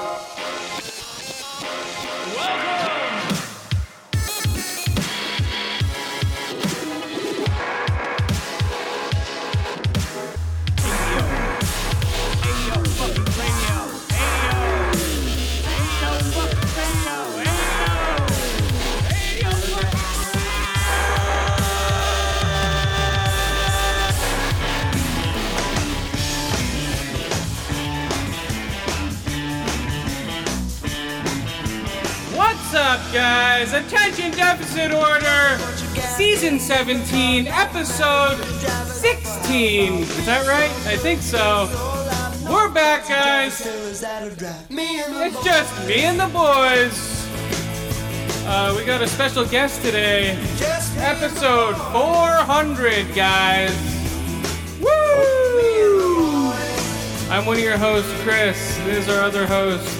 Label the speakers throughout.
Speaker 1: What's 2017, episode 16. Is that right? I think so. We're back, guys. It's just me and the boys. Uh, we got a special guest today. Episode 400, guys. Woo! I'm one of your hosts, Chris. This is our other host.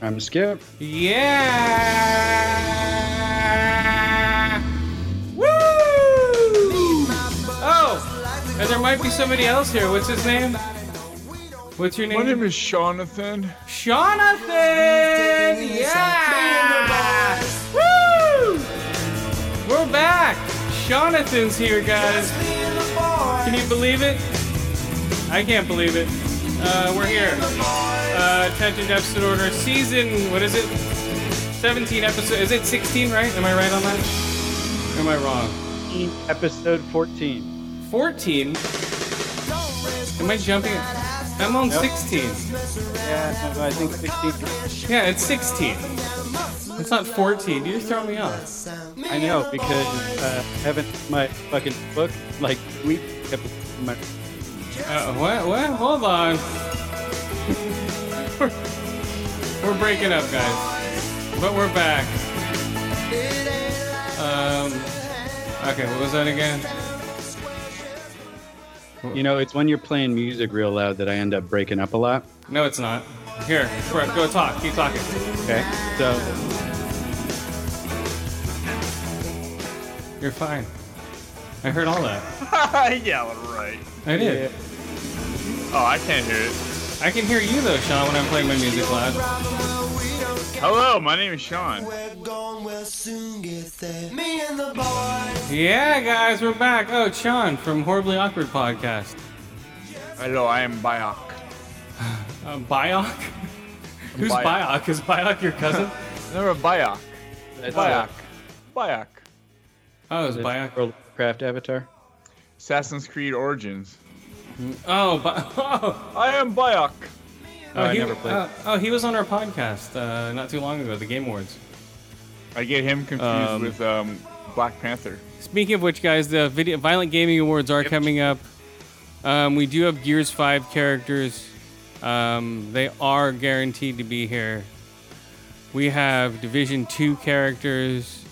Speaker 2: I'm Skip.
Speaker 1: Yeah! There might be somebody else here. What's his name? What's your name?
Speaker 3: My name is Jonathan.
Speaker 1: Jonathan! Yeah! Woo! We're back. Jonathan's here, guys. Can you believe it? I can't believe it. Uh, we're here. Uh, attention deficit order season. What is it? 17 episode. Is it 16? Right? Am I right on that? Or am I wrong?
Speaker 2: Episode 14.
Speaker 1: 14. Am I jumping? I'm on 16.
Speaker 2: Yeah, I think 16.
Speaker 1: Yeah, it's 16. It's not 14. You just throw me off.
Speaker 2: I know because uh, I haven't my fucking book like week episode. My,
Speaker 1: Uh, what? What? Hold on. we're, we're breaking up, guys. But we're back. Um. Okay, what was that again?
Speaker 2: You know, it's when you're playing music real loud that I end up breaking up a lot.
Speaker 1: No, it's not. Here, Brett, go talk. Keep talking.
Speaker 2: Okay, so
Speaker 1: You're fine. I heard all that.
Speaker 3: yeah, right.
Speaker 1: I did.
Speaker 3: Oh, I can't hear it.
Speaker 1: I can hear you though, Sean, when I'm playing my music loud.
Speaker 3: Hello, my name is Sean.
Speaker 1: Yeah, guys, we're back. Oh, Sean from Horribly Awkward Podcast.
Speaker 3: Hello, I am Bayok.
Speaker 1: Uh, Biok? Who's
Speaker 3: Biok.
Speaker 1: Biok? Is Biok your cousin?
Speaker 3: Never Bayok.
Speaker 2: that's
Speaker 3: Bayok. Bayok.
Speaker 1: Oh, it's
Speaker 2: that's
Speaker 1: Biok.
Speaker 2: World of Craft Avatar.
Speaker 3: Assassin's Creed Origins.
Speaker 1: Oh, Bi- oh,
Speaker 3: I am Bayok.
Speaker 2: Oh, I
Speaker 1: he,
Speaker 2: never played.
Speaker 1: uh, oh, he was on our podcast uh, not too long ago, the Game Awards.
Speaker 3: I get him confused
Speaker 1: Um,
Speaker 3: with um, Black Panther.
Speaker 1: Speaking of which, guys, the video Violent Gaming Awards are
Speaker 3: Yep.
Speaker 1: coming up. Um, we do have Gears Five characters. Um, they are guaranteed to be here. We have Division Two characters.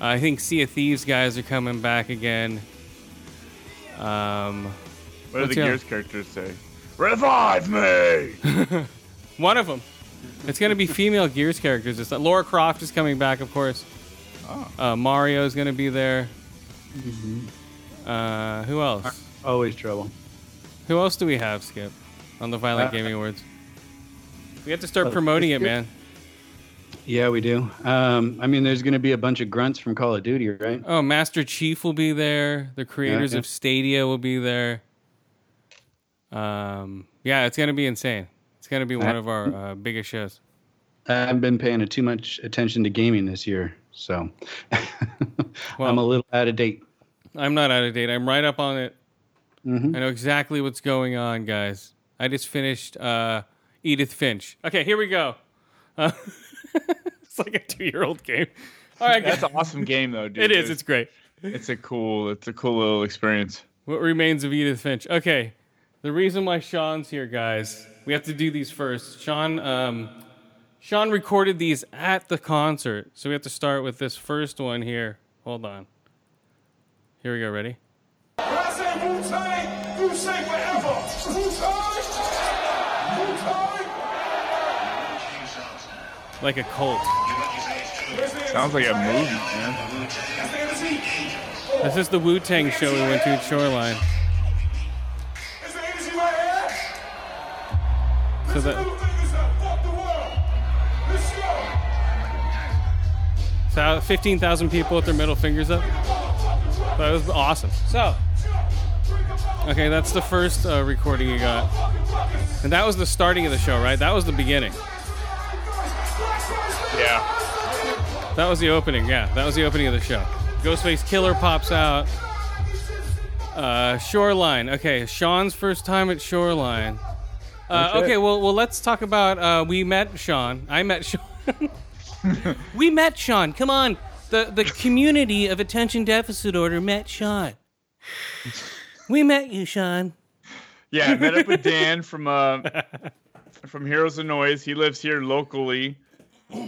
Speaker 1: I think Sea of Thieves guys are coming back again. Um,
Speaker 3: What do the Gears characters say? Revive me!
Speaker 1: one of them. It's gonna be female Gears characters. It's Laura Croft is coming back, of course.
Speaker 3: Oh.
Speaker 1: Uh, Mario is gonna be there. Uh, who else?
Speaker 2: Always trouble.
Speaker 1: Who else do we have, Skip, on the Violent
Speaker 2: Uh,
Speaker 1: Gaming Awards? We have to start
Speaker 2: uh,
Speaker 1: promoting it, man.
Speaker 2: Yeah, we do. Um, I mean, there's going to be a bunch of grunts from Call of Duty, right?
Speaker 1: Oh, Master Chief will be there. The creators
Speaker 2: yeah.
Speaker 1: of Stadia will be there. Um, yeah, it's gonna be insane. It's gonna be one of our uh, biggest shows.
Speaker 2: I haven't been paying too much attention to gaming this year, so I'm a little out of date.
Speaker 1: I'm not out of date. I'm right up on it.
Speaker 2: Mhm.
Speaker 1: I know exactly what's going on, guys. I just finished uh, Edith Finch. Okay, here we go. Uh, it's like a two-year-old game. All right, guys.
Speaker 3: That's an awesome game, though, dude.
Speaker 1: It is. It's great.
Speaker 3: It's a cool. It's a cool little experience.
Speaker 1: What remains of Edith Finch? Okay, the reason why Sean's here, guys, we have to do these first. Sean, um, Sean recorded these at the concert, so we have to start with this first one here. Hold on. Here we go. Ready?
Speaker 4: When I say Wu-Tang, you say forever. Wu-Tang, Wu-Tang.
Speaker 1: Like a cult.
Speaker 3: Sounds like a movie, man.
Speaker 4: That's the energy.
Speaker 1: This is the Wu Tang show we went to at Shoreline.
Speaker 4: Let's go.
Speaker 1: So 15,000 people with their middle fingers up. That was awesome. So, okay, that's the first uh, recording you got. And that was the starting of the show, right? That was the beginning.
Speaker 3: Yeah.
Speaker 1: That was the opening, yeah. That was the opening of the show. Ghostface Killah pops out. Uh, Shoreline. Okay, Sean's first time at Shoreline. Uh,
Speaker 2: Okay.
Speaker 1: okay, well, well, let's talk about. Uh, we met Sean. I met Sean. we met Sean. Come on, the the community of attention deficit order met Sean. We met you, Sean.
Speaker 3: Yeah, I met up with Dan from uh from Heroes of Noise. He lives here locally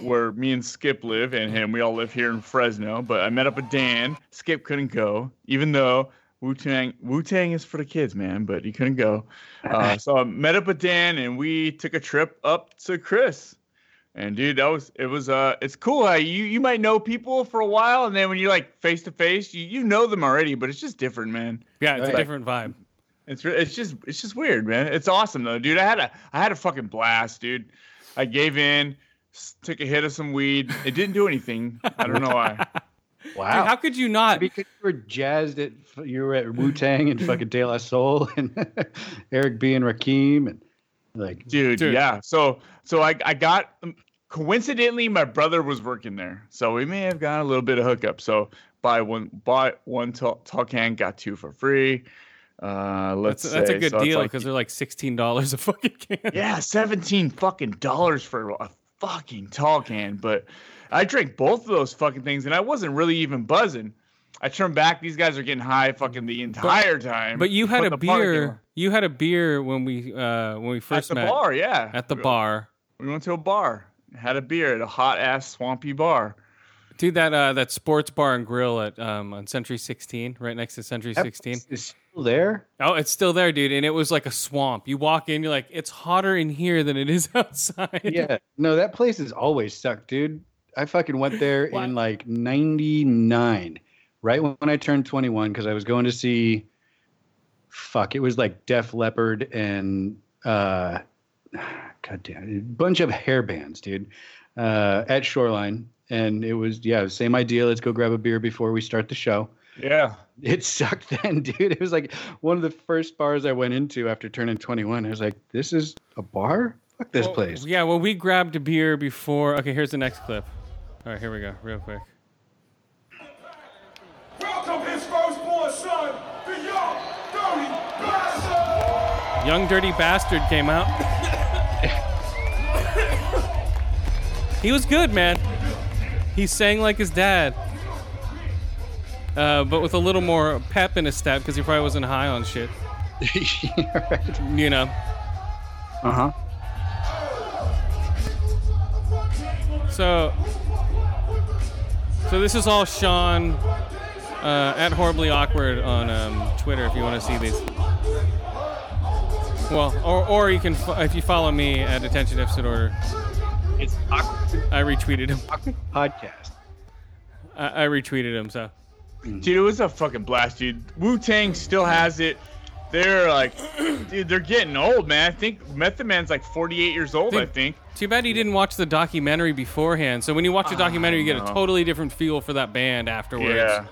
Speaker 3: where me and Skip live and him. We all live here in Fresno. But I met up with Dan. Skip couldn't go, even though Wu Tang Wu Tang is for the kids, man, but he couldn't go. Uh, so I met up with Dan and we took a trip up to Chris. And dude, that was it was uh it's cool how you you might know people for a while and then when you're like face to face, you you know them already, but it's just different, man.
Speaker 1: Yeah, it's a
Speaker 2: Right.
Speaker 1: different vibe.
Speaker 3: It's re- it's just it's just weird, man. It's awesome though, dude. I had a I had a fucking blast, dude. I gave in, took a hit of some weed. It didn't do anything. I don't know why.
Speaker 2: Wow.
Speaker 1: Dude, how could you not?
Speaker 2: because you were jazzed at you were at Wu Tang and fucking De La Soul and Eric B and Rakim and like
Speaker 3: Dude,
Speaker 1: Dude.
Speaker 3: yeah. So so I I got um, coincidentally my brother was working there, so we may have got a little bit of hookup. So buy one buy one tall, tall can, got two for free. Uh, let's
Speaker 1: That's, that's a good
Speaker 3: So it's
Speaker 1: deal
Speaker 3: like-
Speaker 1: because they're like sixteen dollars a fucking can.
Speaker 3: Yeah, seventeen fucking dollars for a fucking tall can. But I drank both of those fucking things, and I wasn't really even buzzing. I turned back; these guys are getting high fucking the entire time.
Speaker 1: But you had
Speaker 3: Put
Speaker 1: a beer.
Speaker 3: lot-
Speaker 1: You had a beer when we uh when we first
Speaker 3: at
Speaker 1: first
Speaker 3: the
Speaker 1: met
Speaker 3: bar. Yeah,
Speaker 1: at the bar.
Speaker 3: We went to a bar, had a beer at a hot ass swampy bar.
Speaker 1: Dude, that uh that sports bar and grill at um on Century 16, right next to Century 16.
Speaker 2: is still there.
Speaker 1: Oh, it's still there, dude, and it was like a swamp. You walk in, you're like, it's hotter in here than it is outside.
Speaker 2: Yeah, no, that place has always sucked, dude. I fucking went there
Speaker 1: What?
Speaker 2: in like '99, right when I turned 21, because I was going to see. Fuck, it was like Def Leppard and uh, God damn, a bunch of hair bands, dude, uh, at Shoreline, and it was yeah, same idea. Let's go grab a beer before we start the show.
Speaker 3: Yeah,
Speaker 2: It sucked then, dude. It was like one of the first bars I went into after turning 21. I was like, this is a bar? Fuck this
Speaker 1: Well,
Speaker 2: place.
Speaker 1: Yeah, well, we grabbed a beer before. Okay, here's the next clip. All right, here we go, real quick.
Speaker 4: Welcome his firstborn son, the young, dirty bastard.
Speaker 1: Young Dirty Bastard came out. he was good, man. He sang like his dad. Uh, but with a little more pep in his step because he probably wasn't high on shit.
Speaker 2: Right.
Speaker 1: You know.
Speaker 2: Uh huh.
Speaker 1: So, so this is all Sean uh, at horribly awkward on um, Twitter if you want to see these. Well, or or you can fo- if you follow me at attention deficit order,
Speaker 2: It's awkward
Speaker 1: I retweeted him.
Speaker 2: podcast.
Speaker 1: I, I retweeted him. So
Speaker 3: dude, it was a fucking blast, dude. Wu Tang still has it. They're like, dude, they're getting old, man. I think Method Man's like 48 years old. I think.
Speaker 1: too bad you didn't watch the documentary beforehand. So when you watch the documentary, you get a totally different feel for that band afterwards.
Speaker 3: Yeah.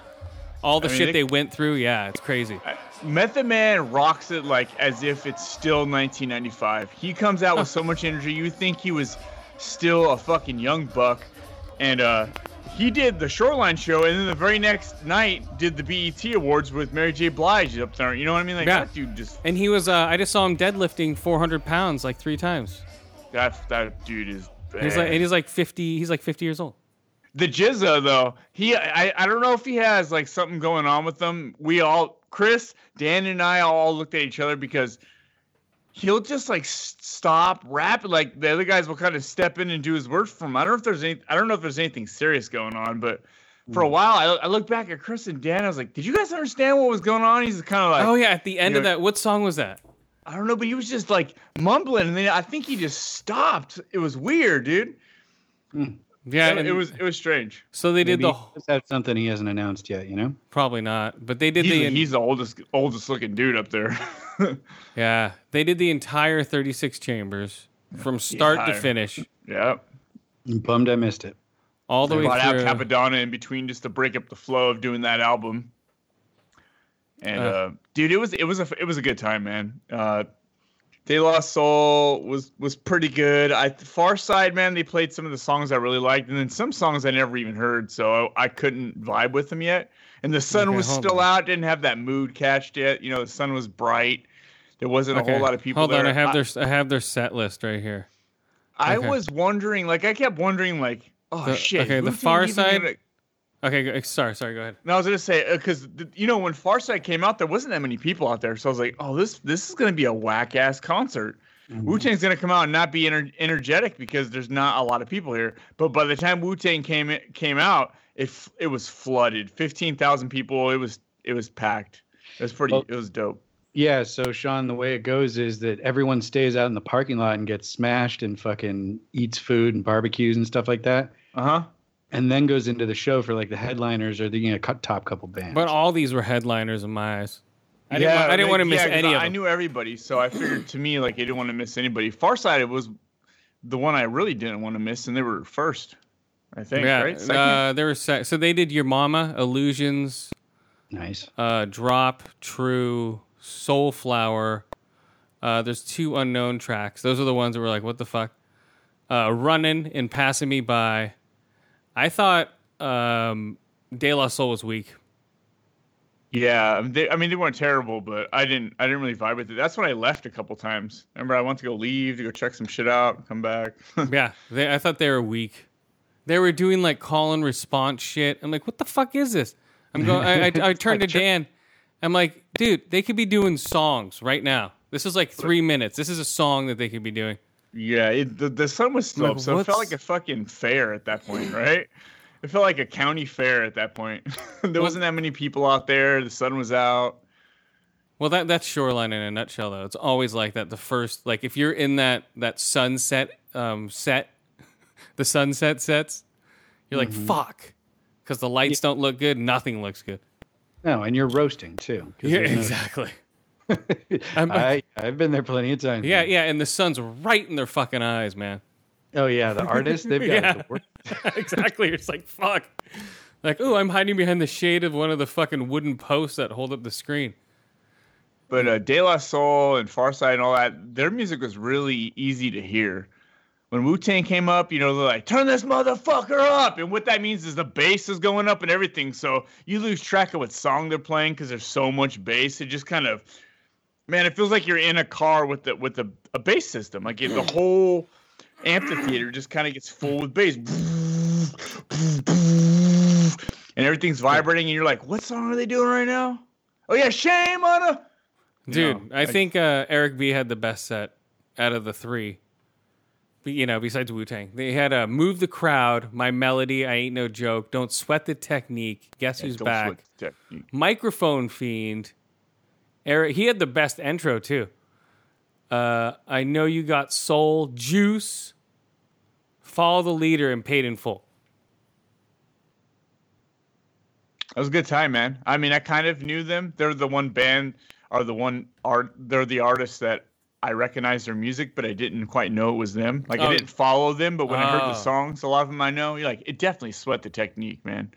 Speaker 1: All the
Speaker 3: I mean,
Speaker 1: shit
Speaker 3: they-
Speaker 1: they went through. Yeah, it's crazy.
Speaker 3: Method Man rocks it like as if it's still 1995. He comes out with so much energy. You think he was still a fucking young buck. And uh, he did the Shoreline show, and then the very next night did the BET Awards with Mary J. Blige up there. You know what I mean? Like
Speaker 1: Yeah.
Speaker 3: that dude just
Speaker 1: And he was. Uh, I just saw him deadlifting 400 pounds like three times.
Speaker 3: that that dude is.
Speaker 1: He's like, and he's like 50. He's like 50 years old.
Speaker 3: The GZA though, he I, I don't know if he has like something going on with them. We all Chris, Dan, and I all looked at each other because he'll just like stop rapping. Like the other guys will kind of step in and do his work for him. I don't know if there's any. I don't know if there's anything serious going on, but for a hmm. while I, I looked back at Chris and Dan. I was like, did you guys understand what was going on? He's kind of like,
Speaker 1: Oh yeah, at the end
Speaker 3: you
Speaker 1: of
Speaker 3: know-
Speaker 1: that, what song was that?
Speaker 3: I don't know, but he was just like mumbling, and then I think he just stopped. It was weird, dude. Hmm.
Speaker 1: Yeah,
Speaker 3: it, it was it was strange.
Speaker 1: So they did
Speaker 2: Maybe
Speaker 1: the
Speaker 2: he just something he hasn't announced yet, you know?
Speaker 1: probably not, but they did
Speaker 3: He's,
Speaker 1: the
Speaker 3: he's the oldest oldest looking dude up there.
Speaker 1: yeah they did the entire 36 chambers from start to finish.
Speaker 3: Yeah.
Speaker 2: I'm bummed I missed it.
Speaker 1: all the
Speaker 3: I
Speaker 1: way
Speaker 3: brought out
Speaker 1: through.
Speaker 3: Cappadonna in between just to break up the flow of doing that album. And
Speaker 1: Uh.
Speaker 3: uh, dude, it was it was a it was a good time, man. Uh, De La Soul was was pretty good. I Pharcyde, man, they played some of the songs I really liked, and then some songs I never even heard, so I, I couldn't vibe with them yet. And the sun
Speaker 1: Okay,
Speaker 3: was still
Speaker 1: on.
Speaker 3: out, didn't have that mood catched yet. You know, the sun was bright. There wasn't a whole lot of people
Speaker 1: Hold
Speaker 3: there.
Speaker 1: on, I have their I have their set list right here.
Speaker 3: I
Speaker 1: okay.
Speaker 3: was wondering, like, I kept wondering, like, oh
Speaker 1: The-
Speaker 3: shit.
Speaker 1: okay, the Pharcyde-
Speaker 3: gonna-
Speaker 1: Okay, sorry, sorry, go ahead.
Speaker 3: No, I was gonna say because you know when Pharcyde came out, there wasn't that many people out there, so I was like, "Oh, this this is gonna be a whack ass concert."
Speaker 2: Mm-hmm.
Speaker 3: Wu Tang's gonna come out and not be ener- energetic because there's not a lot of people here. But by the time Wu Tang came came out, it f- it was flooded, fifteen thousand people. It was it was packed. It was pretty.
Speaker 2: Well-
Speaker 3: it was dope.
Speaker 2: Yeah, so Sean, the way it goes is that everyone stays out in the parking lot and gets smashed and fucking eats food and barbecues and stuff like that,
Speaker 3: Uh huh.
Speaker 2: And then goes into the show for like the headliners or the you know cut- top couple bands.
Speaker 1: But all these were headliners in my eyes. I didn't, wa- I didn't want to miss
Speaker 3: yeah, 'cause
Speaker 1: any
Speaker 3: I,
Speaker 1: of
Speaker 3: I knew everybody, so I figured to me like I didn't want to miss anybody. Farsighted was the one I really didn't want to miss, and they were first. I think
Speaker 1: yeah,
Speaker 3: right. Second?
Speaker 1: uh, there were se- so they did your mama, illusions,
Speaker 2: nice.
Speaker 1: uh, drop, true, soulflower. Uh, there's two unknown tracks. Those are the ones that were like, what the fuck? Uh, running and passing me by. I thought um, De La Soul was weak.
Speaker 3: Yeah, they, I mean they weren't terrible, but I didn't I didn't really vibe with it. That's when I left a couple times. Remember, I went to go leave to go check some shit out, and come back.
Speaker 1: Yeah, they, I thought they were weak. They were doing like call and response shit. I'm like, what the fuck is this? I'm going. I, I, I turned to Dan. I'm like, dude, they could be doing songs right now. This is like three minutes. This is a song that they could be doing.
Speaker 3: Yeah, it, the the sun was still
Speaker 1: Like,
Speaker 3: up, so it felt like a fucking fair at that point, right? It felt like a county fair at that point. there wasn't that many people out there. The sun was out.
Speaker 1: Well, that that's Shoreline in a nutshell, though. It's always like that. The first, like, if you're in that that sunset um, set, the sunset sets, you're like, fuck, because the lights don't look good. Nothing looks good.
Speaker 2: No, and you're roasting too.
Speaker 1: Yeah,
Speaker 2: no-
Speaker 1: exactly. I'm-
Speaker 2: I I've been there plenty of times.
Speaker 1: Yeah,
Speaker 2: man.
Speaker 1: yeah, and the sun's right in their fucking eyes, man.
Speaker 2: Oh yeah, the artists they've got
Speaker 1: Yeah.
Speaker 2: the worst.
Speaker 1: exactly. It's like fuck. Like, oh, I'm hiding behind the shade of one of the fucking wooden posts that hold up the screen.
Speaker 3: But uh, De La Soul and Pharcyde and all that, their music was really easy to hear. When Wu Tang came up, you know, they're like, turn this motherfucker up. And what that means is the bass is going up and everything. So you lose track of what song they're playing because there's so much bass. It just kind of, man, it feels like you're in a car with the with a, a bass system. Like the whole amphitheater just kind of gets full with bass. And everything's vibrating, and you're like, what song are they doing right now? Oh, yeah, shame on a.
Speaker 1: Dude,
Speaker 3: know,
Speaker 1: I
Speaker 3: like-
Speaker 1: think uh, Eric B had the best set out of the three. You know, besides Wu Tang, they had a "Move the Crowd," "My Melody," "I Ain't No Joke," "Don't Sweat the Technique," "Guess Who's
Speaker 3: Don't
Speaker 1: Back,"
Speaker 3: sweat the technique.
Speaker 1: "Microphone Fiend." Eric, he had the best intro too. Uh, I know you got soul, juice. Follow the leader and paid in full.
Speaker 3: That was a good time, man. I mean, I kind of knew them. They're the one band or the one art. They're the artists that I recognized their music, but I didn't quite know it was them. Like
Speaker 1: Oh.
Speaker 3: I didn't follow them, but when I heard the
Speaker 1: Oh.
Speaker 3: songs, a lot of them I know. You're like, it definitely sweat the technique, man.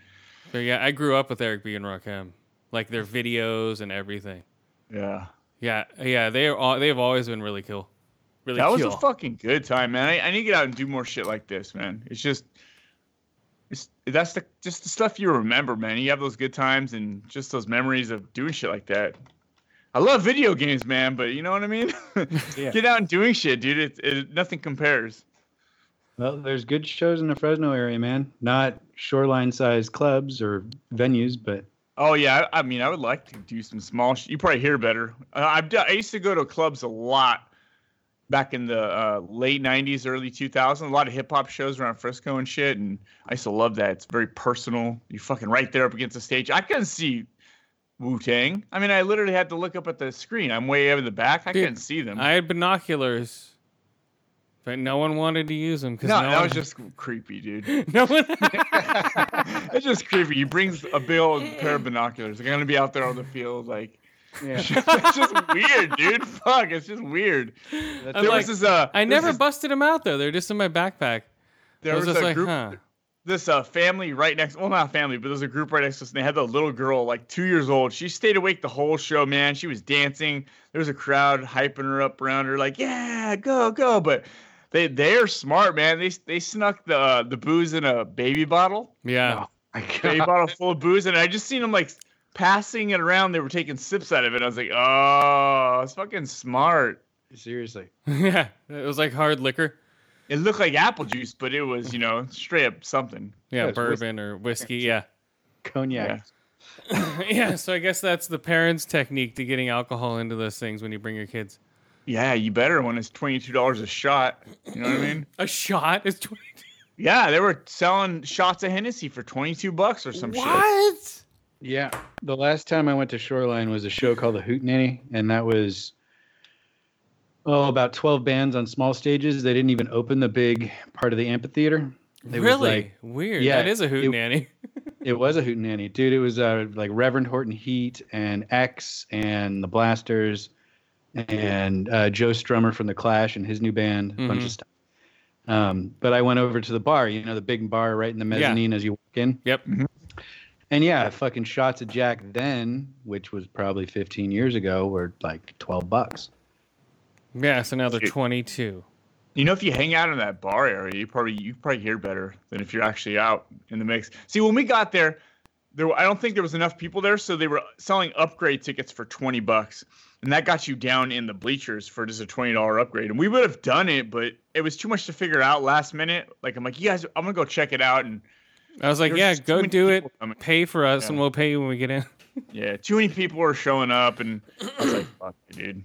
Speaker 1: So yeah, I grew up with Eric B and Rakim, like their videos and everything.
Speaker 3: Yeah,
Speaker 1: Yeah, yeah, they are. All, they have always been really cool. Really
Speaker 3: that was a fucking good time, man. I, I need to get out and do more shit like this, man. It's just, it's that's the just the stuff you remember, man. You have those good times and just those memories of doing shit like that. I love video games, man, but you know what I mean.
Speaker 2: Yeah.
Speaker 3: Get out and doing shit, dude. It, it nothing compares.
Speaker 2: Well, there's good shows in the Fresno area, man. Not shoreline-sized clubs or venues, but
Speaker 3: Oh yeah, I, mean, I would like to do some small. Sh- you probably hear better. Uh, I've done, I used to go to clubs a lot back in the uh, late '90s, early 2000s. A lot of hip hop shows around Frisco and shit, and I used to love that. It's very personal. You're fucking right there up against the stage. I couldn't see Wu Tang. I mean, I literally had to look up at the screen. I'm way over the back. I
Speaker 1: Dude,
Speaker 3: couldn't see them.
Speaker 1: I had binoculars, but no one wanted to use them because
Speaker 3: no,
Speaker 1: no,
Speaker 3: that
Speaker 1: one,
Speaker 3: was just creepy, dude.
Speaker 1: no one.
Speaker 3: It's just creepy. He brings a big old pair of binoculars. They're gonna be out there on the field, like.
Speaker 2: yeah.
Speaker 3: it's just weird, dude. Fuck, it's just weird. There
Speaker 1: like,
Speaker 3: was this uh
Speaker 1: I never busted them out though. They're just in my backpack.
Speaker 3: there was,
Speaker 1: was
Speaker 3: a
Speaker 1: like,
Speaker 3: group,
Speaker 1: huh.
Speaker 3: this uh, family right next. Well, not family, but there's a group right next to us, and they had the little girl, like two years old. She stayed awake the whole show, man. She was dancing. There was a crowd hyping her up around her, like, "Yeah, go, go!" But they they're smart, man. They they snuck the uh, the booze in a baby bottle,
Speaker 1: Yeah.
Speaker 2: My
Speaker 3: baby bottle full of booze, and I just seen them like passing it around. They were taking sips out of it. I was like, "Oh, it's fucking smart."
Speaker 2: Seriously.
Speaker 1: yeah. It was like hard liquor.
Speaker 3: It looked like apple juice, but it was, you know, straight up something.
Speaker 1: Yeah,
Speaker 2: Yeah, it's whiskey.
Speaker 1: bourbon or whiskey. Yeah.
Speaker 2: Cognac.
Speaker 1: yeah. So I guess that's the parents' technique to getting alcohol into those things when you bring your kids.
Speaker 3: Yeah, you better when it's twenty two dollars a shot. You know what I mean?
Speaker 1: A shot is twenty.
Speaker 3: Yeah, they were selling shots of Hennessy for twenty two bucks or some shit.
Speaker 1: What?
Speaker 2: Yeah. The last time I went to Shoreline was a show called The Hootenanny, and that was oh about twelve bands on small stages. They didn't even open the big part of the amphitheater. It was
Speaker 1: really
Speaker 2: like-
Speaker 1: weird.
Speaker 2: Yeah,
Speaker 1: that is a
Speaker 2: it-
Speaker 1: hootenanny.
Speaker 2: It was a hootenanny, dude. It was uh, like Reverend Horton Heat and X and the Blasters and uh, Joe Strummer from the Clash and his new band, a bunch
Speaker 1: Mhm.
Speaker 2: of stuff. Um, but I went over to the bar, you know, the big bar right in the mezzanine as you walk in.
Speaker 1: Yep.
Speaker 2: And yeah, fucking shots of Jack then, which was probably 15 years ago, were like 12 bucks.
Speaker 1: Yeah. So now they're twenty-two.
Speaker 3: You know, if you hang out in that bar area, you probably you probably hear better than if you're actually out in the mix. See, when we got there, there I don't think there was enough people there, so they were selling upgrade tickets for twenty bucks, and that got you down in the bleachers for just a twenty dollar upgrade. And we would have done it, but it was too much to figure out last minute. Like I'm like, you guys, I'm gonna go check it out, and
Speaker 1: I was like, yeah, go do it.
Speaker 3: people coming.
Speaker 1: Pay for us,
Speaker 3: Yeah.
Speaker 1: and we'll pay you when we get in.
Speaker 3: yeah, too many people were showing up, and I was like, fuck, dude.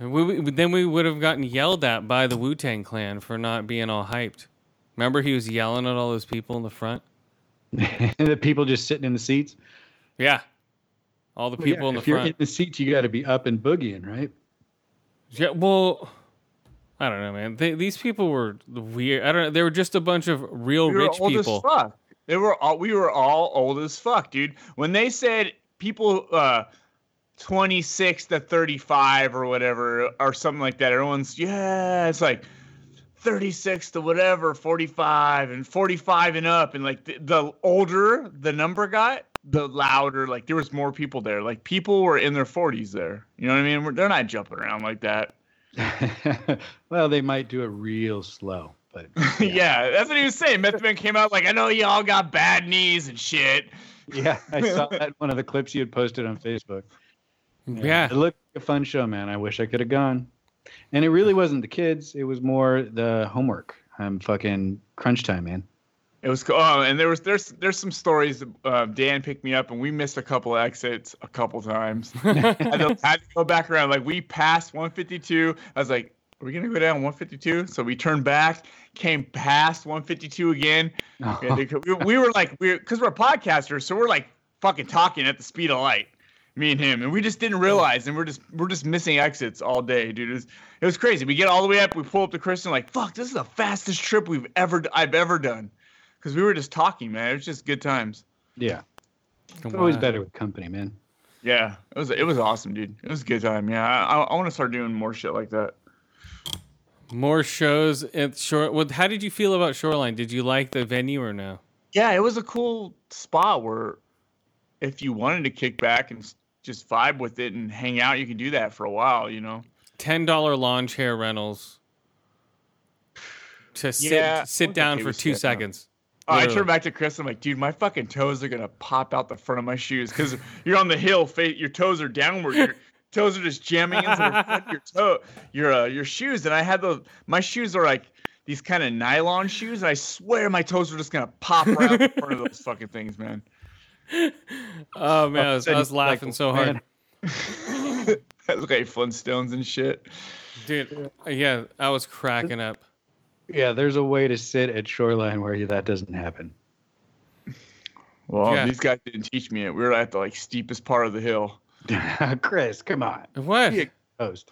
Speaker 1: We, we- then we would have gotten yelled at by the Wu Tang Clan for not being all hyped. Remember, he was yelling at all those people in the front.
Speaker 2: the people just sitting in the seats.
Speaker 1: Yeah, all the
Speaker 2: Well, yeah,
Speaker 1: people in the
Speaker 2: if you're in the seats, you got to be up and boogieing, right?
Speaker 1: Yeah, well, I don't know, man. They, these people were weird. I don't know. They were just a bunch of real
Speaker 3: we were
Speaker 1: rich
Speaker 3: old
Speaker 1: people.
Speaker 3: as fuck. They were all we were all old as fuck, dude. When they said people uh 26 to 35 or whatever or something like that, everyone's yeah, it's like 36 to whatever, 45 and 45 and up and like the, the older the number got, the louder like there was more people there. Like people were in their 40s there. You know what I mean? We're- They're not jumping around like that.
Speaker 2: well, they might do it real slow, but
Speaker 3: yeah, that's what he was saying. Method Man came out like, I know y'all got bad knees and shit.
Speaker 2: yeah, I saw that in one of the clips you had posted on Facebook.
Speaker 1: yeah.
Speaker 2: It looked like a fun show, man. I wish I could have gone. And it really wasn't the kids; it was more the homework. I'm fucking crunch time, man.
Speaker 3: It was cool. Oh, and there was there's there's some stories. Uh, Dan picked me up, and we missed a couple of exits a couple times. I had to, had to go back around. Like we passed 152. I was like, "Are we gonna go down 152?" So we turned back, came past 152 again. We, to we, we were like, we because we're podcasters, so we're like fucking talking at the speed of light, me and him, and we just didn't realize, and we're just we're just missing exits all day, dude. It was, it was crazy. We get all the way up, we pull up to Kristen, like, fuck, this is the fastest trip we've ever I've ever done because we were just talking, man. It was just good times.
Speaker 2: Yeah, it's always better with company, man.
Speaker 3: Yeah, it was it was awesome, dude. It was a good time. Yeah, I, I want to start doing more shit like that.
Speaker 1: More shows at Shore. Well, how did you feel about Shoreline? Did you like the venue or no?
Speaker 3: Yeah, it was a cool spot where if you wanted to kick back and just vibe with it and hang out, you could do that for a while. You know.
Speaker 1: Ten dollar lawn chair rentals to sit
Speaker 3: Yeah,
Speaker 1: sit down
Speaker 3: okay
Speaker 1: for two seconds.
Speaker 3: Oh, I turn back to Chris. I'm like, dude, my fucking toes are gonna pop out the front of my shoes because you're on the hill. Fa- your toes are downward. Your toes are just jamming into the front of your toe, your uh, your shoes. And I had the my shoes are like these kind of nylon shoes. And I swear my toes are just gonna pop right out the front of those fucking things, man.
Speaker 1: Oh man, I was, I was
Speaker 2: Like,
Speaker 1: laughing so hard,
Speaker 3: I look like Flintstones and shit.
Speaker 1: dude. Yeah, I was cracking up.
Speaker 2: Yeah, there's a way to sit at Shoreline where that doesn't happen.
Speaker 3: Well,
Speaker 1: Yeah.
Speaker 3: these guys didn't teach me it. We were at the like steepest part of the hill.
Speaker 2: Chris, come on,
Speaker 1: What?
Speaker 3: Yeah.
Speaker 2: toast.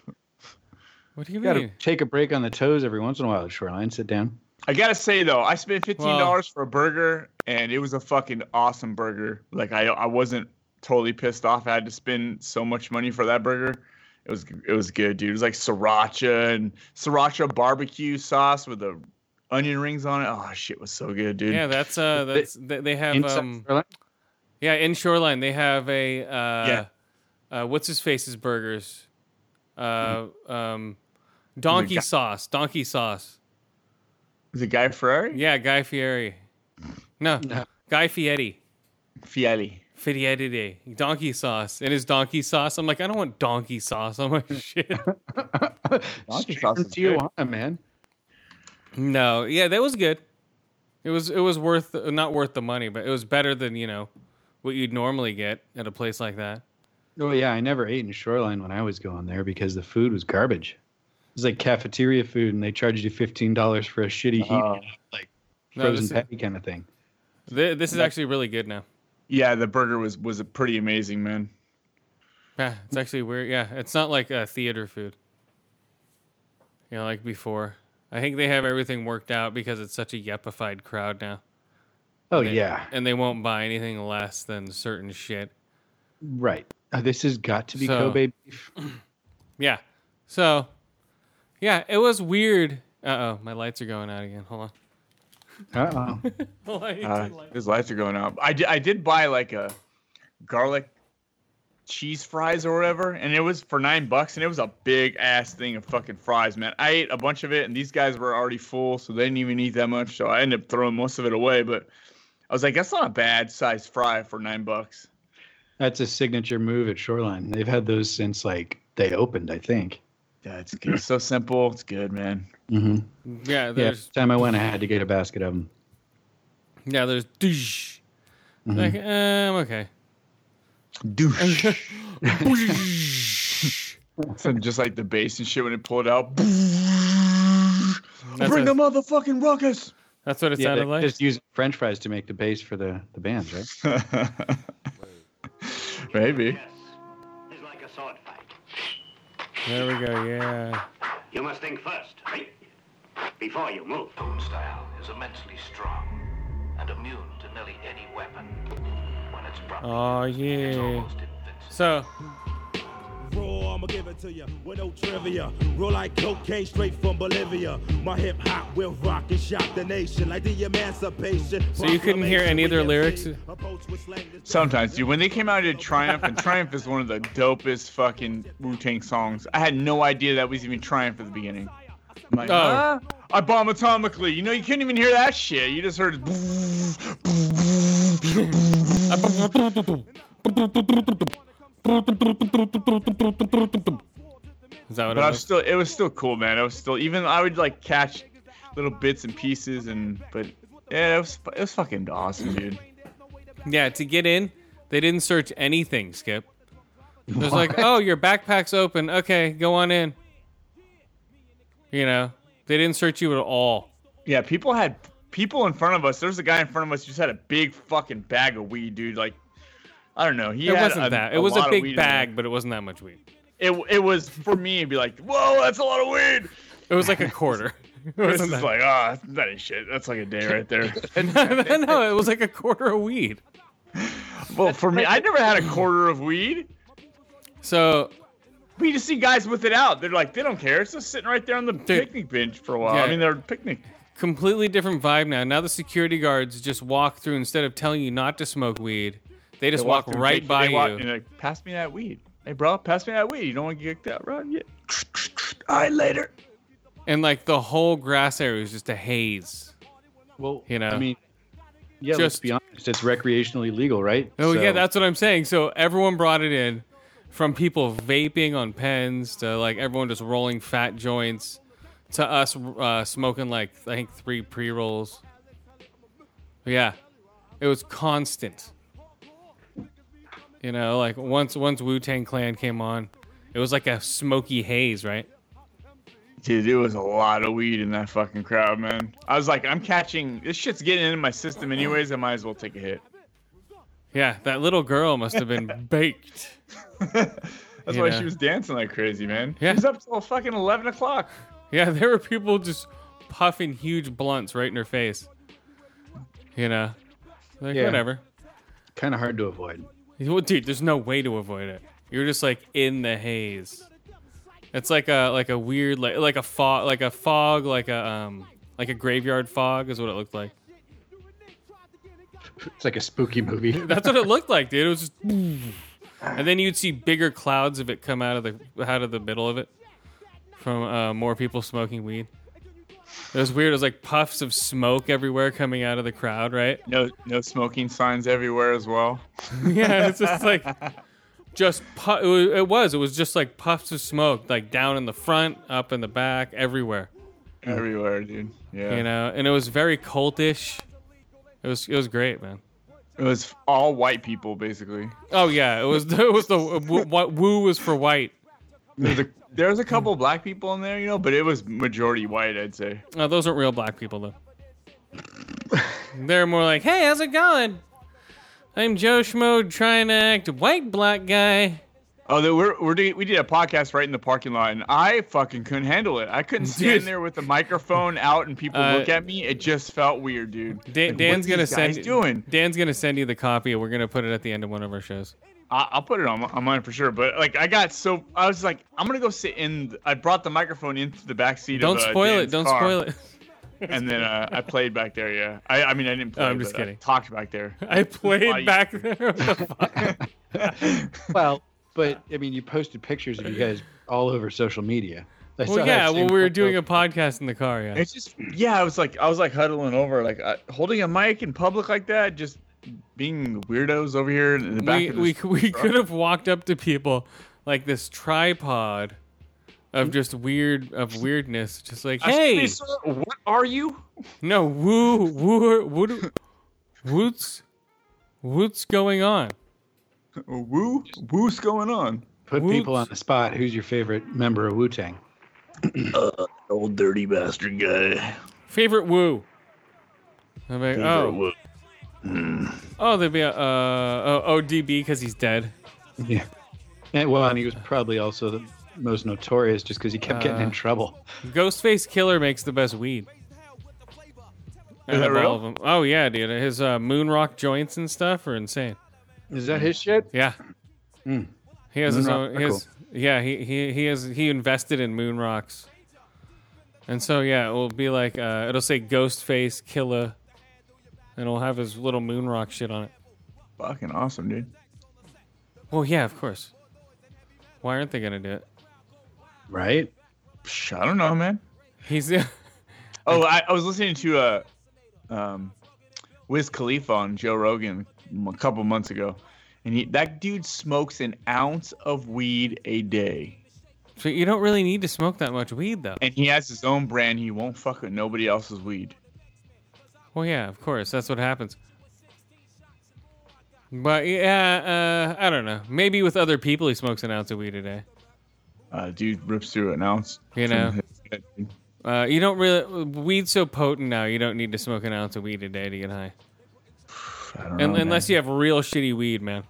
Speaker 1: What do you
Speaker 2: You got to take a break on the toes every once in a while at Shoreline. Sit down.
Speaker 3: I gotta say though, I spent fifteen dollars for a burger, and it was a fucking awesome burger. Like I, I wasn't totally pissed off. I had to spend so much money for that burger. It was, it was good, dude. It was like sriracha and sriracha barbecue sauce with the onion rings on it. Oh shit, was so good, dude.
Speaker 1: Yeah, that's uh, that's they, they have
Speaker 2: Inside
Speaker 1: um,
Speaker 2: Shoreline?
Speaker 1: yeah, in Shoreline they have a uh,
Speaker 3: Yeah.
Speaker 1: uh, what's his face's burgers, uh, um, donkey
Speaker 3: guy-
Speaker 1: sauce, donkey sauce.
Speaker 3: Is it Guy Ferrari?
Speaker 1: Yeah, Guy Fieri. No,
Speaker 2: No.
Speaker 1: Guy Fieri.
Speaker 3: Fieri.
Speaker 1: Fieri, donkey sauce. And his donkey sauce. I'm like, I don't want donkey sauce on my shit.
Speaker 3: Donkey
Speaker 2: Straight
Speaker 3: sauce
Speaker 2: from
Speaker 3: is good.
Speaker 2: Tijuana, man.
Speaker 1: No, yeah, that was good. It was it was worth not worth the money, but it was better than you know what you'd normally get at a place like that.
Speaker 2: Oh yeah, I never ate in Shoreline when I was going there because the food was garbage. It was like cafeteria food, and they charged you fifteen dollars for a shitty heat,
Speaker 3: Oh.
Speaker 2: like
Speaker 1: No,
Speaker 2: frozen
Speaker 1: this is-
Speaker 2: patty kind of thing.
Speaker 1: Th- This is actually really good now.
Speaker 3: Yeah, the burger was was pretty amazing, man.
Speaker 1: Yeah, it's actually weird. Yeah, it's not like uh, theater food. You know, like before. I think they have everything worked out because it's such a yeppified crowd now,
Speaker 2: Oh
Speaker 1: They-
Speaker 2: yeah,
Speaker 1: and they won't buy anything less than certain shit.
Speaker 2: right. Uh, this has got to be
Speaker 1: So-
Speaker 2: Kobe beef.
Speaker 1: Yeah. So, yeah, it was weird. Uh oh, my lights are going out again. Hold
Speaker 2: Uh oh.
Speaker 1: on.
Speaker 3: Uh, his lights are going out. I did, I did buy like a garlic cheese fries or whatever, and it was for nine bucks, and it was a big ass thing of fucking fries, man. I ate a bunch of it, and these guys were already full, so they didn't even eat that much. So I ended up throwing most of it away. But I was like, that's not a bad size fry for nine bucks.
Speaker 2: That's a signature move at Shoreline. They've had those since like they opened, I think.
Speaker 3: Yeah, it's, good. it's so simple. It's good, man.
Speaker 2: Mm-hmm.
Speaker 1: yeah,
Speaker 2: Yeah,
Speaker 1: there's
Speaker 2: time I went, I had to get a basket of them.
Speaker 1: yeah, there's douche.
Speaker 2: Mm-hmm.
Speaker 1: Like, um, okay.
Speaker 3: Douche. So just like the bass and shit when it pulled out.
Speaker 1: That's
Speaker 3: Bring
Speaker 1: a-
Speaker 3: the motherfucking ruckus.
Speaker 1: That's what it
Speaker 2: Yeah,
Speaker 1: sounded
Speaker 2: they
Speaker 1: like.
Speaker 2: just use French fries to make the base for the the bands, right?
Speaker 3: Maybe.
Speaker 1: There we go. Yeah.
Speaker 5: You must think first, right? Before you move.
Speaker 6: Own style is immensely strong and immune to nearly any weapon. When it's properly
Speaker 1: Oh
Speaker 6: used, it's
Speaker 1: yeah.
Speaker 6: almost invincible.
Speaker 1: So
Speaker 7: Raw, I'ma give it to you with no trivia. Roll like cocaine straight from Bolivia. My hip hop will rock and shock the nation like the emancipation.
Speaker 1: So you couldn't hear any of their lyrics?
Speaker 3: Sometimes, dude. When they came out, I did Triumph, and Triumph is one of the dopest fucking Wu Tang songs. I had no idea that was even Triumph at the beginning. I'm like,
Speaker 1: Oh.
Speaker 3: huh? I bomb atomically. You know, you couldn't even hear that shit. You just heard.
Speaker 1: is that what
Speaker 3: But
Speaker 1: it
Speaker 3: I
Speaker 1: was?
Speaker 3: still, it was still cool, man. I was still, even I would like catch little bits and pieces, and but yeah, it was, it was fucking awesome, dude.
Speaker 1: Yeah, to get in, they didn't search anything, Skip. It was like, oh, your backpack's open. Okay, go on in. You know, they didn't search you at all.
Speaker 3: Yeah, people had people in front of us. There's a guy in front of us who just had a big fucking bag of weed, dude. Like, I don't know. He
Speaker 1: It wasn't
Speaker 3: a-
Speaker 1: that. It was a big
Speaker 3: weed in there.
Speaker 1: bag, but it wasn't that much weed.
Speaker 3: It it was for me to be like, whoa, that's a lot of weed.
Speaker 1: It was like a quarter. It wasn't that.
Speaker 3: like, ah, that ain't shit. That's like a day right there.
Speaker 1: no, it was like a quarter of weed.
Speaker 3: well, for me, I never had a quarter of weed.
Speaker 1: So
Speaker 3: you just see guys with it out. They're like, they don't care. It's just sitting right there on the picnic bench for a while.
Speaker 1: Yeah.
Speaker 3: I mean, they're picnic.
Speaker 1: completely different vibe now. Now the security guards just walk through instead of telling you not to smoke weed. They just
Speaker 3: They
Speaker 1: walk,
Speaker 3: and
Speaker 1: right by
Speaker 3: they walk-
Speaker 1: you.
Speaker 3: and like, pass me that weed. Hey, bro, pass me that weed. You don't want to get out, right? Yeah. All right, later.
Speaker 1: and like the whole grass area is just a haze.
Speaker 2: Well,
Speaker 1: You know.
Speaker 2: I mean, yeah. let's
Speaker 1: Just-
Speaker 2: be honest. It's recreationally legal, right?
Speaker 1: Oh yeah, that's what I'm saying. So everyone brought it in, from people vaping on pens to like everyone just rolling fat joints, to us uh, smoking like I think three pre rolls. Yeah, it was constant. You know, like once once Wu Tang Clan came on, it was like a smoky haze, right?
Speaker 3: Dude, it was a lot of weed in that fucking crowd, man. I was like, I'm catching this shit's getting into my system anyways. I might as well take a hit.
Speaker 1: Yeah, that little girl must have been baked.
Speaker 3: That's
Speaker 1: You
Speaker 3: why
Speaker 1: know.
Speaker 3: she was dancing like crazy, man.
Speaker 1: Yeah.
Speaker 3: She was up till fucking eleven o'clock.
Speaker 1: Yeah, there were people just puffing huge blunts right in her face. You know, like
Speaker 2: Yeah.
Speaker 1: whatever.
Speaker 2: kind of hard to avoid.
Speaker 1: Well, dude, there's no way to avoid it. You're just like in the haze. It's like a like a weird like like a fog like a fog like a um Like a graveyard fog is what it looked like.
Speaker 2: It's like a spooky movie.
Speaker 1: That's what it looked like, dude. It was just, and then you'd see bigger clouds of it come out of the out of the middle of it from uh, more people smoking weed. It was weird. It was like puffs of smoke everywhere coming out of the crowd, right?
Speaker 3: No, no smoking signs everywhere as well.
Speaker 1: yeah, it's just like just pu- it was, it was it was just like puffs of smoke, like down in the front, up in the back, everywhere. Mm.
Speaker 3: Everywhere, dude. Yeah.
Speaker 1: You know, and it was very cultish. It was it was great, man.
Speaker 3: It was all white people, basically.
Speaker 1: Oh yeah, it was it was the what woo was for white.
Speaker 3: A, there was a couple black people in there, you know, but it was majority white, I'd say.
Speaker 1: Oh, those aren't real black people though. They're more like, "Hey, how's it going? I'm Joe Schmo trying to act white black guy."
Speaker 3: Oh, they, we're, we're doing, we did a podcast right in the parking lot, and I fucking couldn't handle it. I couldn't stand there with the microphone out and people
Speaker 1: Uh,
Speaker 3: look at me. It just felt weird, dude.
Speaker 1: Dan,
Speaker 3: Like,
Speaker 1: Dan's gonna send
Speaker 3: doing.
Speaker 1: Dan's gonna send you the copy, and we're gonna put it at the end of one of our shows.
Speaker 3: I, I'll put it on, on mine for sure. But like, I got so I was like, I'm gonna go sit in. th- I brought the microphone into the back seat.
Speaker 1: Don't
Speaker 3: of, uh,
Speaker 1: spoil it. Don't
Speaker 3: car,
Speaker 1: spoil it.
Speaker 3: And then uh, I played back there. Yeah, I, I mean I didn't play.
Speaker 1: Oh, I'm just
Speaker 3: but I
Speaker 1: kidding.
Speaker 3: talked back there.
Speaker 1: I played
Speaker 3: Why
Speaker 1: back there. The
Speaker 2: well, but I mean, you posted pictures of you guys all over social media. I
Speaker 1: well, yeah. Well, we were doing a podcast in the car. Yeah.
Speaker 3: It's just yeah. I was like I was like huddling over, like uh, holding a mic in public like that, just being weirdos over here in the back.
Speaker 1: we
Speaker 3: of
Speaker 1: we
Speaker 3: this
Speaker 1: we
Speaker 3: truck.
Speaker 1: could have walked up to people like this tripod of hmm? just weird of weirdness, just like,
Speaker 3: Excuse
Speaker 1: hey,
Speaker 3: me, sir, what are you?
Speaker 1: no, woo, woo, woo, what's what's going on?
Speaker 3: Woo, woo's going on?
Speaker 2: Put
Speaker 1: Whoops.
Speaker 2: people on the spot. Who's your favorite member of Wu Tang?
Speaker 3: Uh, old dirty bastard guy.
Speaker 1: Favorite woo? I'm like, oh,
Speaker 3: Woo.
Speaker 1: Oh, there'd be a uh, oh, ODB because he's dead.
Speaker 2: Yeah. And, well, and he was probably also the most notorious just because he kept getting
Speaker 1: Uh,
Speaker 2: in trouble.
Speaker 1: Ghostface Killah makes the best weed.
Speaker 3: Is that
Speaker 1: Out of all
Speaker 3: real?
Speaker 1: Oh yeah, dude. His uh, moon rock joints and stuff are insane.
Speaker 2: Is that his shit?
Speaker 1: Yeah.
Speaker 2: Mm.
Speaker 1: He has his own. His, yeah, he, he he has he invested in moon rocks, and so yeah, it will be like uh, it'll say Ghostface Killah, and it'll have his little moon rock shit on it.
Speaker 3: Fucking awesome, dude.
Speaker 1: Well, yeah, of course. Why aren't they gonna do it?
Speaker 2: Right?
Speaker 3: Psh, I don't know, man.
Speaker 1: He's
Speaker 3: Oh, I, I was listening to uh, um, Wiz Khalifa on Joe Rogan a couple months ago, and he that dude smokes an ounce of weed a day,
Speaker 1: so you don't really need to smoke that much weed though.
Speaker 3: and he has his own brand. He won't fuck with nobody else's weed.
Speaker 1: Well, yeah, of course. That's what happens. But yeah, uh, I don't know. Maybe with other people, he smokes an ounce of weed a day.
Speaker 3: Uh, dude rips through an ounce.
Speaker 1: You know?
Speaker 3: his head, dude.
Speaker 1: Uh, you don't really weed's so potent now. You don't need to smoke an ounce of weed a day to get high,
Speaker 3: I don't know,
Speaker 1: unless
Speaker 3: man.
Speaker 1: you have real shitty weed, man.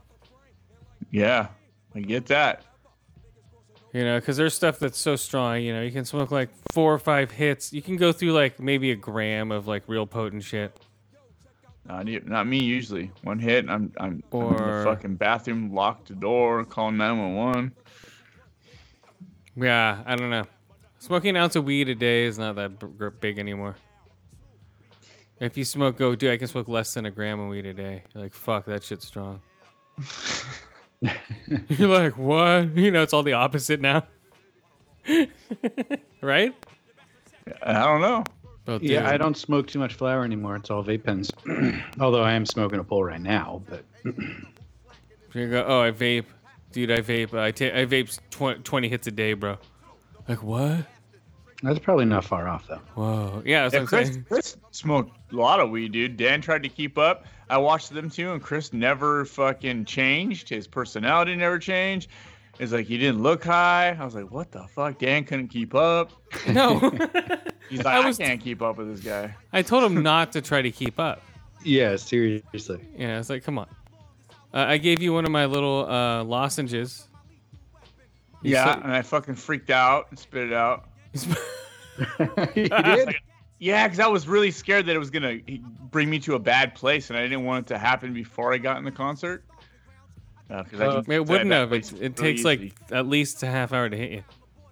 Speaker 3: Yeah, I get that.
Speaker 1: You know, because there's stuff that's so strong. You know, you can smoke like four or five hits. You can go through like maybe a gram of like real potent shit.
Speaker 3: Not, not me usually. One hit, I'm I'm, I'm in the fucking bathroom, locked the door, call nine one one.
Speaker 1: Yeah, I don't know. Smoking an ounce of weed a day is not that big anymore. If you smoke, go, dude, I can smoke less than a gram of weed a day. You're like, fuck, that shit's strong. You're like, what? You know, it's all the opposite now. right?
Speaker 3: I don't know.
Speaker 1: Oh,
Speaker 2: Yeah,
Speaker 1: dude.
Speaker 2: I don't smoke too much flower anymore. It's all vape pens. Although I am smoking a bowl right now, but
Speaker 1: You go, oh, I vape. Dude, I vape. I ta- I vape tw- 20 hits a day, bro. Like, what?
Speaker 2: that's probably not far off though.
Speaker 1: Whoa. Yeah, that's
Speaker 3: Yeah,
Speaker 1: what I'm
Speaker 3: Chris,
Speaker 1: saying.
Speaker 3: Chris smoked a lot of weed, dude. Dan tried to keep up. I watched them too, and Chris never fucking changed. His personality never changed. It's like he didn't look high. I was like, what the fuck? Dan couldn't keep up.
Speaker 1: No.
Speaker 3: He's like,
Speaker 1: I
Speaker 3: I, can't keep up with this guy.
Speaker 1: I told him not to try to keep up.
Speaker 2: Yeah, seriously.
Speaker 1: Yeah, know, it's like, come on. Uh, I gave you one of my little uh, lozenges. You
Speaker 3: Yeah,
Speaker 1: said-
Speaker 3: and I fucking freaked out and spit it out.
Speaker 2: you did?
Speaker 3: Yeah, because I was really scared that it was gonna bring me to a bad place, and I didn't want it to happen before I got in the concert. Because I
Speaker 2: Uh,
Speaker 3: can
Speaker 1: it wouldn't
Speaker 3: that
Speaker 1: have.
Speaker 3: place
Speaker 1: It, it
Speaker 3: really
Speaker 1: takes like
Speaker 3: easy.
Speaker 1: at least a half hour to hit you.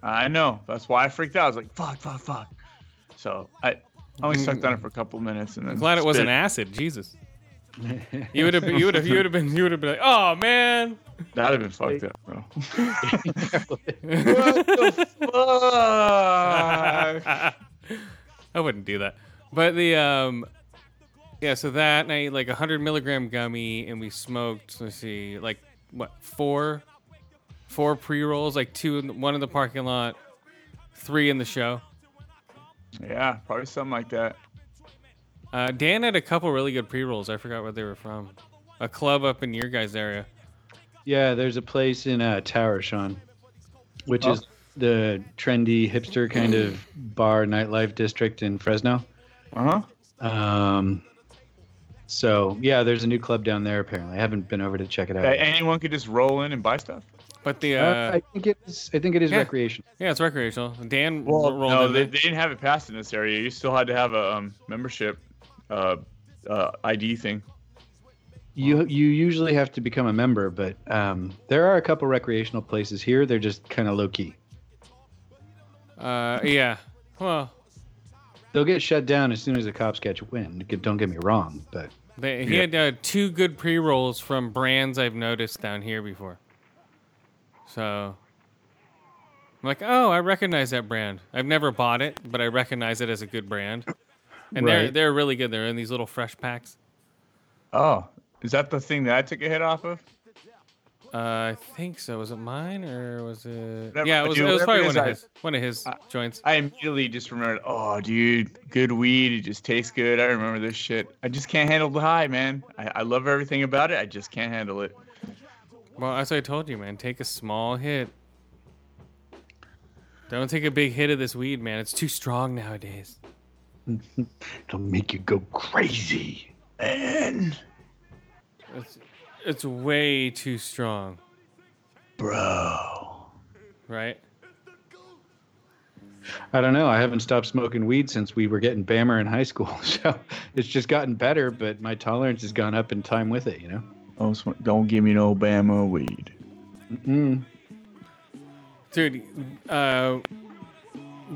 Speaker 3: I know. That's why I freaked out. I was like, fuck, fuck, fuck. So I, I only sucked on it for a couple minutes and then.
Speaker 1: Glad it wasn't acid. Jesus. You would have. You would have. You would have been. You would have been like, oh man.
Speaker 3: That'd have been fucked up, bro.
Speaker 1: I wouldn't do that. But the um, yeah. So that and I ate like a hundred milligram gummy, and we smoked. Let's see, like what four, four pre rolls, like two, in the, one in the parking lot, three in the show.
Speaker 3: Yeah, probably something like that.
Speaker 1: Uh, Dan had a couple really good pre rolls. I forgot where they were from. A club up in your guys' area.
Speaker 2: Yeah, there's a place in uh, Tower, Sean, which
Speaker 3: Oh.
Speaker 2: is the trendy hipster kind of bar nightlife district in Fresno.
Speaker 3: Uh huh.
Speaker 2: Um, so yeah, there's a new club down there. Apparently, I haven't been over to check it out.
Speaker 3: Anyone could just roll in and buy stuff.
Speaker 1: But the
Speaker 2: Uh,
Speaker 1: uh,
Speaker 2: I think it is. I think it is
Speaker 1: yeah.
Speaker 2: recreational.
Speaker 1: yeah, it's recreational. Dan
Speaker 3: Well,
Speaker 1: rolled
Speaker 3: no,
Speaker 1: in
Speaker 3: they, they didn't have it passed in this area. You still had to have a um, membership uh, uh, ID thing.
Speaker 2: You you usually have to become a member, but um, there are a couple recreational places here. They're just kind of low key.
Speaker 1: Uh, yeah. Well,
Speaker 2: They'll get shut down as soon as the cops catch wind. Don't get me wrong, but
Speaker 1: They, he had uh, two good pre rolls from brands I've noticed down here before. So I'm like, oh, I recognize that brand. I've never bought it, but I recognize it as a good brand. And they're they're really good. They're in these little fresh packs.
Speaker 3: Oh, is that the thing that I took a hit off of?
Speaker 1: Uh, I think so. Was it mine or was it?
Speaker 3: Whatever
Speaker 1: yeah, it was. It was probably
Speaker 3: it
Speaker 1: one of
Speaker 3: I-
Speaker 1: his one of his joints.
Speaker 3: I immediately just remembered. Oh, dude, good weed. It just tastes good. I remember this shit. I just can't handle the high, man. I, I love everything about it. I just can't handle it.
Speaker 1: Well, as I told you, man. Take a small hit. Don't take a big hit of this weed, man. It's too strong nowadays.
Speaker 2: it'll make you go crazy.
Speaker 3: And
Speaker 1: It's, it's way too strong,
Speaker 3: bro,
Speaker 1: right?
Speaker 2: I don't know. I haven't stopped smoking weed since we were getting Bammer in high school, so it's just gotten better. But my tolerance has gone up in time with it. You know.
Speaker 3: don't, sm- don't give me no Bama weed.
Speaker 2: Mm.
Speaker 1: Dude, uh,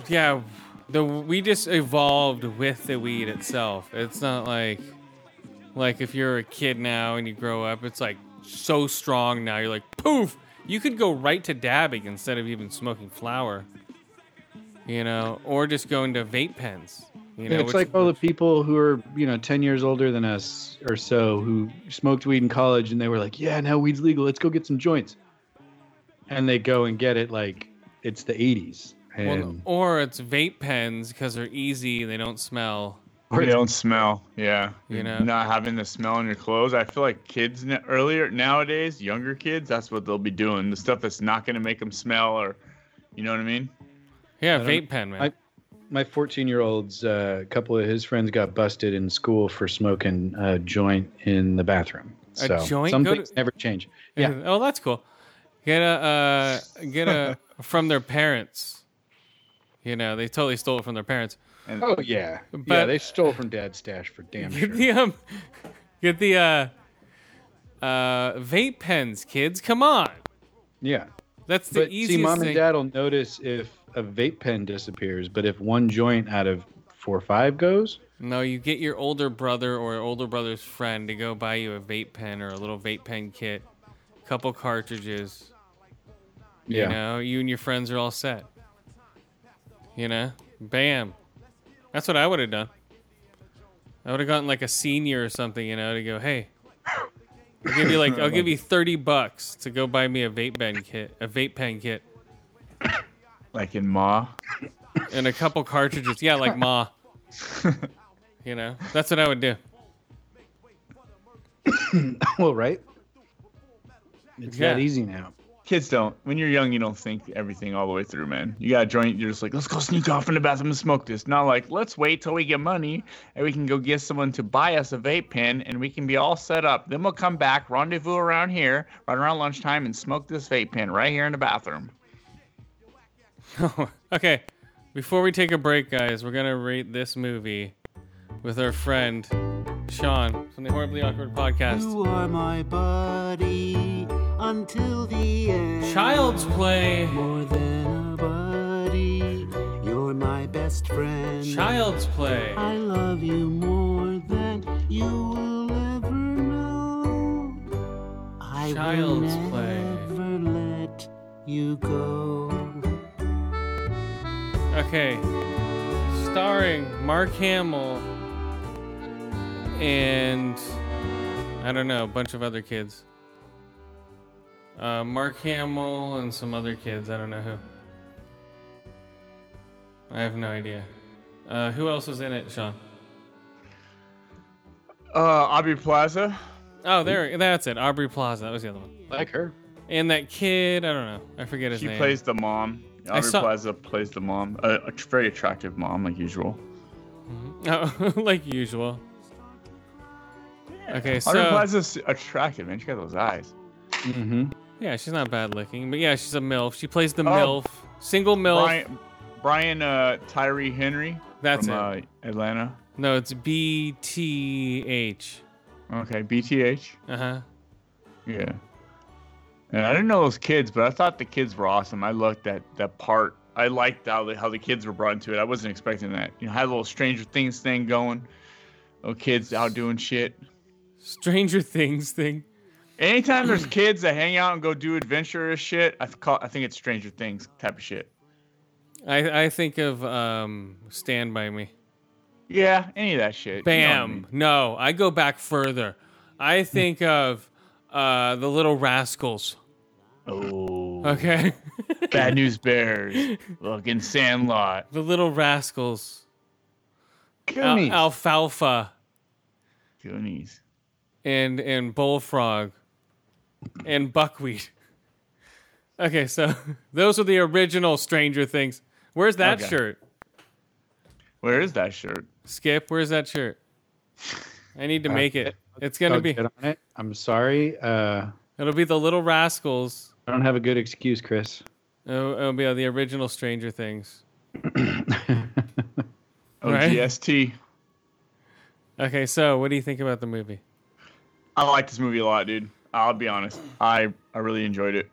Speaker 1: yeah, the we just evolved with the weed itself. It's not like like if you're a kid now and you grow up, it's like so strong now. You're like poof. You could go right to dabbing instead of even smoking flower. You know, or just going to vape pens. You know,
Speaker 2: it's like all the people who are you know ten years older than us or so who smoked weed in college, and they were like, "Yeah, now weed's legal. Let's go get some joints." And they go and get it like it's the '80s,
Speaker 1: well, or it's vape pens because they're easy. They don't smell.
Speaker 3: They don't smell. Yeah,
Speaker 1: You know?
Speaker 3: not having the smell on your clothes. I feel like kids n- earlier nowadays, younger kids, that's what they'll be doing. The stuff that's not gonna make them smell, or you know what I mean.
Speaker 1: Yeah,
Speaker 2: don't-
Speaker 1: vape pen, man.
Speaker 2: I- my 14 year old's uh, a couple of his friends got busted in school for smoking a joint in the bathroom.
Speaker 1: A
Speaker 2: So
Speaker 1: joint?
Speaker 2: some
Speaker 1: Go
Speaker 2: things
Speaker 1: to-
Speaker 2: never change. Yeah.
Speaker 1: Oh, that's cool. Get a uh, get a from their parents. You know, they totally stole it from their parents.
Speaker 3: And
Speaker 2: Oh yeah. yeah, they stole from dad's stash for damn
Speaker 1: Get
Speaker 2: sure.
Speaker 1: the um, get the uh, uh, vape pens, kids. Come on,
Speaker 2: Yeah.
Speaker 1: that's the
Speaker 2: But
Speaker 1: easiest
Speaker 2: see, mom
Speaker 1: thing.
Speaker 2: and dad will notice if a vape pen disappears, but if one joint out of four or five goes,
Speaker 1: No, you get your older brother or older brother's friend to go buy you a vape pen or a little vape pen kit, couple cartridges.
Speaker 2: yeah.
Speaker 1: You know, you and your friends are all set. You know, bam. That's what I would have done. I would have gotten like a senior or something, you know, to go, hey, I'll give you like, I'll give you thirty bucks to go buy me a vape pen kit, a vape pen kit,
Speaker 3: like in Ma.
Speaker 1: and a couple cartridges. Yeah, like ma. you know, that's what I would do.
Speaker 2: well, right? It's that easy now.
Speaker 3: Kids don't. When you're young, you don't think everything all the way through, man. You got a joint, you're just like, let's go sneak off in the bathroom and smoke this. Not like, let's wait till we get money and we can go get someone to buy us a vape pen and we can be all set up. Then we'll come back, rendezvous around here, right around lunchtime, and smoke this vape pen right here in the bathroom.
Speaker 1: okay, before we take a break, guys, we're gonna rate this movie with our friend Sean from the Horribly Awkward Podcast.
Speaker 8: You are my buddy until the end.
Speaker 1: Child's Play.
Speaker 8: More than a buddy, you're my best friend.
Speaker 1: Child's Play.
Speaker 8: I love you more than you will ever know. I
Speaker 1: Child's
Speaker 8: will
Speaker 1: Play.
Speaker 8: let you go.
Speaker 1: Okay. Starring Mark Hamill and I don't know, a bunch of other kids. Uh, Mark Hamill and some other kids. I don't know who. I have no idea. Uh, who else was in it, Sean?
Speaker 3: Uh, Aubrey Plaza.
Speaker 1: Oh, there. That's it. Aubrey Plaza. That was the other one.
Speaker 2: Like her.
Speaker 1: And that kid. I don't know. I forget his
Speaker 3: She
Speaker 1: name.
Speaker 3: plays the mom.
Speaker 1: I
Speaker 3: Aubrey
Speaker 1: saw-
Speaker 3: Plaza plays the mom. A, a very attractive mom, like usual.
Speaker 1: Oh, like usual. Okay, so
Speaker 3: Aubrey Plaza's attractive, man. She got those eyes.
Speaker 2: Mm-hmm.
Speaker 1: Yeah, she's not bad looking, but yeah, she's a milf. She plays the
Speaker 3: Oh.
Speaker 1: milf, single milf.
Speaker 3: Brian, Brian uh, Tyree Henry.
Speaker 1: That's
Speaker 3: from,
Speaker 1: it.
Speaker 3: Uh, Atlanta.
Speaker 1: No, it's B T H.
Speaker 3: Okay, BTH.
Speaker 1: Uh huh.
Speaker 3: Yeah. And I didn't know those kids, but I thought the kids were awesome. I looked at that part. I liked how the, how the kids were brought into it. I wasn't expecting that. You know, had a little Stranger Things thing going. Oh, kids out doing shit.
Speaker 1: Stranger Things thing.
Speaker 3: Anytime there's kids that hang out and go do adventurous shit, I, th- call, I think it's Stranger Things type of shit.
Speaker 1: I I think of um Stand by Me.
Speaker 3: Yeah, any of that shit. You know I
Speaker 1: Bam.
Speaker 3: mean.
Speaker 1: No, I go back further. I think of uh the Little Rascals.
Speaker 3: Oh.
Speaker 1: Okay.
Speaker 3: Bad News Bears. Fucking Sandlot.
Speaker 1: the Little Rascals. Al-
Speaker 2: Goonies.
Speaker 1: alfalfa.
Speaker 3: Goonies.
Speaker 1: and and bullfrog and buckwheat. Okay, so those are the original Stranger Things. Where's that
Speaker 3: Okay.
Speaker 1: shirt?
Speaker 3: Where is that shirt?
Speaker 1: Skip, where's that shirt? I need to
Speaker 2: Uh,
Speaker 1: make it.
Speaker 2: it-
Speaker 1: It's gonna
Speaker 2: I'll
Speaker 1: be.
Speaker 2: get on it. I'm sorry. Uh,
Speaker 1: It'll be the Little Rascals.
Speaker 2: I don't have a good excuse, Chris.
Speaker 1: It'll, it'll be the original Stranger Things.
Speaker 3: Oh,
Speaker 1: Right.
Speaker 3: OGST.
Speaker 1: Okay, so what do you think about the movie?
Speaker 3: I like this movie a lot, dude. I'll be honest. I I really enjoyed it.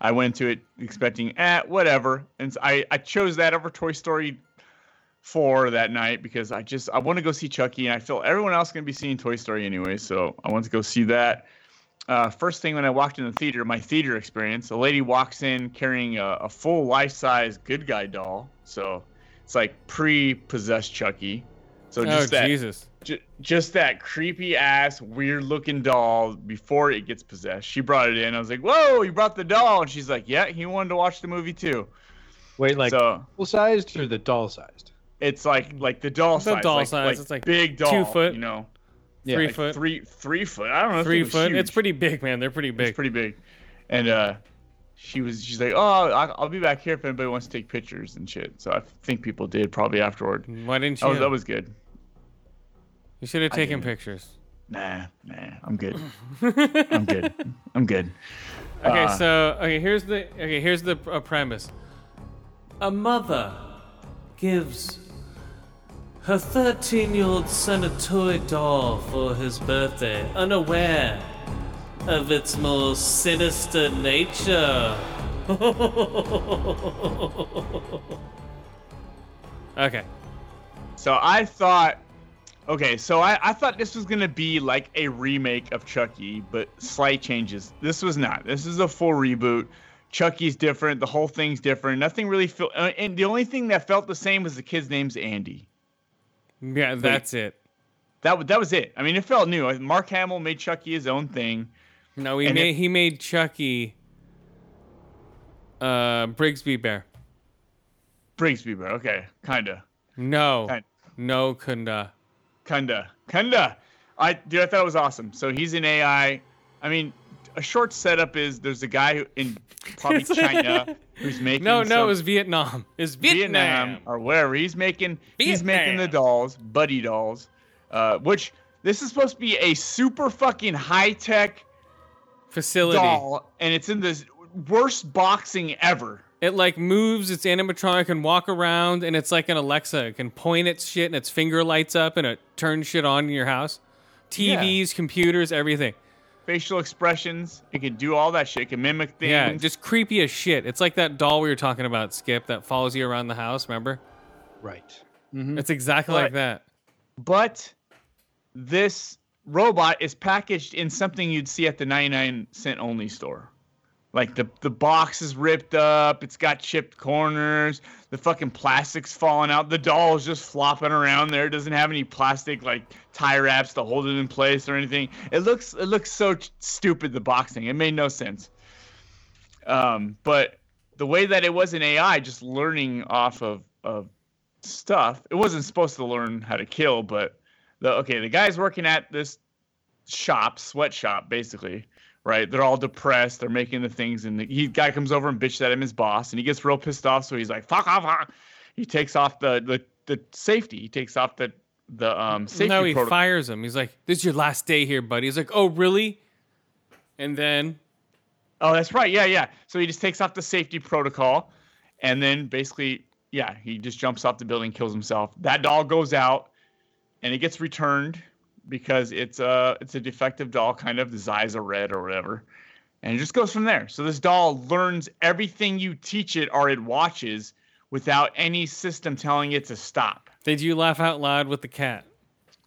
Speaker 3: I went to it expecting, eh, whatever, and I I chose that over Toy Story four that night because I just I want to go see Chucky, and I feel everyone else is gonna be seeing Toy Story anyway, so I want to go see that. Uh, first thing when I walked in the theater, my theater experience, a lady walks in carrying a, a full life-size good guy doll, so it's like pre-possessed Chucky. So
Speaker 1: oh
Speaker 3: just that,
Speaker 1: Jesus!
Speaker 3: J- just that creepy ass weird looking doll before it gets possessed. She brought it in. I was like, "Whoa, you brought the doll!" And she's like, "Yeah, he wanted to watch the movie too."
Speaker 2: Wait, like
Speaker 3: so
Speaker 2: full sized or the doll sized?
Speaker 3: it's like like the doll
Speaker 1: The
Speaker 3: size,
Speaker 1: doll
Speaker 3: like,
Speaker 1: size, it's like
Speaker 3: big doll,
Speaker 1: two foot,
Speaker 3: you know,
Speaker 2: Yeah,
Speaker 1: Three
Speaker 3: like
Speaker 1: foot,
Speaker 3: three three foot. I don't know, if it
Speaker 1: three
Speaker 3: was
Speaker 1: foot. It's pretty big, man. They're pretty big.
Speaker 3: It's pretty big, and uh, she was she's like, "Oh, I- I'll be back here if anybody wants to take pictures and shit." So I think people did probably afterward.
Speaker 1: Why didn't
Speaker 3: That
Speaker 1: you?
Speaker 3: was, that was good.
Speaker 1: You should have taken pictures.
Speaker 3: Nah, nah, I'm good. I'm good. I'm good.
Speaker 1: Okay,
Speaker 3: Uh,
Speaker 1: so okay, here's the okay, here's the uh, premise. A mother gives her 13-year-old son a toy doll for his birthday, unaware of its more sinister nature. okay.
Speaker 3: So I thought, okay, so I, I thought this was gonna be like a remake of Chucky, but slight changes. This was not. This is a full reboot. Chucky's different. The whole thing's different. Nothing really felt. uh, And the only thing that felt the same was the kid's name's Andy.
Speaker 1: Yeah, that's it.
Speaker 3: That was that was it. I mean, it felt new. Mark Hamill made Chucky his own thing.
Speaker 1: No, he made
Speaker 3: it-
Speaker 1: he made Chucky uh Brigsby Bear.
Speaker 3: Brigsby Bear. Okay, kinda,
Speaker 1: No.
Speaker 3: No, kind-
Speaker 1: No Kunda.
Speaker 3: kinda. I dude, I thought it was awesome. So he's an AI. I mean, a short setup is there's a guy who, in probably China who's making
Speaker 1: No, no, it was Vietnam. It's Vietnam.
Speaker 3: Vietnam or wherever. He's making he's making the dolls, buddy dolls, uh, which this is supposed to be a super fucking high tech
Speaker 1: Facility.
Speaker 3: doll, and it's in this worst boxing ever.
Speaker 1: It like moves its animatronic and walk around and it's like an Alexa. It can point its shit and its finger lights up and it turns shit on in your house. TVs, computers, everything.
Speaker 3: Facial expressions, it can do all that shit. It can mimic things.
Speaker 1: Yeah, just creepy as shit. It's like that doll we were talking about, Skip, that follows you around the house, remember?
Speaker 2: Right. Mhm.
Speaker 1: It's exactly
Speaker 3: But-
Speaker 1: like that.
Speaker 3: but this robot is packaged in something you'd see at the 99 cent only store. Like the the box is ripped up, it's got chipped corners, the fucking plastic's falling out, the doll is just flopping around there, it doesn't have any plastic like tie wraps to hold it in place or anything. It looks it looks so ch- stupid the boxing. It made no sense. Um, but the way that it was an AI just learning off of of stuff. It wasn't supposed to learn how to kill, but the okay, the guy's working at this shop, sweatshop, basically, right? They're all depressed. They're making the things, and the he, guy comes over and bitches at him, his boss, and he gets real pissed off. So he's like, "Fuck off!" fuck." He takes off the the the safety. He takes off the the um safety.
Speaker 1: no, he
Speaker 3: protocol.
Speaker 1: fires him. He's like, "This is your last day here, buddy." He's like, "Oh, really?" And then
Speaker 3: Oh, that's right. Yeah, yeah. So he just takes off the safety protocol, and then basically, yeah, he just jumps off the building, kills himself. That doll goes out, and it gets returned because it's a it's a defective doll, kind of. His eyes are red or whatever, and it just goes from there. So this doll learns everything you teach it or it watches without any system telling it to stop.
Speaker 1: did you laugh out loud with the cat?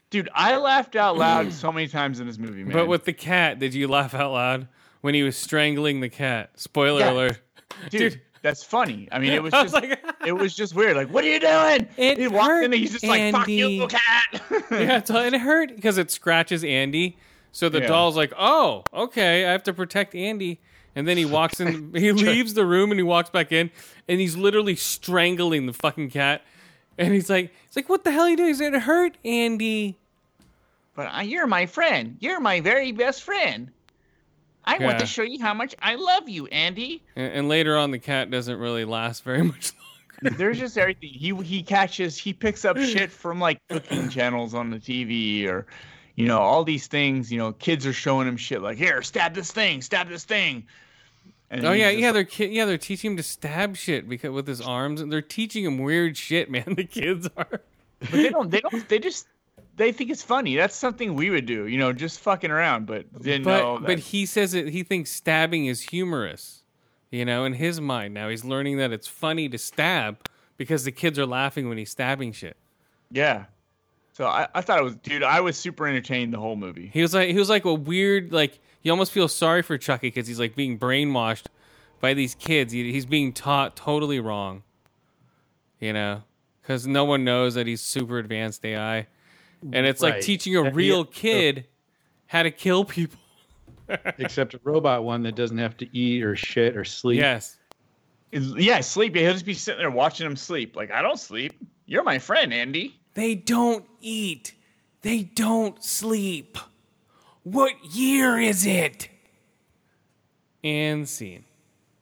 Speaker 3: Dude, I laughed out loud so many times in this movie, man.
Speaker 1: But with the cat, did you laugh out loud when he was strangling the cat? Spoiler
Speaker 3: Yeah.
Speaker 1: alert.
Speaker 3: dude,
Speaker 1: dude.
Speaker 3: That's funny. I mean, it was
Speaker 1: I was
Speaker 3: just
Speaker 1: like-
Speaker 3: it was just weird. Like, what are you doing?
Speaker 1: It
Speaker 3: he walks
Speaker 1: hurt,
Speaker 3: in and he's just like, "Fuck you,
Speaker 1: Andy."
Speaker 3: cat."
Speaker 1: yeah, so it hurt because it scratches Andy. So the
Speaker 3: Yeah.
Speaker 1: doll's like, "Oh, okay, I have to protect Andy." And then he walks in, he leaves the room and he walks back in, and he's literally strangling the fucking cat. And he's like, "He's like, what the hell are you doing? Is it hurt, Andy?"
Speaker 3: but uh, you're my friend. You're my very best friend. I want to show you how much I love you, Andy.
Speaker 1: And, and later on, the cat doesn't really last very much longer.
Speaker 3: There's just everything. He he catches. He picks up shit from like cooking channels on the TV or. You know, all these things, you know, kids are showing him shit like, here, stab this thing, stab this thing. And
Speaker 1: Oh yeah,
Speaker 3: just
Speaker 1: yeah.
Speaker 3: like-
Speaker 1: They're ki- yeah they're teaching him to stab shit because with his arms, and they're teaching him weird shit, man. The kids are.
Speaker 3: but they don't, they don't, they just, they think it's funny. That's something we would do, you know, just fucking around, but know.
Speaker 1: But but he says it. He thinks stabbing is humorous. You know, in his mind now, he's learning that it's funny to stab because the kids are laughing when he's stabbing shit.
Speaker 3: Yeah. So I, I thought it was, dude. I was super entertained the whole movie.
Speaker 1: He was like he was like a weird like you almost feel sorry for Chucky because he's like being brainwashed by these kids. He, he's being taught totally wrong. You know, because no one knows that he's super advanced AI, and it's like teaching a
Speaker 2: And he-
Speaker 1: real kid how to kill people.
Speaker 2: Except a robot one that doesn't have to eat or shit or sleep.
Speaker 1: Yes.
Speaker 3: Yeah, sleep. He'll just be sitting there watching him sleep. Like I don't sleep. You're my friend, Andy.
Speaker 1: They don't eat. They don't sleep. What year is it? And scene.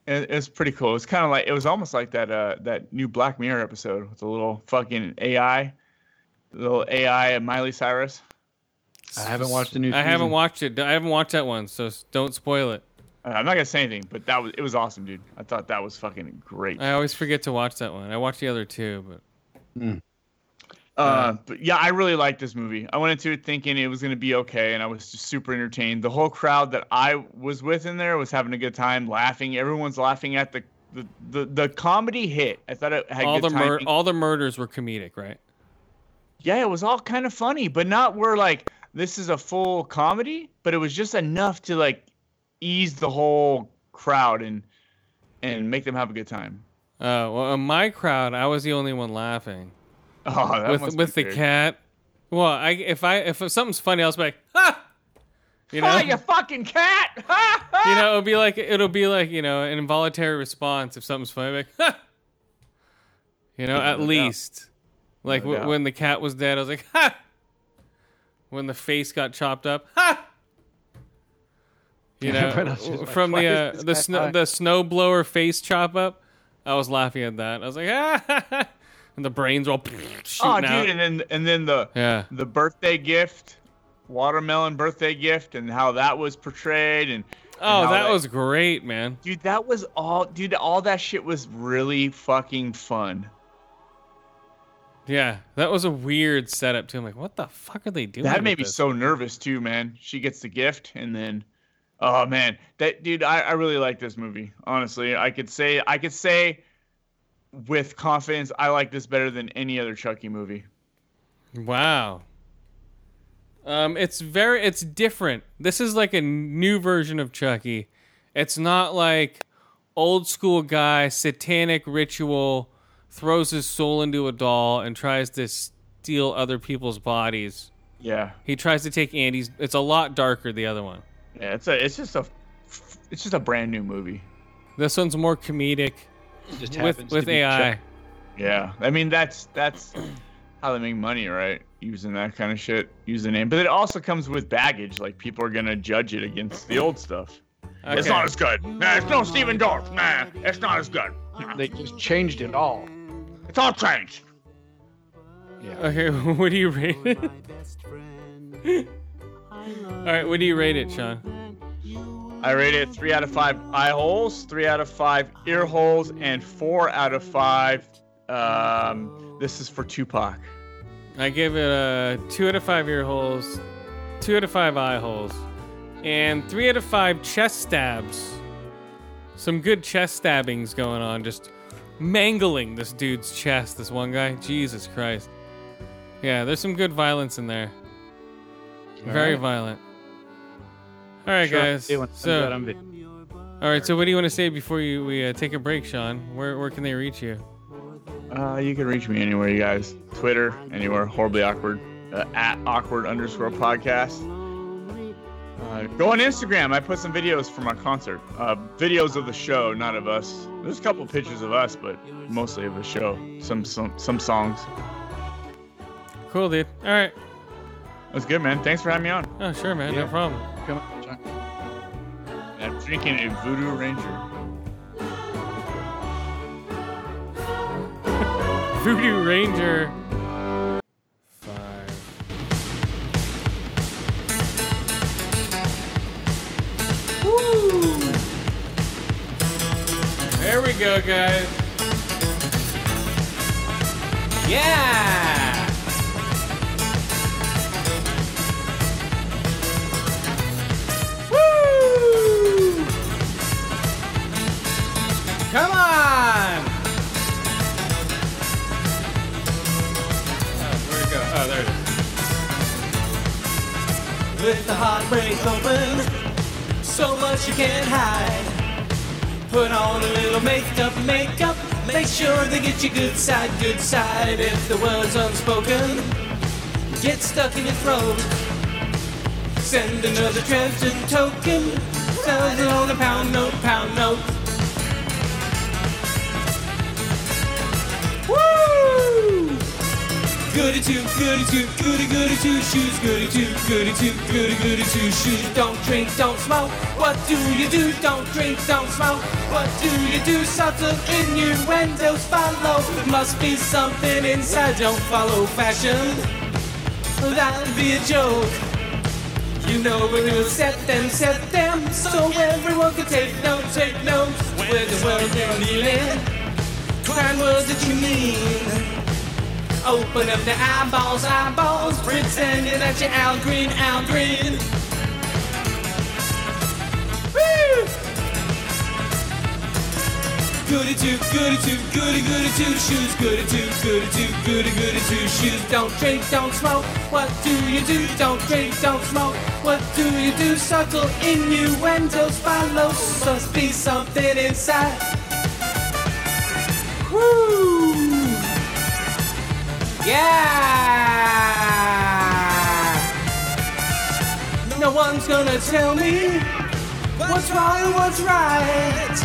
Speaker 3: It, it pretty cool. It's kind of like it was almost like that uh that new Black Mirror episode with the little fucking AI, the little AI of Miley Cyrus.
Speaker 2: I haven't watched the new.
Speaker 1: I haven't watched it. I haven't watched that one, so don't spoil it.
Speaker 3: Uh, I'm not gonna say anything, but that was it was awesome, dude. I thought that was fucking great.
Speaker 1: I always forget to watch that one. I watched the other two, but
Speaker 3: Uh, but yeah, I really liked this movie. I went into it thinking it was going to be okay, and I was just super entertained. The whole crowd that I was with in there was having a good time, laughing. Everyone's laughing at the the, the, the comedy hit. I thought it had
Speaker 1: all the
Speaker 3: good
Speaker 1: mur- all the murders were comedic, right?
Speaker 3: Yeah, it was all kind of funny, but not where like this is a full comedy, but it was just enough to like ease the whole crowd and and make them have a good time.
Speaker 1: Uh, well, in my crowd, I was the only one laughing
Speaker 3: Oh, that
Speaker 1: with with the
Speaker 3: weird.
Speaker 1: cat. Well, I if I if something's funny, I'll be like, ha! You know,
Speaker 3: Ah, you fucking cat! Ha, ha!
Speaker 1: you know, it'll be like it'll be like you know an involuntary response if something's funny, like, ha! You know, at least like
Speaker 3: No
Speaker 1: w- when the cat was dead, I was like, ha! When the face got chopped up, ha! You know,
Speaker 2: was like,
Speaker 1: from the uh, the snow
Speaker 2: high?"
Speaker 1: the snowblower face chop up, I was laughing at that. I was like, ah! and the brains were all shooting
Speaker 3: Oh,
Speaker 1: out.
Speaker 3: dude, and then and then the
Speaker 1: Yeah.
Speaker 3: the birthday gift, watermelon birthday gift, and how that was portrayed, and, and
Speaker 1: Oh, that was great, man.
Speaker 3: dude. That was all, dude. All that shit was really fucking fun.
Speaker 1: Yeah, that was a weird setup too. I'm like, what the fuck are they doing?
Speaker 3: That made me
Speaker 1: this?
Speaker 3: so nervous too, man. She gets the gift, and then, oh man, that dude, I, I really like this movie. Honestly, I could say I could say with confidence, I like this better than any other Chucky movie.
Speaker 1: Wow. Um, it's very, it's different. This is like a new version of Chucky. It's not like old school guy, satanic ritual, throws his soul into a doll and tries to steal other people's bodies.
Speaker 3: Yeah,
Speaker 1: He tries to take Andy's. It's a lot darker. The other one.
Speaker 3: yeah. It's a, it's just a, it's just a brand new movie.
Speaker 1: This one's more comedic
Speaker 2: just
Speaker 1: with
Speaker 2: happens
Speaker 1: with AI.
Speaker 2: Chuck.
Speaker 3: Yeah, I mean that's that's how they make money, right? Using that kind of shit, use the name. But it also comes with baggage. Like people are gonna judge it against the old stuff. It's not as good. Nah, it's no Steven Dorff. Nah, it's not as good. Nah,
Speaker 2: They just changed it all.
Speaker 3: It's all changed.
Speaker 2: Yeah.
Speaker 1: Okay, what do you rate it?
Speaker 8: My best friend. I love
Speaker 1: All right, what do you rate it, Sean?
Speaker 3: I rate it three out of five eye holes, three out of five ear holes, and four out of five. Um, this is for Tupac.
Speaker 1: I give it a two out of five ear holes, two out of five eye holes, and three out of five chest stabs. Some good chest stabbings going on, just mangling this dude's chest. This one guy, Jesus Christ. Yeah, there's some good violence in there. Very
Speaker 2: right.
Speaker 1: violent. All right,
Speaker 2: Sure,
Speaker 1: guys. So, all right. So, what do you want to say before you we uh, take a break, Sean? Where where can they reach you?
Speaker 3: Uh, you can reach me anywhere, you guys. Twitter, anywhere. Horribly awkward. Uh, at awkward underscore podcast. Uh, go on Instagram. I put some videos from our concert. Uh, videos of the show, not of us. There's a couple pictures of us, but mostly of the show. Some some some songs.
Speaker 1: Cool, dude. All right.
Speaker 3: That's good, man. Thanks for having me on.
Speaker 1: Oh, sure, man. No problem.
Speaker 2: Come on.
Speaker 3: I'm drinking a Voodoo Ranger.
Speaker 1: Voodoo Ranger. There we go, guys. Yeah! Woo! Come on! Oh, where'd it go? Oh, there it is.
Speaker 9: With the heartbreak open, so much you can't hide. Put on a little makeup, makeup. Make sure they get you good side, good side. If the word's unspoken, get stuck in your throat. Send another treasure token. Send it on a pound note, pound note. Goody two, goody two, goody goody two shoes, goody two, goody two, goody goody two shoes. Don't drink, don't smoke. What do you do? Don't drink, don't smoke. What do you do? Subtle innuendos follow. Must be something inside. Don't follow fashion. That'd be a joke. You know we're gonna set them, set them, so everyone can take notes, take notes. Where the world you're kneeling, find words that you mean. Open up the eyeballs, eyeballs, pretending that you're Al Green, Al Green. Woo! Goody two, goody two, goody goody two shoes, goody two, goody two, goody goody two shoes. Don't drink, don't smoke. What do you do? Don't drink, don't smoke. What do you do? Subtle innuendos follow. Must be something inside. Woo! Yeah! No one's gonna tell me what's wrong and what's right.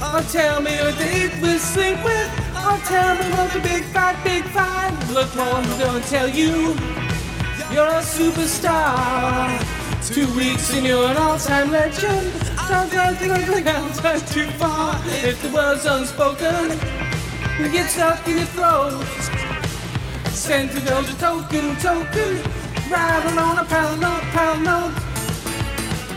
Speaker 9: Or tell me who they will sleep with. Or tell me what the big fight, big fight. Look, no one's gonna tell you you're a superstar. Two weeks and you're an all-time legend. Don't go think I'm too far. If the word's unspoken, you get stuck in your throat. Those a token, token. Riding on a note, pound note.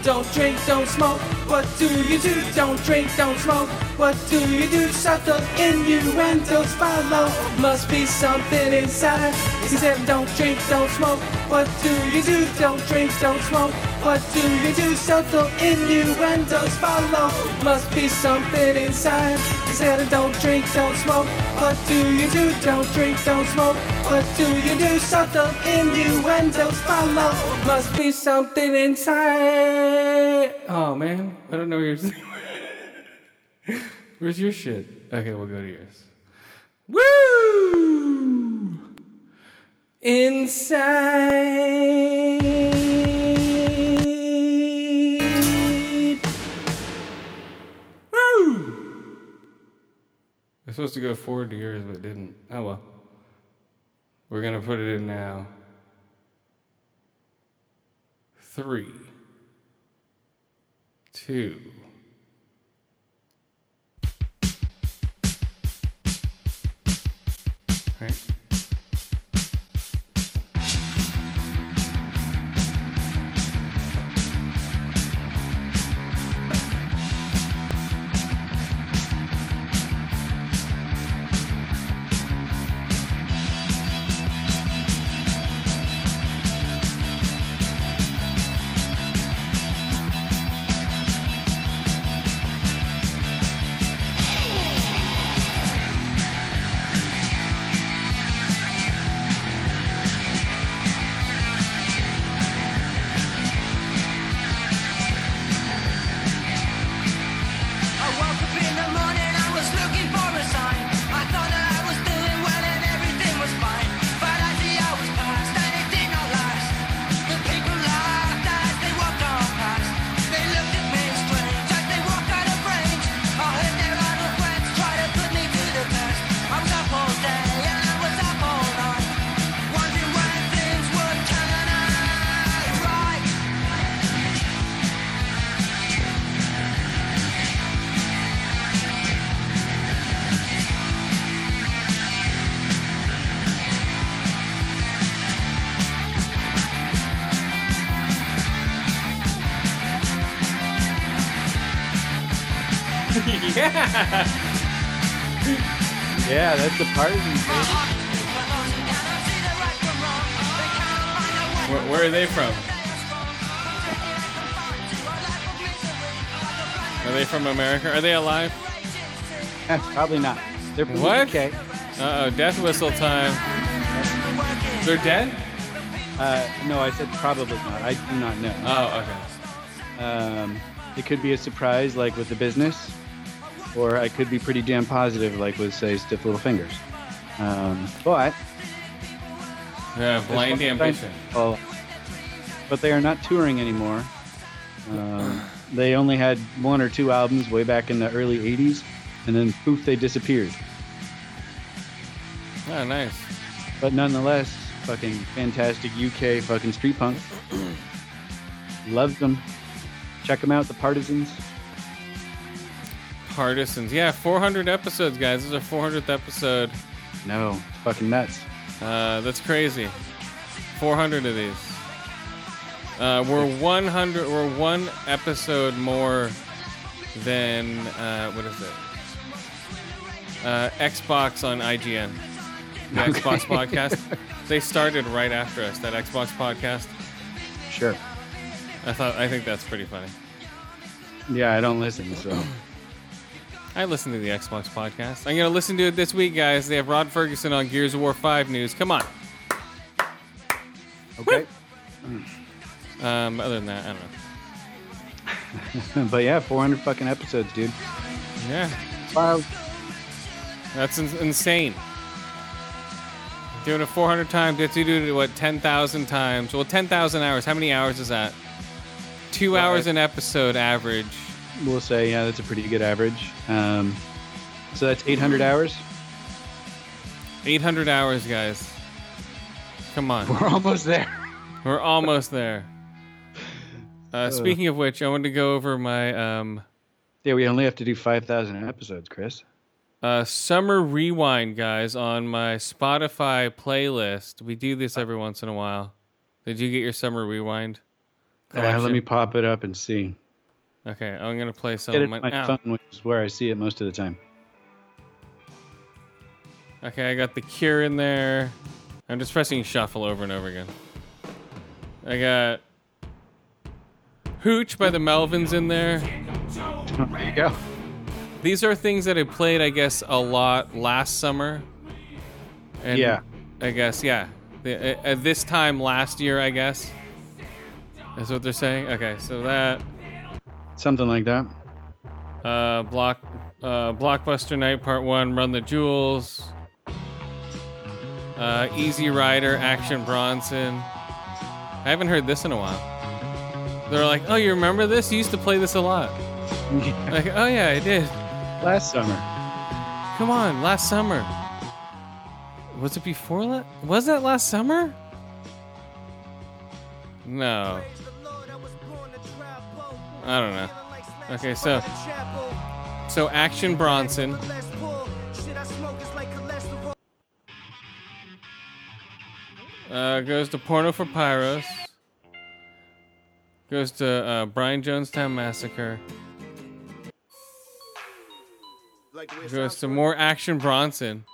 Speaker 9: Don't drink, don't smoke. What do you do? Don't drink, don't smoke. What do you do? Subtle innuendos follow. Must be something inside. He said, Don't drink, don't smoke. What do you do? Don't drink, don't smoke. What do you do? Subtle innuendos follow. Must be something inside. He said, Don't drink, don't smoke. What do you do? Don't drink, don't smoke. What do you do? Subtle innuendos follow. Must be something inside. Oh man, I don't know where yours. Where's your shit? Okay, we'll go to yours. Woo! Inside. Woo! We're supposed to go forward to yours, but it didn't. Oh well. We're gonna put it in now. Three, two. Right.
Speaker 1: Yeah.
Speaker 2: That's the partisan.
Speaker 1: Where, where are they from? Are they from America? Are they alive?
Speaker 2: Probably not. They're from
Speaker 1: What?
Speaker 2: UK.
Speaker 1: Uh oh, death whistle time. They're dead?
Speaker 2: Uh, no, I said probably not. I do not know.
Speaker 1: Oh, okay.
Speaker 2: Um, it could be a surprise, like with the business, or I could be pretty damn positive, like with say Stiff Little Fingers. Um, but
Speaker 1: Yeah, blind
Speaker 2: That's what I'm
Speaker 1: ambition.
Speaker 2: Oh, but they are not touring anymore. Um, they only had one or two albums way back in the early '80s, and then poof, they disappeared.
Speaker 1: Oh, nice.
Speaker 2: But nonetheless, fucking fantastic UK fucking street punk. Loved them. Check them out, the Partisans.
Speaker 1: Partisans. Yeah, 400 episodes, guys. This is our 400th episode.
Speaker 2: No, it's fucking nuts.
Speaker 1: Uh, that's crazy. 400 of these. Uh, we're 100. We're one episode more than uh, what is it? Uh, Xbox on IGN. The
Speaker 2: Okay.
Speaker 1: Xbox podcast. They started right after us. That Xbox podcast.
Speaker 2: Sure.
Speaker 1: I thought. I think that's pretty funny.
Speaker 2: Yeah, I don't listen, so.
Speaker 1: I listen to the Xbox podcast. I'm gonna listen to it this week, guys. They have Rod Fergusson on Gears of War 5 news. Come on.
Speaker 2: Okay.
Speaker 1: Um, other than that, I don't know.
Speaker 2: but yeah, 400 fucking episodes, dude.
Speaker 1: Yeah.
Speaker 2: Wild.
Speaker 1: That's in- insane. Doing it 400 times. You do it, what, 10,000 times? Well, 10,000 hours. How many hours is that? Two
Speaker 2: Well,
Speaker 1: hours
Speaker 2: I-
Speaker 1: an episode average.
Speaker 2: We'll say, yeah, that's a pretty good average. Um, so that's 800 hours.
Speaker 1: 800 hours, guys. Come on.
Speaker 2: We're almost there.
Speaker 1: We're almost there. Uh, speaking of which, I wanted to go over my um,
Speaker 2: Yeah, we only have to do 5,000 episodes, Chris.
Speaker 1: uh, summer rewind, guys, on my Spotify playlist. We do this every once in a while. Did you get your summer rewind?
Speaker 2: Uh, let me pop it up and see.
Speaker 1: Okay, I'm gonna play some.
Speaker 2: Get it
Speaker 1: my,
Speaker 2: my
Speaker 1: ow.
Speaker 2: phone, which is where I see it most of the time.
Speaker 1: Okay, I got the Cure in there. I'm just pressing shuffle over and over again. I got Hooch by the Melvins in there.
Speaker 2: There you go.
Speaker 1: These are things that I played, I guess, a lot last summer. And
Speaker 2: Yeah.
Speaker 1: I guess, yeah. Uh, at this time last year, I guess. That's what they're saying. Okay, so that
Speaker 2: Something like that.
Speaker 1: uh, block uh, blockbuster night part one, run the jewels. Uh, Easy Rider, Action Bronson. I haven't heard this in a while. They're like, oh, you remember this? You used to play this a lot. Like, oh yeah, I did.
Speaker 2: Last summer.
Speaker 1: Come on, last summer. Was it before that? Was that last summer? No. I don't know. Okay, so so Action Bronson. Uh, goes to Porno for Pyros. Goes to uh, Brian Jonestown Massacre. Goes to more Action Bronson.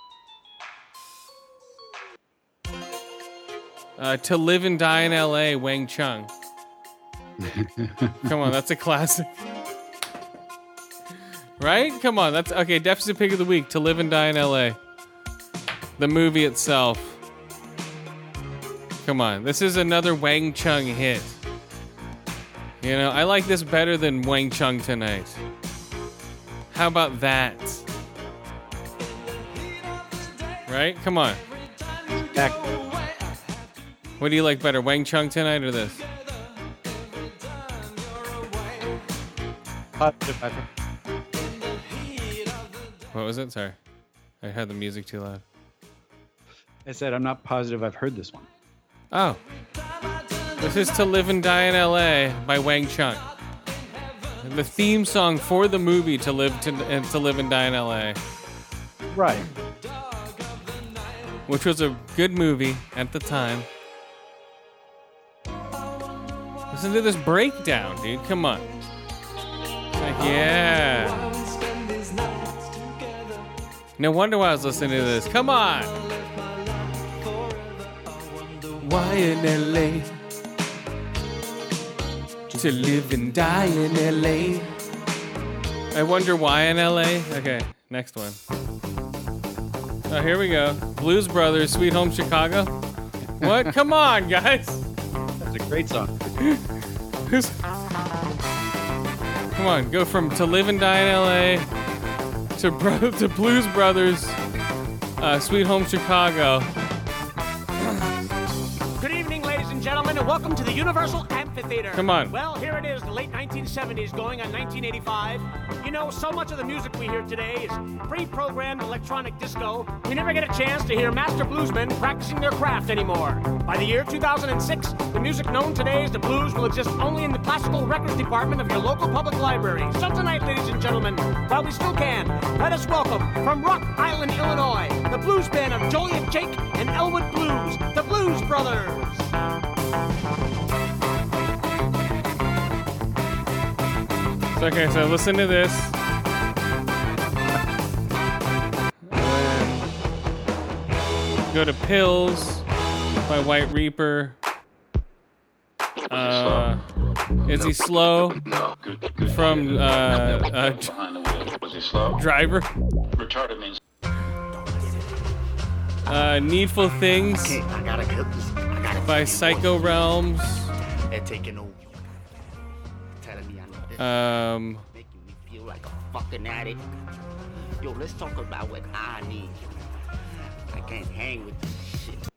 Speaker 1: Uh, to Live and Die in L.A. Wang Chung. Come on, that's a classic. Right? Come on, that's okay. Deficit pick of the week: To Live and Die in L.A. The movie itself. Come on, this is another Wang Chung hit. You know, I like this better than Wang Chung tonight. How about that? Right? Come on.
Speaker 2: Back.
Speaker 1: What do you like better, Wang Chung tonight or this?
Speaker 2: Positive.
Speaker 1: What was it? Sorry. I had the music too loud.
Speaker 2: I said I'm not positive I've heard this one.
Speaker 1: Oh. This is To Live and Die in LA by Wang Chung. The theme song for the movie To Live to, and to Live and Die in LA,
Speaker 2: Right.
Speaker 1: which was a good movie at the time. Listen to this breakdown, dude. Come on. Like, yeah. No wonder why I was listening to this. Come on. Why in LA? To live and die in LA. I wonder why in LA. Okay, next one. Oh, here we go. Blues Brothers, Sweet Home Chicago. What? Come on, guys.
Speaker 2: That's a great song.
Speaker 1: Who's- Come on, go from To Live and Die in LA to bro- to Blues Brothers, uh, Sweet Home Chicago.
Speaker 10: And welcome to the Universal Amphitheater.
Speaker 1: Come on.
Speaker 10: Well, here it is, the late 1970s going on 1985. You know, so much of the music we hear today is pre-programmed electronic disco. We never get a chance to hear master bluesmen practicing their craft anymore. By the year 2006, the music known today as the blues will exist only in the classical records department of your local public library. So tonight, ladies and gentlemen, while we still can, let us welcome from Rock Island, Illinois, the blues band of Joliet Jake and Elwood Blues, the Blues Brothers.
Speaker 1: So, okay, so listen to this. Go to Pills by White Reaper. Uh, is he slow? From uh, uh, Driver.
Speaker 5: Retarded means
Speaker 1: Uh, Needful Things
Speaker 11: Okay, I gotta cook this.
Speaker 1: By Psycho Realms.
Speaker 11: They're taking over. Telling me I know this.
Speaker 1: Um,
Speaker 11: making me feel like a fucking addict. Yo, let's talk about what I need. I can't hang with this shit.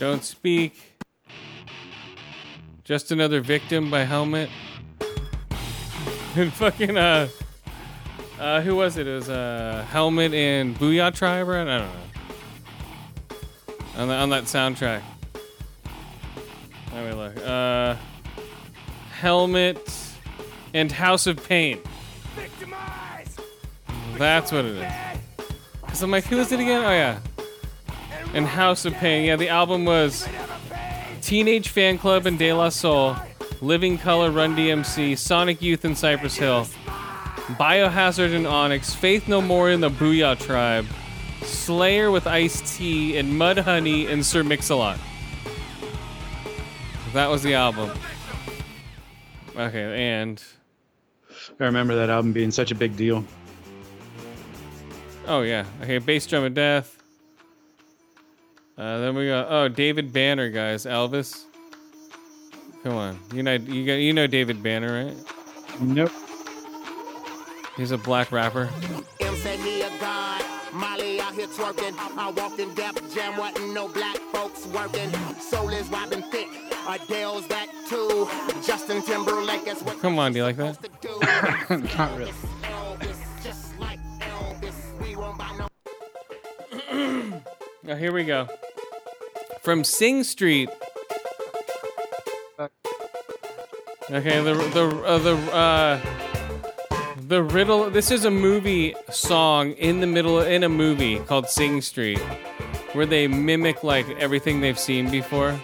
Speaker 1: Don't Speak. Just Another Victim by Helmet. and fucking, uh, uh, who was it? It was, uh, Helmet and Boo-Yaa T.R.I.B.E., right? I don't know. On, the, on that soundtrack. Let me look. Uh, Helmet and House of Pain. That's what it is. Cause I'm like, who is it again? Oh yeah. And House of Pain. Yeah, the album was Teenage Fanclub and De La Soul. Living Colour, Run DMC, Sonic Youth and Cypress Hill, Biohazard and Onyx, Faith No More and the Boo-Yaa T.R.I.B.E., Slayer with Ice T, and Mudhoney and Sir Mix-a-Lot. That was the album. Okay, and
Speaker 2: I remember that album being such a big deal.
Speaker 1: oh yeah, okay, Bass Drum of Death. Uh, then we got oh David Banner, guys, Elvis. Come on, you know you got you know David Banner, right?
Speaker 2: Nope.
Speaker 1: He's a black rapper.
Speaker 11: M said he a. Molly out here twerking. I walked in Def Jam, wasn't no black folks working. Soul is Robin Thicke. Adele's that too. Justin Timberlake is what
Speaker 1: Come on, do you like that?
Speaker 2: Not really.
Speaker 11: just like Elvis. We won't buy no.
Speaker 1: Oh, here we go. From Sing Street. Okay, the the uh, the uh, the riddle. This is a movie song in the middle in a movie called Sing Street, where they mimic like everything they've seen before.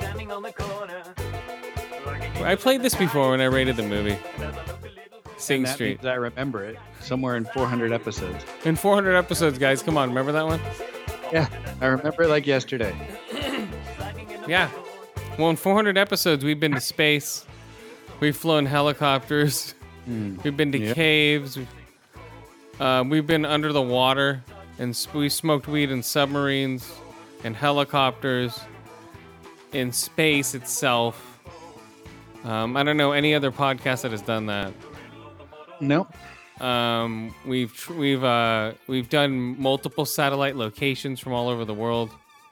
Speaker 1: I played this before when I rated the movie. Sing Street.
Speaker 2: I remember it somewhere in 400 episodes.
Speaker 1: In 400 episodes, guys. Come on, remember that one?
Speaker 2: Yeah, I remember it like yesterday.
Speaker 1: Yeah. Well, in 400 episodes, we've been to space. We've flown helicopters. We've been to
Speaker 2: Yep.
Speaker 1: caves. We've, uh, we've been under the water, and we smoked weed in submarines, and helicopters, in space itself. Um, I don't know any other podcast that has done that.
Speaker 2: Nope.
Speaker 1: Um, we've tr- we've uh, we've done multiple satellite locations from all over the world.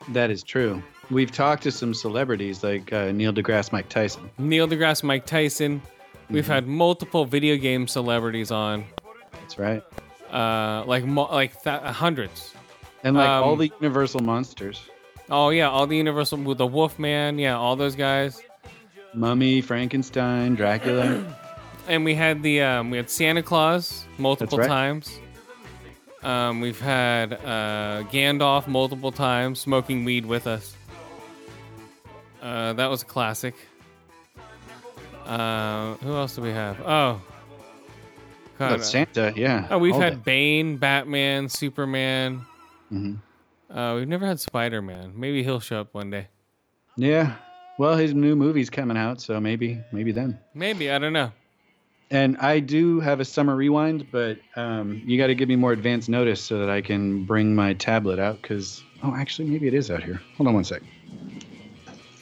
Speaker 2: That is true. We've talked to some celebrities like uh, Neil deGrasse Mike Tyson.
Speaker 1: Neil deGrasse, Mike Tyson. We've had multiple video game celebrities on,
Speaker 2: That's right.
Speaker 1: uh, like mo- like th- hundreds.
Speaker 2: And like all
Speaker 1: Um,
Speaker 2: the Universal monsters
Speaker 1: Oh yeah, all the Universal with the Wolfman, yeah, all those guys.
Speaker 2: Mummy, Frankenstein, Dracula.
Speaker 1: And we had the um, we had Santa Claus multiple
Speaker 2: right.
Speaker 1: times. Um, we've had uh, Gandalf multiple times smoking weed with us. Uh, that was a classic. Uh, who else do we have? Oh, God,
Speaker 2: Santa, yeah.
Speaker 1: Oh, we've
Speaker 2: all
Speaker 1: had
Speaker 2: that.
Speaker 1: Bane, Batman, Superman.
Speaker 2: Mhm.
Speaker 1: Uh, we've never had Spider Man. Maybe he'll show up one day.
Speaker 2: Yeah. Well, his new movie's coming out, so maybe maybe then.
Speaker 1: Maybe I don't know.
Speaker 2: And I do have a summer rewind, but um, you got to give me more advance notice so that I can bring my tablet out. Because oh, actually, maybe it is out here. Hold on one sec.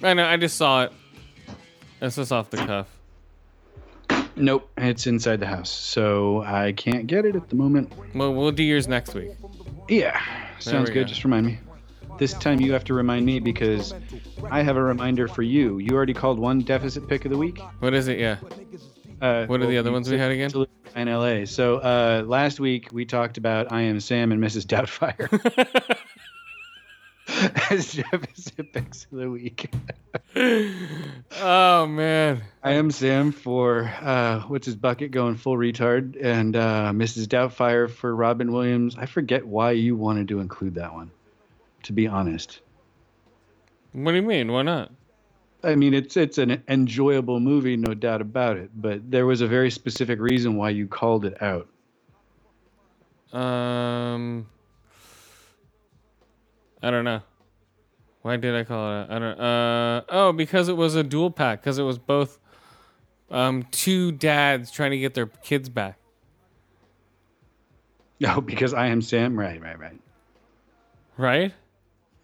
Speaker 1: I know. I just saw it. That's just off the cuff.
Speaker 2: Nope, it's inside the house, so I can't get it at the moment.
Speaker 1: Well, we'll do yours next week.
Speaker 2: Yeah, sounds good.
Speaker 1: go.
Speaker 2: Just remind me. This time you have to remind me because I have a reminder for you. You already called one deficit pick of the week.
Speaker 1: What is it? Yeah.
Speaker 2: Uh,
Speaker 1: What are the other ones we had again?
Speaker 2: In LA. So uh, last week we talked about I Am Sam and Mrs. Doubtfire as deficit picks of the week.
Speaker 1: Oh man.
Speaker 2: I Am Sam for uh, what's his bucket going full retard, and uh, Mrs. Doubtfire for Robin Williams. I forget why you wanted to include that one. To be honest.
Speaker 1: What do you mean? Why not?
Speaker 2: I mean, it's it's an enjoyable movie, no doubt about it. But there was a very specific reason why you called it out.
Speaker 1: Um, I don't know. Why did I call it? I don't. Uh, oh, because it was a dual pack. Because it was both, um, two dads trying to get their kids back.
Speaker 2: No, because I am Sam. Right, right, right.
Speaker 1: Right?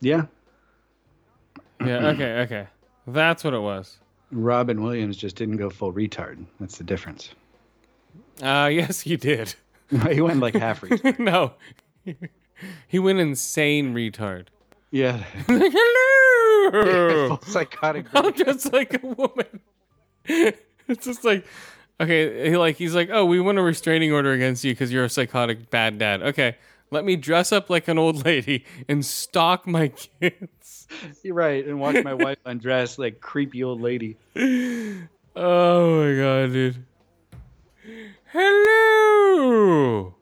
Speaker 2: Yeah.
Speaker 1: Yeah. Okay. Okay. That's what it was.
Speaker 2: Robin Williams just didn't go full retard. That's the difference.
Speaker 1: Uh, yes, he did.
Speaker 2: he went like half retard.
Speaker 1: no, he went insane retard.
Speaker 2: Yeah.
Speaker 1: Like, hello.
Speaker 2: full psychotic.
Speaker 1: I'm just like a woman. It's just like, okay, he like he's like, oh, we want a restraining order against you because you're a psychotic bad dad. Okay, let me dress up like an old lady and stalk my kids.
Speaker 2: You're right. And watch my wife undress like creepy old lady.
Speaker 1: Oh my god, dude. Hello,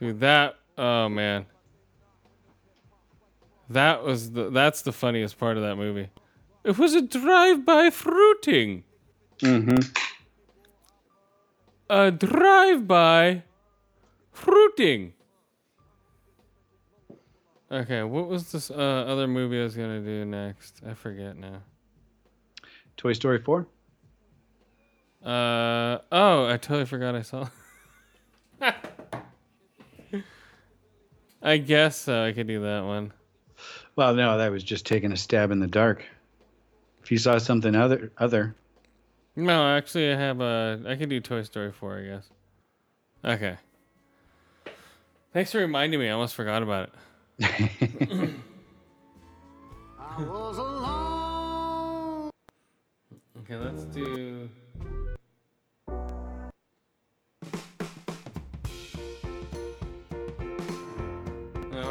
Speaker 1: dude. That oh man, that was the that's the funniest part of that movie. It was a drive-by fruiting.
Speaker 2: Mm-hmm.
Speaker 1: A drive-by fruiting. Okay, what was this uh, other movie I was gonna do next? I forget now.
Speaker 2: Toy Story 4?
Speaker 1: Uh oh, I totally forgot I saw. I guess so. I could do that one.
Speaker 2: Well, no, that was just taking a stab in the dark. If you saw something other, other,
Speaker 1: No, actually, I have a. I can do Toy Story 4, I guess. Okay. Thanks for reminding me. I almost forgot about it. Okay, let's do.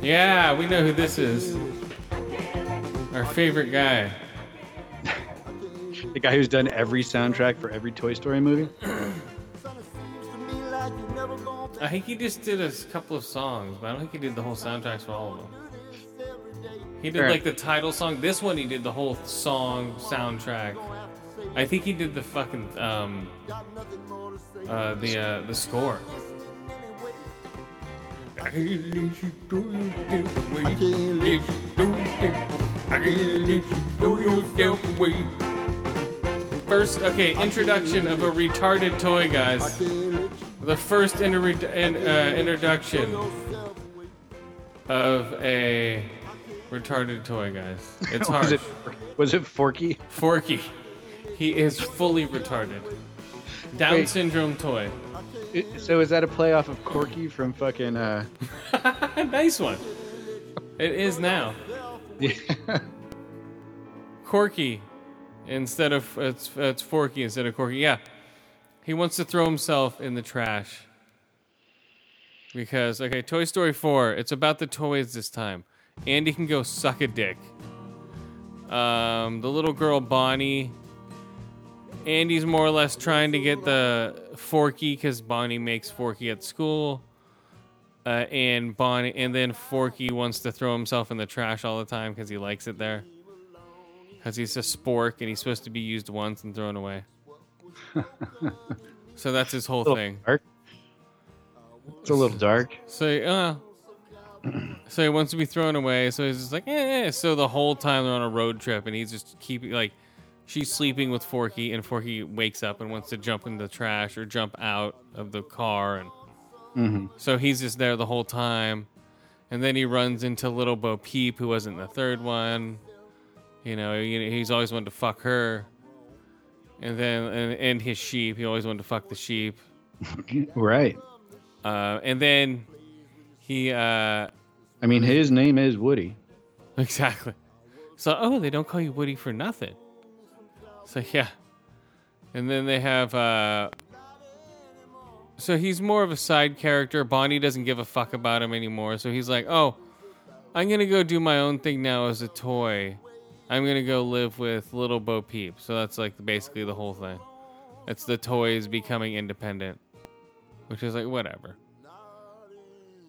Speaker 1: Yeah, we know who this is. Our favorite guy.
Speaker 2: the guy who's done every soundtrack for every Toy Story movie.
Speaker 1: I think he just did a couple of songs, but I don't think he did the whole soundtracks for all of them. He did
Speaker 2: Fair.
Speaker 1: like the title song. This one he did the whole song soundtrack. I think he did the fucking um uh the uh the score. I can't let you go yourself away. I can't let you go yourself- I can't let you go yourself away. First, okay, introduction of a retarded toy, guys. The first inter- in, uh, introduction of a retarded toy, guys. It's hard.
Speaker 2: was it was it Forky?
Speaker 1: Forky. He is fully retarded. Down
Speaker 2: Wait.
Speaker 1: syndrome toy.
Speaker 2: It- so is that a playoff of Corky from fucking? uh
Speaker 1: nice one. It is now.
Speaker 2: Yeah.
Speaker 1: Corky instead of it's it's Forky instead of Corky. Yeah. He wants to throw himself in the trash. Because okay, Toy Story 4, it's about the toys this time. Andy can go suck a dick. Um, the little girl Bonnie Andy's more or less trying to get the Forky because Bonnie makes Forky at school. Uh, and Bonnie, and then Forky wants to throw himself in the trash all the time because he likes it there. Because he's a spork and he's supposed to be used once and thrown away. so that's his whole thing.
Speaker 2: dark. It's a little dark.
Speaker 1: So, uh, so he wants to be thrown away. So he's just like, eh. eh. So the whole time they're on a road trip, and he's just keeping like, she's sleeping with Forky, and Forky wakes up and wants to jump in the trash or jump out of the car, and
Speaker 2: Mhm.
Speaker 1: so he's just there the whole time. And then he runs into little Bo Peep, who wasn't the third one. You know, he- he's always wanted to fuck her. And then, and, and his sheep, he always wanted to fuck the sheep.
Speaker 2: Right.
Speaker 1: Uh, and then he, uh,
Speaker 2: I mean, his name is Woody.
Speaker 1: Exactly. So, oh, they don't call you Woody for nothing. So, yeah. And then they have, uh, so he's more of a side character. Bonnie doesn't give a fuck about him anymore. So he's like, oh, I'm going to go do my own thing now as a toy. I'm to go live with little Bo Peep. So that's like basically the whole thing. It's the toys becoming independent, which is like, whatever.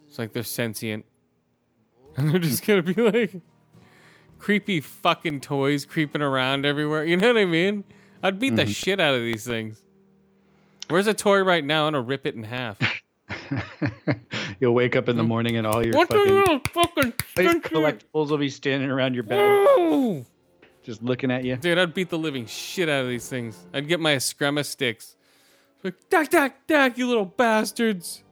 Speaker 1: It's like they're sentient. And they're just to be like, creepy fucking toys creeping around everywhere. You know what I mean? I'd beat the
Speaker 2: Mhm.
Speaker 1: shit out of these things. Where's a toy right now? I'm gonna rip it in half.
Speaker 2: You'll wake up in the mm. morning and all your
Speaker 1: what
Speaker 2: fucking
Speaker 1: fucking
Speaker 2: collectibles will be standing around your bed, just looking at you.
Speaker 1: Dude, I'd beat the living shit out of these things. I'd get my Eskrima sticks. Like, dack, dack, dack, you little bastards.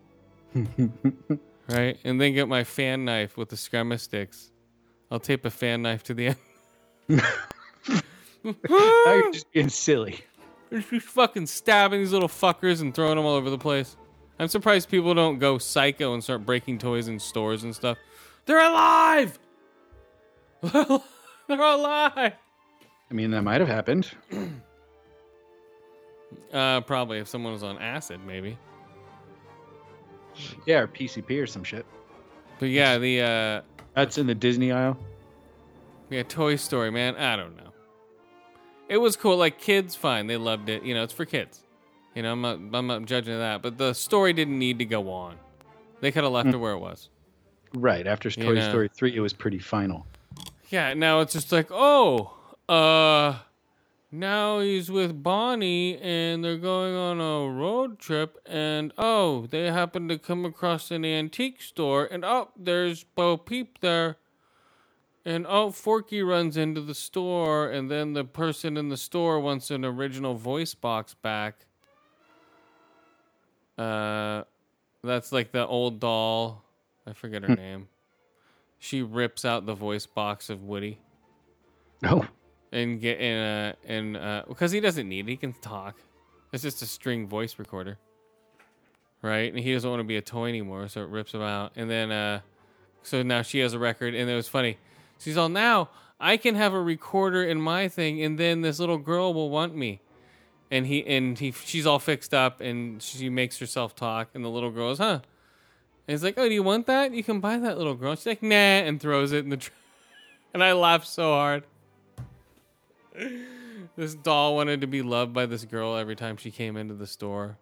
Speaker 1: right? And then get my fan knife with the Eskrima sticks. I'll tape a fan knife to the end.
Speaker 2: now you're just being silly.
Speaker 1: She's fucking stabbing these little fuckers and throwing them all over the place. I'm surprised people don't go psycho and start breaking toys in stores and stuff. They're alive! They're alive!
Speaker 2: I mean, that might have happened.
Speaker 1: Uh, probably if someone was on acid, maybe.
Speaker 2: Yeah, or PCP or some shit.
Speaker 1: But yeah, the uh,
Speaker 2: That's in the Disney aisle.
Speaker 1: yeah, Toy Story, man. I don't know. It was cool. Like kids, fine. They loved it. You know, it's for kids. You know, I'm not, I'm not judging that. But the story didn't need to go on. They could have left it where it was.
Speaker 2: Right after
Speaker 1: You
Speaker 2: Toy
Speaker 1: know.
Speaker 2: Story three, it was pretty final.
Speaker 1: Yeah, now it's just like, oh, uh, now he's with Bonnie and they're going on a road trip, and oh, they happen to come across an antique store, and oh, there's Bo Peep there. And oh, Forky runs into the store, and then the person in the store wants an original voice box back. Uh, that's like the old doll. I forget her name. She rips out the voice box of Woody.
Speaker 2: Oh.
Speaker 1: And get in uh and uh because he doesn't need it, he can talk. It's just a string voice recorder. Right? And he doesn't want to be a toy anymore, so it rips him out. And then uh so now she has a record and it was funny. She's all now I can have a recorder in my thing and then this little girl will want me. And he and he she's all fixed up and she makes herself talk and the little girl goes, huh? And he's like, Oh, do you want that? You can buy that little girl. She's like, nah, and throws it in the tr- and I laughed so hard. This doll wanted to be loved by this girl every time she came into the store.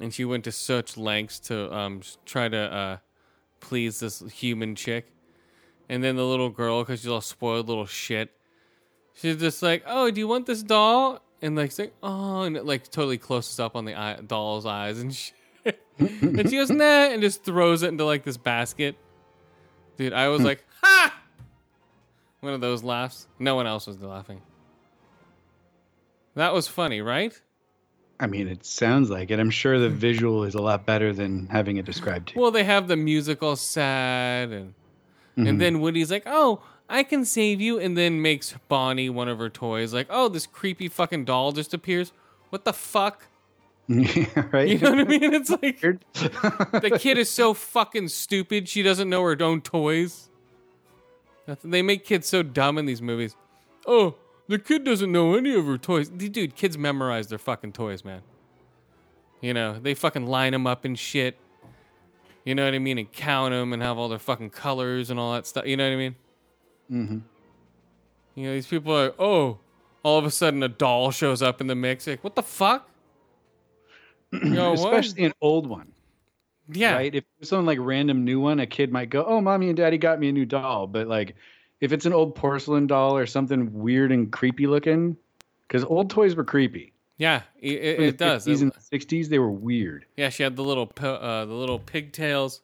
Speaker 1: And she went to such lengths to um, try to uh, please this human chick. And then the little girl, because she's all spoiled little shit, she's just like, "Oh, do you want this doll?" And like, like, "Oh," and it like totally closes up on the eye, doll's eyes and shit. and she goes, "Nah," and just throws it into like this basket. Dude, I was like, "Ha!" One of those laughs. No one else was laughing. That was funny, right?
Speaker 2: I mean, it sounds like it. I'm sure the visual is a lot better than having it described to you.
Speaker 1: Well, they have the musical sad and
Speaker 2: Mhm.
Speaker 1: and then Woody's like, "Oh, I can save you," and then makes Bonnie one of her toys. Like, "Oh, this creepy fucking doll just appears. What the fuck?"
Speaker 2: yeah, right?
Speaker 1: You know what I mean? It's like the kid is so fucking stupid. She doesn't know her own toys. They make kids so dumb in these movies. Oh, the kid doesn't know any of her toys. Dude, kids memorize their fucking toys, man. You know, they fucking line them up and shit. You know what I mean? And count them and have all their fucking colors and all that stuff. You know what I mean?
Speaker 2: Mm-hmm.
Speaker 1: You know, these people are, like, oh, all of a sudden a doll shows up in the mix. Like, what the fuck? You know, what?
Speaker 2: Especially an old one.
Speaker 1: Yeah.
Speaker 2: Right? If it's some like random new one, a kid might go, "Oh, mommy and daddy got me a new doll." But like, if it's an old porcelain doll or something weird and creepy looking, because old toys were creepy.
Speaker 1: Yeah, it, it,
Speaker 2: the
Speaker 1: it does.
Speaker 2: 50s and 60s, they were weird.
Speaker 1: Yeah, she had the little uh, the little pigtails,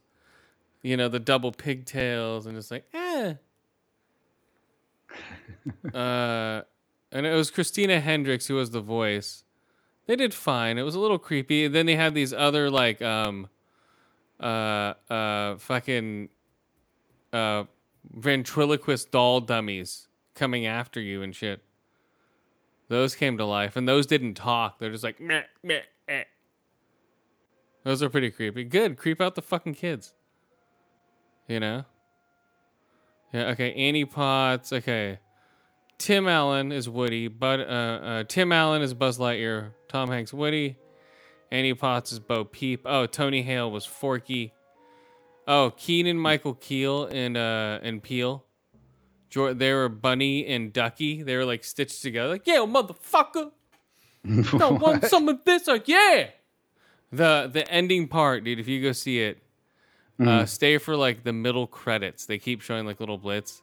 Speaker 1: you know, the double pigtails, and it's like, eh. Uh, and it was Christina Hendricks who was the voice. They did fine. It was a little creepy. Then they had these other like um, uh, uh, fucking uh, ventriloquist doll dummies coming after you and shit. Those came to life, and those didn't talk. They're just like meh, meh, eh. Those are pretty creepy. Good, creep out the fucking kids. You know. Yeah. Okay. Annie Potts. Okay. Tim Allen is Woody. But Uh, uh, Tim Allen is Buzz Lightyear. Tom Hanks Woody. Annie Potts is Bo Peep. Oh, Tony Hale was Forky. Oh, Keenan Michael Keel and uh and Peele. Jor- they were Bunny and Ducky. They were like stitched together. Like, yeah, motherfucker. Don't want some of this? Like, yeah. The the ending part, dude. If you go see it, uh,
Speaker 2: Mhm.
Speaker 1: stay for like the middle credits. They keep showing like little blitz.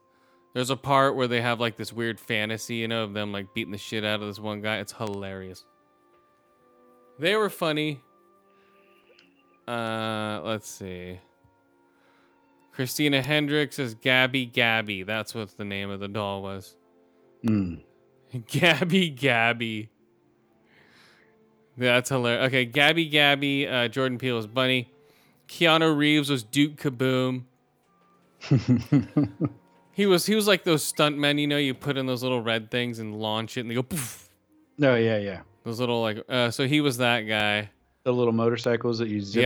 Speaker 1: There's a part where they have like this weird fantasy, you know, of them like beating the shit out of this one guy. It's hilarious. They were funny. Uh, let's see. Christina Hendricks is Gabby Gabby. That's what the name of the doll was.
Speaker 2: Mm.
Speaker 1: Gabby Gabby. That's hilarious. Okay, Gabby Gabby. Uh, Jordan Peele was Bunny. Keanu Reeves was Duke Kaboom. He was he was like those stunt men, you know, you put in those little red things and launch it, and they go poof.
Speaker 2: No, yeah, yeah.
Speaker 1: Those little like, uh, so he was that guy.
Speaker 2: The little motorcycles that you zip.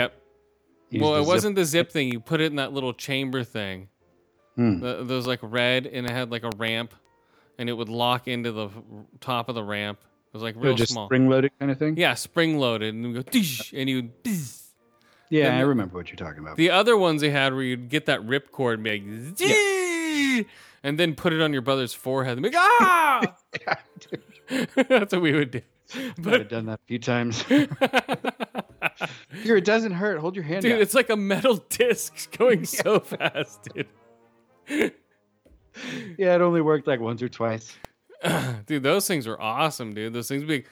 Speaker 1: Yep. Well, it
Speaker 2: zip-
Speaker 1: wasn't the zip thing. You put it in that little chamber thing.
Speaker 2: Hmm.
Speaker 1: The, those like red, and it had like a ramp, and it would lock into the top of the ramp. It was like
Speaker 2: Oh,
Speaker 1: real
Speaker 2: just
Speaker 1: small.
Speaker 2: spring loaded kind of thing.
Speaker 1: Yeah, spring loaded, and you go, and you.
Speaker 2: Yeah,
Speaker 1: Then
Speaker 2: I remember what you're talking about.
Speaker 1: The other ones they had where you'd get that rip cord and be like, "Zee!" and then put it on your brother's forehead and be like, ah! That's what we would do.
Speaker 2: But I've done that a few times. Here, it doesn't hurt. Hold your hand up.
Speaker 1: Dude,
Speaker 2: out.
Speaker 1: it's like a metal disc going so fast, dude.
Speaker 2: Yeah, it only worked like once or twice.
Speaker 1: dude, those things were awesome, dude. Those things would be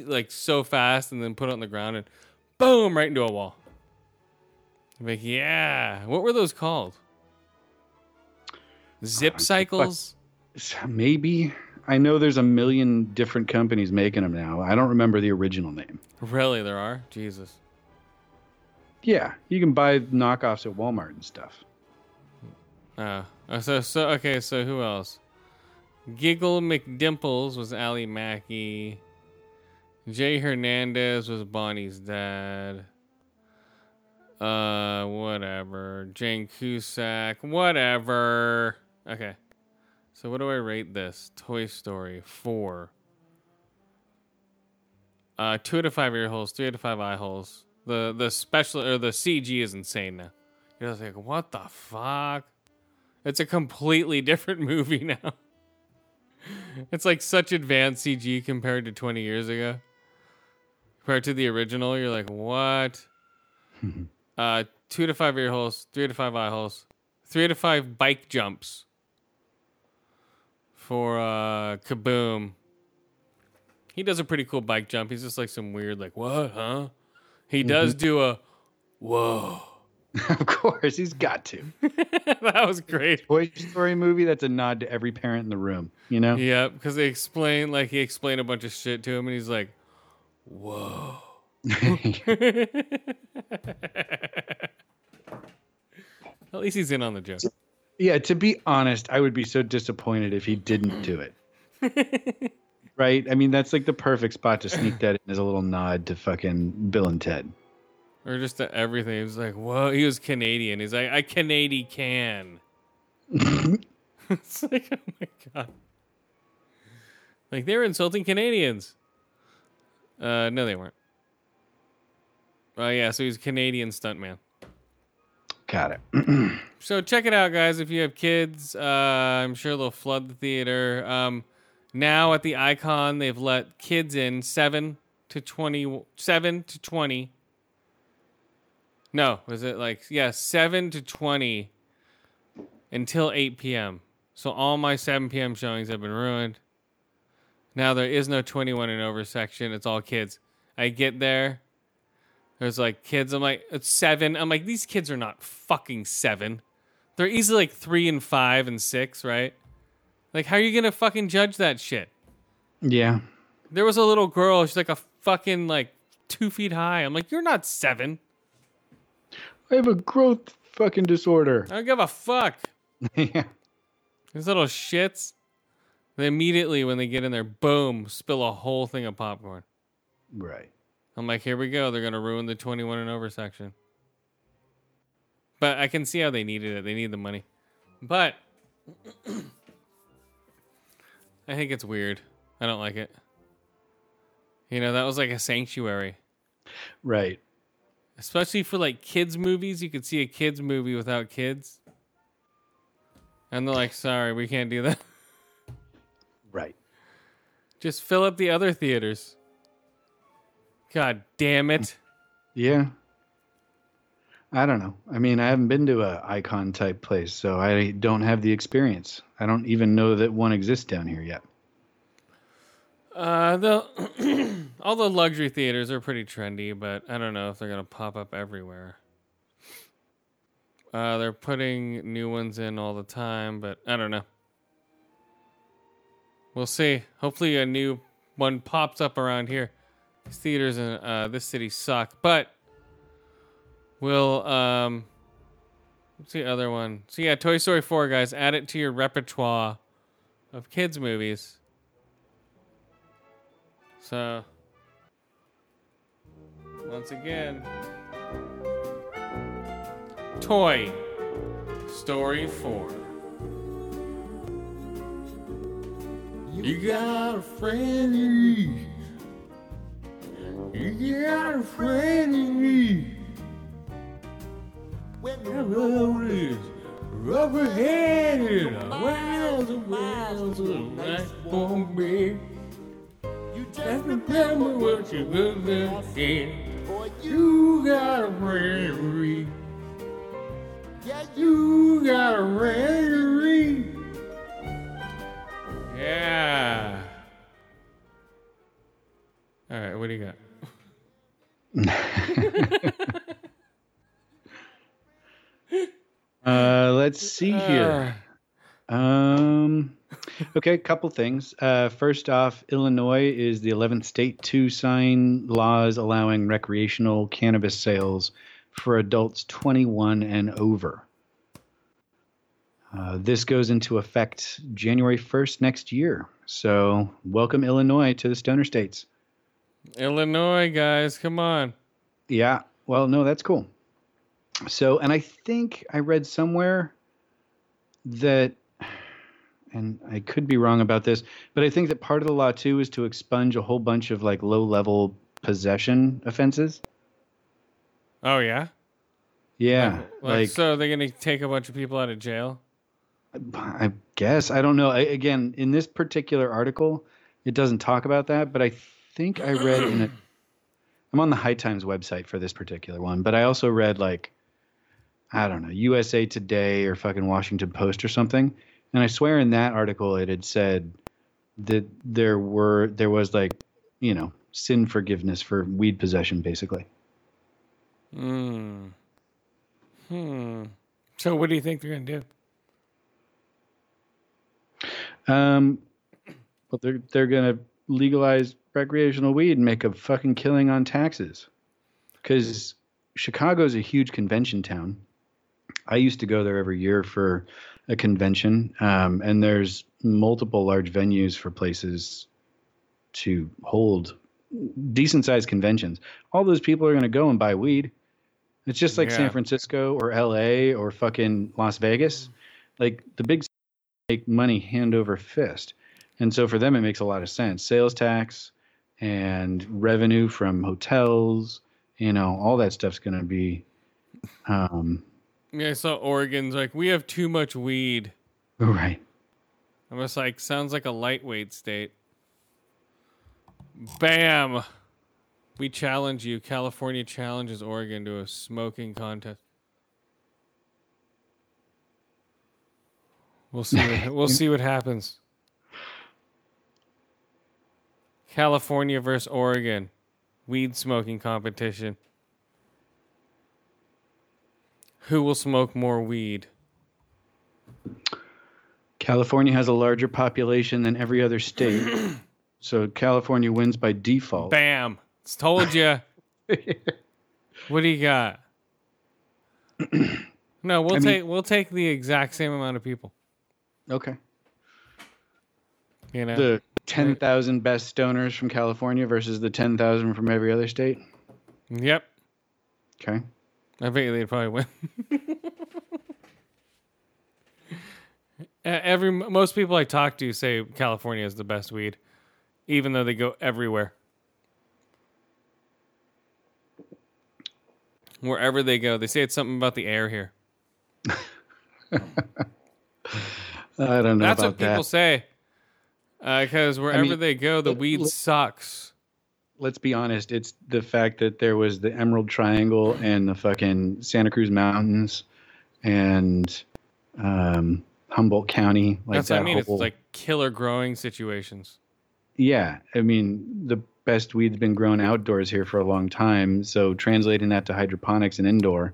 Speaker 1: like, like so fast and then put it on the ground and boom, right into a wall. Be like, yeah. What were those called? Zip cycles?
Speaker 2: Maybe. I know there's a million different companies making them now. I don't remember the original name.
Speaker 1: Really, there are? Jesus.
Speaker 2: Yeah, you can buy knockoffs at Walmart and stuff.
Speaker 1: Uh, uh, so so okay. So who else? Giggle McDimples was Ally Maki. Jay Hernandez was Bonnie's dad. Uh, whatever. Jane Cusack, whatever. Okay. So what do I rate this? Toy Story four. Uh, two out of five ear holes, three out of five eye holes. The the special or the CG is insane now. You're just like, what the fuck? It's a completely different movie now. It's like such advanced CG compared to 20 years ago. Compared to the original, you're like, what? uh, two to five ear holes, three to five eye holes, three to five bike jumps for uh, Kaboom. He does a pretty cool bike jump. He's just like some weird, like, what, huh? He does
Speaker 2: Mhm.
Speaker 1: do a, whoa.
Speaker 2: of course, he's got to.
Speaker 1: that was great.
Speaker 2: Toy Story movie. That's a nod to every parent in the room. You know.
Speaker 1: Yeah, because they explain like he explained a bunch of shit to him, and he's like, "Whoa." At least he's in on the joke.
Speaker 2: Yeah, to be honest, I would be so disappointed if he didn't do it. right? I mean, that's like the perfect spot to sneak that in as a little nod to fucking Bill and Ted.
Speaker 1: Or just to everything. He was like, "Whoa." He was Canadian. He's like, "I Canadian can." it's like, oh my god. Like they're insulting Canadians. Uh, no, they weren't. Oh yeah, so he's a Canadian stuntman.
Speaker 2: Got it.
Speaker 1: So check it out, guys. If you have kids, uh, I'm sure they'll flood the theater. Um, now at the Icon, they've let kids in seven to twenty, seven to twenty. No, was it like yeah, seven to twenty until eight p.m. So all my seven p.m. showings have been ruined. Now there is no twenty-one and over section. It's all kids. I get there. There's like kids. I'm like, it's seven. I'm like, these kids are not fucking seven. They're easily like three and five and six, right? Like, how are you gonna fucking judge that shit?
Speaker 2: Yeah.
Speaker 1: There was a little girl. She's like a fucking like two feet high. I'm like, you're not seven.
Speaker 2: I have a growth fucking disorder.
Speaker 1: I don't give a fuck.
Speaker 2: yeah.
Speaker 1: These little shits. They immediately, when they get in there, boom, spill a whole thing of popcorn.
Speaker 2: Right.
Speaker 1: I'm like, here we go. They're gonna ruin the 21 and over section. But I can see how they needed it. They need the money. But I think it's weird. I don't like it. You know, that was like a sanctuary.
Speaker 2: Right.
Speaker 1: Especially for like kids movies, you could see a kids movie without kids. And they're like, "Sorry, we can't do that."
Speaker 2: Right.
Speaker 1: Just fill up the other theaters. God damn it.
Speaker 2: Yeah. I don't know. I mean, I haven't been to a icon type place, so I don't have the experience. I don't even know that one exists down here yet.
Speaker 1: Uh, the all the luxury theaters are pretty trendy, but I don't know if they're gonna pop up everywhere. Uh, they're putting new ones in all the time, but I don't know. We'll see. Hopefully, a new one pops up around here. These theaters in uh, this city suck, but we'll um, What's the other one? So yeah, Toy Story 4, guys. Add it to your repertoire of kids movies. So once again, Toy Story 4. You got a friend in me. You got a friend in me. When the road is Rubber headed, miles and miles of nice for me. You just remember what you looked at. You got a friend in me. You got a friend in me. Yeah. All right, what do you got?
Speaker 2: Uh, let's see here. Um, okay, couple things. Uh, first off, Illinois is the 11th state to sign laws allowing recreational cannabis sales for adults 21 and over. Uh, this goes into effect January 1st next year. So, welcome Illinois to the Stoner States.
Speaker 1: Illinois, guys, come on.
Speaker 2: Yeah. Well, no, that's cool. So, and I think I read somewhere that, and I could be wrong about this, but I think that part of the law too is to expunge a whole bunch of like low level possession offenses.
Speaker 1: Oh yeah.
Speaker 2: Yeah.
Speaker 1: Like,
Speaker 2: Like,
Speaker 1: so they're gonna take a bunch of people out of jail.
Speaker 2: I guess I don't know. I, again, in this particular article, it doesn't talk about that, but I think I read in a. I'm on the High Times website for this particular one, but I also read like, I don't know, USA Today or fucking Washington Post or something, and I swear in that article it had said that there were there was like, you know, sin forgiveness for weed possession, basically.
Speaker 1: Hmm. Hmm. So what do you think they're gonna do?
Speaker 2: Um, well, they're they're gonna legalize recreational weed and make a fucking killing on taxes. Because Chicago's a huge convention town. I used to go there every year for a convention, um, and there's multiple large venues for places to hold decent sized conventions. All those people are going to go and buy weed. It's just like
Speaker 1: Yeah.
Speaker 2: San Francisco or LA or fucking Las Vegas. Like the big make money hand over fist. And so for them, it makes a lot of sense. Sales tax and revenue from hotels, you know, all that stuff's going to be. Um,
Speaker 1: Yeah, I saw Oregon's like we have too much weed.
Speaker 2: right.
Speaker 1: I'm just like sounds like a lightweight state. Bam. We challenge you. California challenges Oregon to a smoking contest. We'll see. What, we'll see what happens. California versus Oregon, weed smoking competition. Who will smoke more weed?
Speaker 2: California has a larger population than every other state. so California wins by default.
Speaker 1: Bam! It's told you. what do you got? no, we'll
Speaker 2: I mean-
Speaker 1: take we'll take the exact same amount of people.
Speaker 2: Okay.
Speaker 1: You know,
Speaker 2: The 10,000 best stoners from California versus the 10,000 from every other state.
Speaker 1: Yep.
Speaker 2: Okay.
Speaker 1: I bet you they'd probably win. Every most people I talk to say California is the best weed, even though they go everywhere. Wherever they go, they say it's something about the air here.
Speaker 2: I don't know
Speaker 1: That's what people
Speaker 2: that.
Speaker 1: say. Because wherever
Speaker 2: mean,
Speaker 1: they go, the
Speaker 2: let-
Speaker 1: weed
Speaker 2: let-
Speaker 1: sucks.
Speaker 2: Let's be honest. It's the fact that there was the Emerald Triangle and the fucking Santa Cruz Mountains and um, Humboldt County. Like
Speaker 1: That's what I mean. It's like killer growing situations.
Speaker 2: Yeah, I mean the best weed's been grown outdoors here for a long time. So translating that to hydroponics and indoor,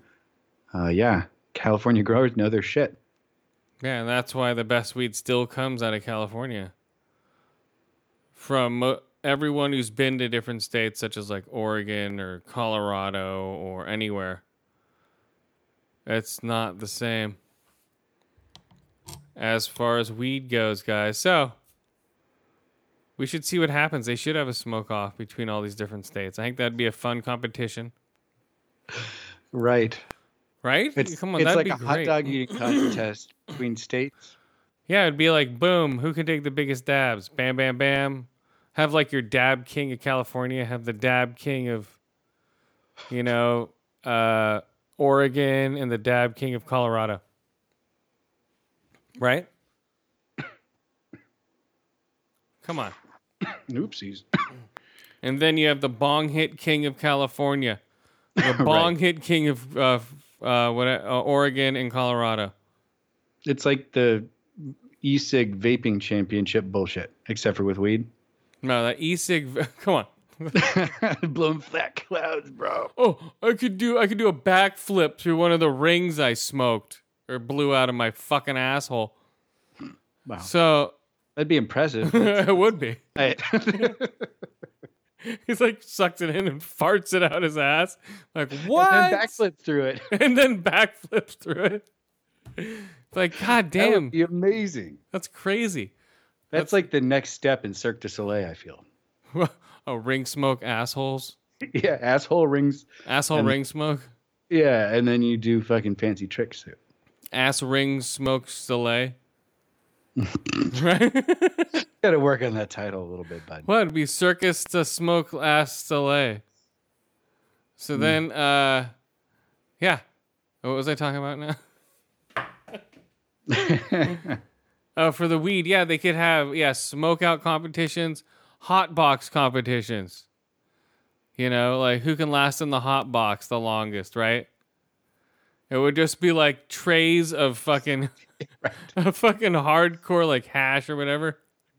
Speaker 2: uh, yeah, California growers know their shit.
Speaker 1: Yeah, and that's why the best weed still comes out of California. From everyone who's been to different states, such as like Oregon or Colorado or anywhere, It's not the same as far as weed goes, guys. So we should see what happens. They should have a smoke off between all these different states. I think that'd be a fun competition,
Speaker 2: Right.
Speaker 1: right?
Speaker 2: It's,
Speaker 1: Come on,
Speaker 2: it's
Speaker 1: that'd
Speaker 2: like
Speaker 1: be
Speaker 2: a hot dog eating contest between states.
Speaker 1: Yeah, it'd be like boom, who can take the biggest dabs? Bam, bam, bam. Have like your dab king of California, have the dab king of, you know, uh, Oregon, and the dab king of Colorado. Right? Come on.
Speaker 2: Oopsies.
Speaker 1: And then you have the bong hit king of California, the bong hit king of uh, uh, what, uh, Oregon and Colorado.
Speaker 2: It's like the e-cig vaping championship bullshit, except for with weed.
Speaker 1: No, that e-cig. Come on.
Speaker 2: Blowing fat clouds, bro.
Speaker 1: Oh, I could do I could do a backflip through one of the rings I smoked or blew out of my fucking asshole.
Speaker 2: Wow.
Speaker 1: So
Speaker 2: That'd be impressive.
Speaker 1: it would be. He's like sucks it in and farts it out his ass. Like what?
Speaker 2: And then backflip through it.
Speaker 1: and then backflips through it. Like God
Speaker 2: That
Speaker 1: damn,
Speaker 2: would be amazing.
Speaker 1: that's crazy.
Speaker 2: That's, like the next step in Cirque du Soleil. I feel.
Speaker 1: a ring smoke assholes,
Speaker 2: Yeah, asshole rings.
Speaker 1: asshole ring smoke,
Speaker 2: Yeah, and then you do fucking fancy tricks too.
Speaker 1: ass ring smoke Soleil. right?
Speaker 2: Got to work on that title a little bit, bud.
Speaker 1: What would be circus to smoke ass Soleil? So
Speaker 2: Hmm.
Speaker 1: then, uh, yeah. What was I talking about now? oh, for the weed, yeah, they could have yeah smoke out competitions, hot box competitions. You know, like who can last in the hot box the longest, right? It would just be like trays of fucking, of fucking hardcore like hash or whatever.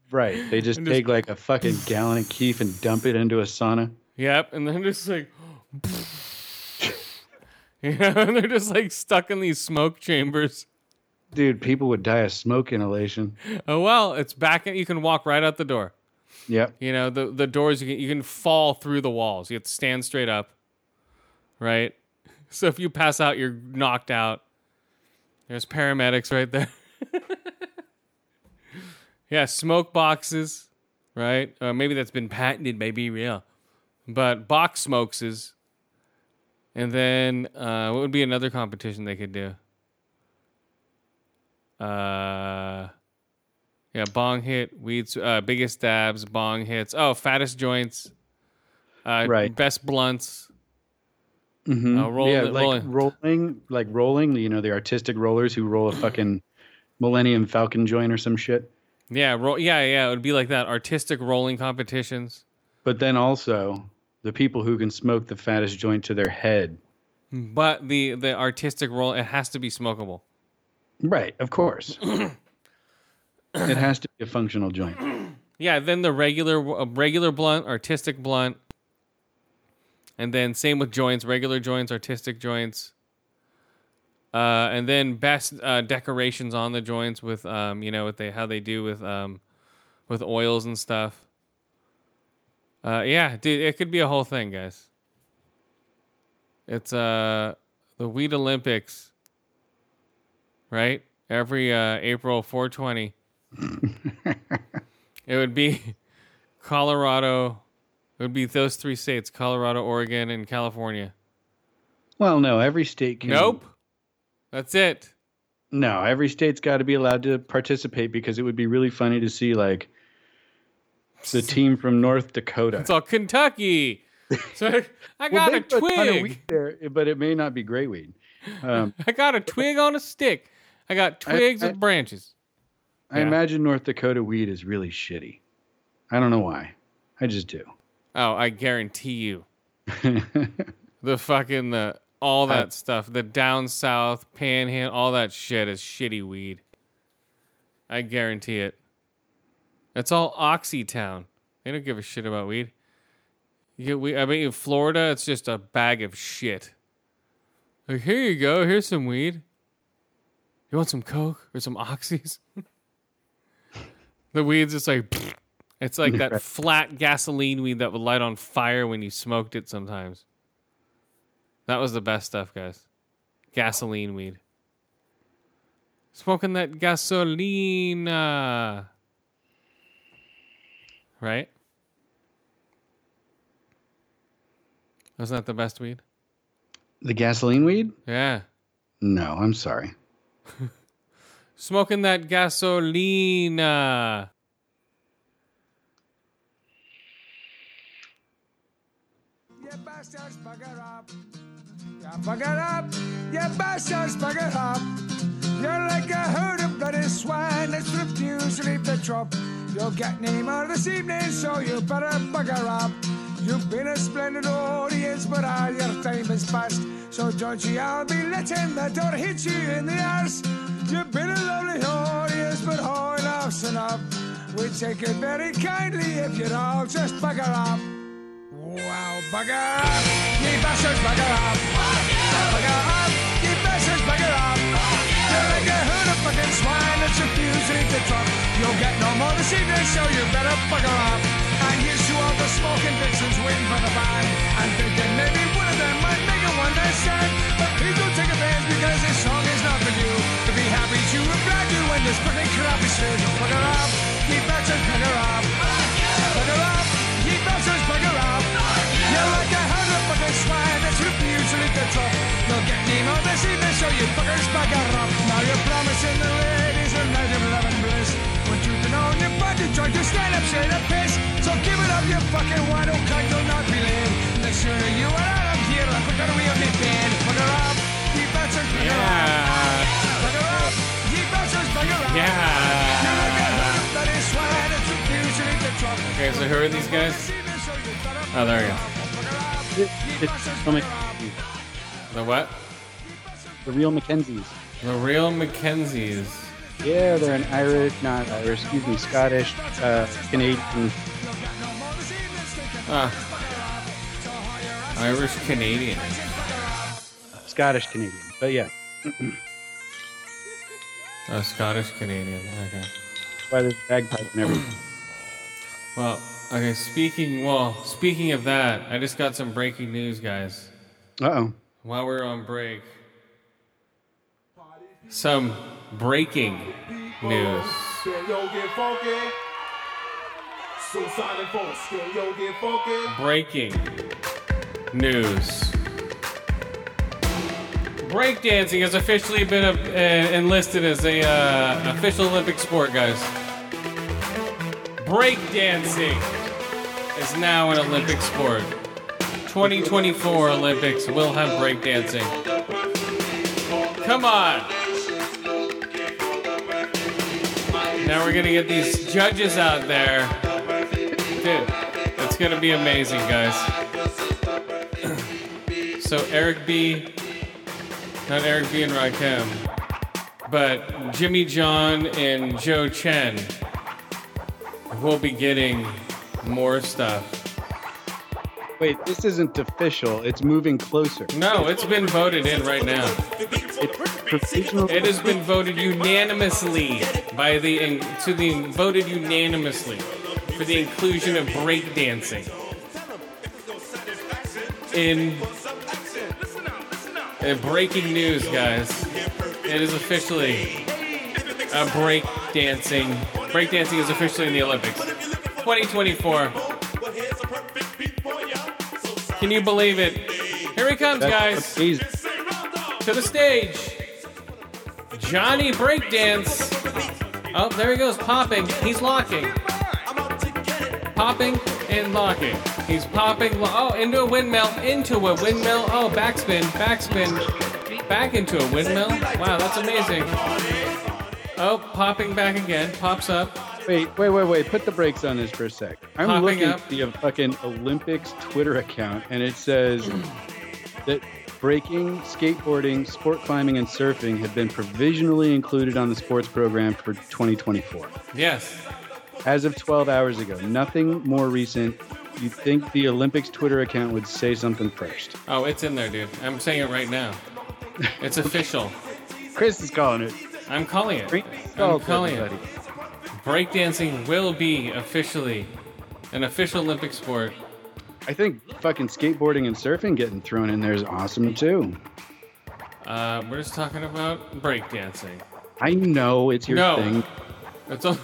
Speaker 2: Right. They just
Speaker 1: just-
Speaker 2: take like a fucking gallon of kief and dump it into a sauna.
Speaker 1: Yep, and then just like, you know, and they're just like stuck in these smoke chambers.
Speaker 2: Dude, people would die of smoke inhalation.
Speaker 1: Oh well, it's back. You can walk right out the door.
Speaker 2: Yep.
Speaker 1: You know, the the doors you can you can fall through the walls. You have to stand straight up, right? So if you pass out, you're knocked out. There's paramedics right there. yeah, smoke boxes, right? Uh, maybe that's been patented Maybe Be Real, but box smokes is. And then uh, what would be another competition they could do? Uh, yeah, bong hit, weeds, uh, biggest dabs, bong hits. Oh, fattest joints. Uh,
Speaker 2: Right.
Speaker 1: Best blunts.
Speaker 2: hmm
Speaker 1: Uh, roll-
Speaker 2: yeah, like rolling, like rolling. You know, the artistic rollers who roll a fucking Millennium Falcon joint or some shit.
Speaker 1: Yeah, roll, yeah, yeah. It would be like that. Artistic rolling competitions.
Speaker 2: But then also the people who can smoke the fattest joint to their head.
Speaker 1: But the the artistic roll, it has to be smokable.
Speaker 2: Right, of course. it has to be a functional joint.
Speaker 1: Yeah, then the regular uh, regular blunt, artistic blunt, and then same with joints, regular joints, artistic joints, uh, and then best uh, decorations on the joints with um, you know what they how they do with um, with oils and stuff. Uh, yeah, dude, it could be a whole thing, guys. It's uh the Weed Olympics, right? Every uh, April 420. It would be Colorado. It would be those three states: Colorado, Oregon, and California.
Speaker 2: Well, no, every state can.
Speaker 1: Nope. That's it.
Speaker 2: No, every state's got to be allowed to participate because it would be really funny to see like the team from North Dakota.
Speaker 1: It's all Kentucky. So I, I
Speaker 2: Well,
Speaker 1: got a
Speaker 2: put ton of
Speaker 1: twig.
Speaker 2: weed there, but it may not be great weed. Um,
Speaker 1: I got a twig on a stick. I got twigs
Speaker 2: I-
Speaker 1: and branches.
Speaker 2: I
Speaker 1: Yeah.
Speaker 2: imagine North Dakota weed is really shitty. I don't know why. I just do.
Speaker 1: Oh, I guarantee you. the fucking the all that stuff, the down south panhandle, all that shit is shitty weed. I guarantee it. It's all Oxytown. They don't give a shit about weed. You get weed. I bet you Florida, it's just a bag of shit. Like here you go. Here's some weed. You want some coke or some oxys? the weed's just like. It's like that flat gasoline weed that would light on fire when you smoked it sometimes. That was the best stuff, guys. gasoline weed. Smoking that gasoline. Right? Wasn't that the best weed?
Speaker 2: The gasoline weed?
Speaker 1: Yeah.
Speaker 2: No, I'm sorry.
Speaker 1: Smoking that gasoline. uh,
Speaker 12: bastards, bugger up. Yeah, bugger up. Yeah, bastards, bugger up. You're like a herd of bloody swine that's refused to leave the trop. You'll get any more this evening, so you better bugger up. You've been a splendid audience, but all your time is past. So don't you all be letting the door hit you in the arse. You've been a lovely audience, but oh, enough's enough. We take it very kindly if you'd all just bugger up. Wow, bugger up! Ye bastards, bugger up! That's refused to truck. You'll get no more this evening, so you better bugger up. And here's to all the smoking vixens waiting for the band. And thinking maybe one of them might make a one night stand. But please don't take offense because this song is not for you. To be happy to oblige you when this fucking crap is through. Bugger up! Ye bastards, bugger up! Refused to leave the truck. You'll get me this evening, so you fuckers bugger up. Now you're promising the ladies a night of love and bliss. When you've been on your budget, trying to stand up, straight up piss. So give it up, you fucking wide old cunt, you'll not be late. The sooner you are out of here, the quicker we'll be paid. Bugger up, ye bastards, bugger up. Bugger up, ye bastards, bugger up.
Speaker 1: Yeah.
Speaker 12: You're like a herd of bloody swine to leave the truck.
Speaker 1: Okay, so who are these guys? Oh, there we go. The what?
Speaker 2: The real McKenzies.
Speaker 1: The real McKenzies.
Speaker 2: Yeah, they're an Irish, not Irish, excuse me, Scottish, uh, Canadian.
Speaker 1: Ah. Irish Canadian.
Speaker 2: Scottish Canadian. But yeah.
Speaker 1: Oh, Scottish Canadian. Okay.
Speaker 2: Why there's bagpipe and everything.
Speaker 1: Well, okay. Speaking well, speaking of that, I just got some breaking news, guys.
Speaker 2: Uh oh.
Speaker 1: While we're on break, some breaking news.
Speaker 7: Can yo get funky? Suicide and folks, can yo get funky?
Speaker 1: Breaking news. Breakdancing has officially been uh, enlisted as a uh, official Olympic sport, guys. Breakdancing is now an Olympic sport. 2024 Olympics will have breakdancing. Come on. Now we're gonna get these judges out there. Dude, it's gonna be amazing, guys. so Eric B, not Eric B and Rakim, but Jimmy John and Joe Chen will be getting more stuff.
Speaker 2: Wait, this isn't official. It's moving closer.
Speaker 1: No, it's been voted in right now. It has been voted unanimously by the to the voted unanimously for the inclusion of breakdancing in breaking news, guys. It is officially a breakdancing. Breakdancing is officially in the Olympics, 2024. Can you believe it? Here he comes, guys. To the stage. Johnny Breakdance. Oh, there he goes, popping. He's locking. Popping and locking. He's popping. Lo- oh, into a windmill. Into a windmill. Oh, backspin. Backspin. Back into a windmill. Wow, that's amazing. Oh, popping back again. Pops up.
Speaker 2: Wait, wait, wait, wait. Put the brakes on this for a sec. I'm looking
Speaker 1: up.
Speaker 2: at the uh, fucking Olympics Twitter account, and it says that breaking, skateboarding, sport climbing, and surfing have been provisionally included on the sports program for 2024.
Speaker 1: Yes.
Speaker 2: As of 12 hours ago, nothing more recent. You'd think the Olympics Twitter account would say something first.
Speaker 1: Oh, it's in there, dude. I'm saying it right now. It's official.
Speaker 2: Chris is calling it.
Speaker 1: I'm calling it.
Speaker 2: Great
Speaker 1: I'm
Speaker 2: call,
Speaker 1: calling it.
Speaker 2: everybody.
Speaker 1: Breakdancing will be officially an official Olympic sport.
Speaker 2: I think fucking skateboarding and surfing getting thrown in there is awesome too.
Speaker 1: Uh, we're just talking about breakdancing.
Speaker 2: I know it's your
Speaker 1: no,
Speaker 2: thing.
Speaker 1: it's all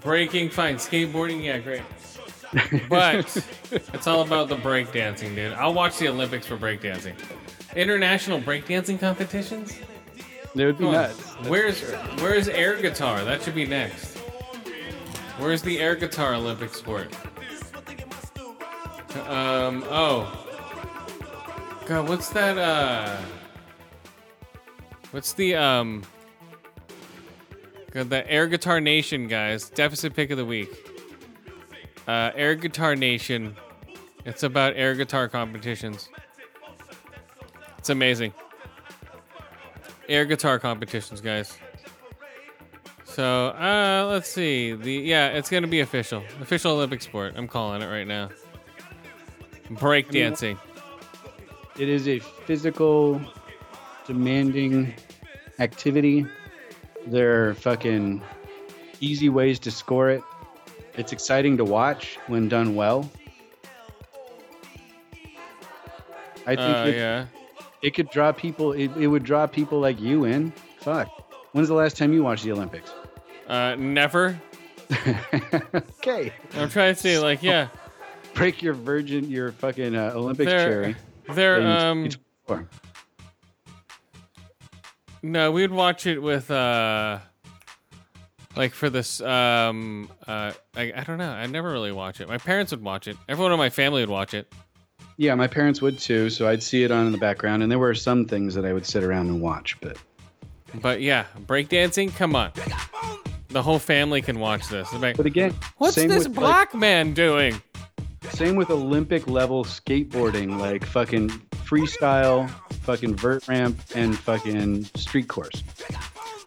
Speaker 1: breaking. Fine, skateboarding. Yeah, great. But it's all about the breakdancing, dude. I'll watch the Olympics for breakdancing. International breakdancing competitions.
Speaker 2: They would be
Speaker 1: Come on.
Speaker 2: nuts.
Speaker 1: Where's Where's air guitar? That should be next. Where's the air guitar Olympic sport? Um. Oh. God, what's that? Uh. What's the um? God, the Air Guitar Nation guys. Deficit pick of the week. Uh, Air Guitar Nation. It's about air guitar competitions. It's amazing. Air guitar competitions, guys. So, uh, let's see. The yeah, it's gonna be official, official Olympic sport. I'm calling it right now. Breakdancing.
Speaker 2: It is a physical, demanding activity. There are fucking easy ways to score it. It's exciting to watch when done well. I think
Speaker 1: Uh, yeah.
Speaker 2: It could draw people. It, it would draw people like you in. Fuck. When's the last time you watched the Olympics?
Speaker 1: Uh, never.
Speaker 2: okay.
Speaker 1: I'm trying to say, like, yeah,
Speaker 2: Break your virgin, your fucking uh, Olympics
Speaker 1: They're-
Speaker 2: cherry.
Speaker 1: they're, um, no, we'd watch it with uh, like for this um, uh, I, I don't know. I never really watch it. My parents would watch it. Everyone in my family would watch it.
Speaker 2: Yeah, my parents would too, so I'd see it on in the background, and there were some things that I would sit around and watch, but
Speaker 1: But yeah, breakdancing. Come on, the whole family can watch this. But
Speaker 2: again,
Speaker 1: what's this
Speaker 2: with,
Speaker 1: black man doing?
Speaker 2: same with Olympic level skateboarding, like fucking freestyle, fucking vert ramp, and fucking street course.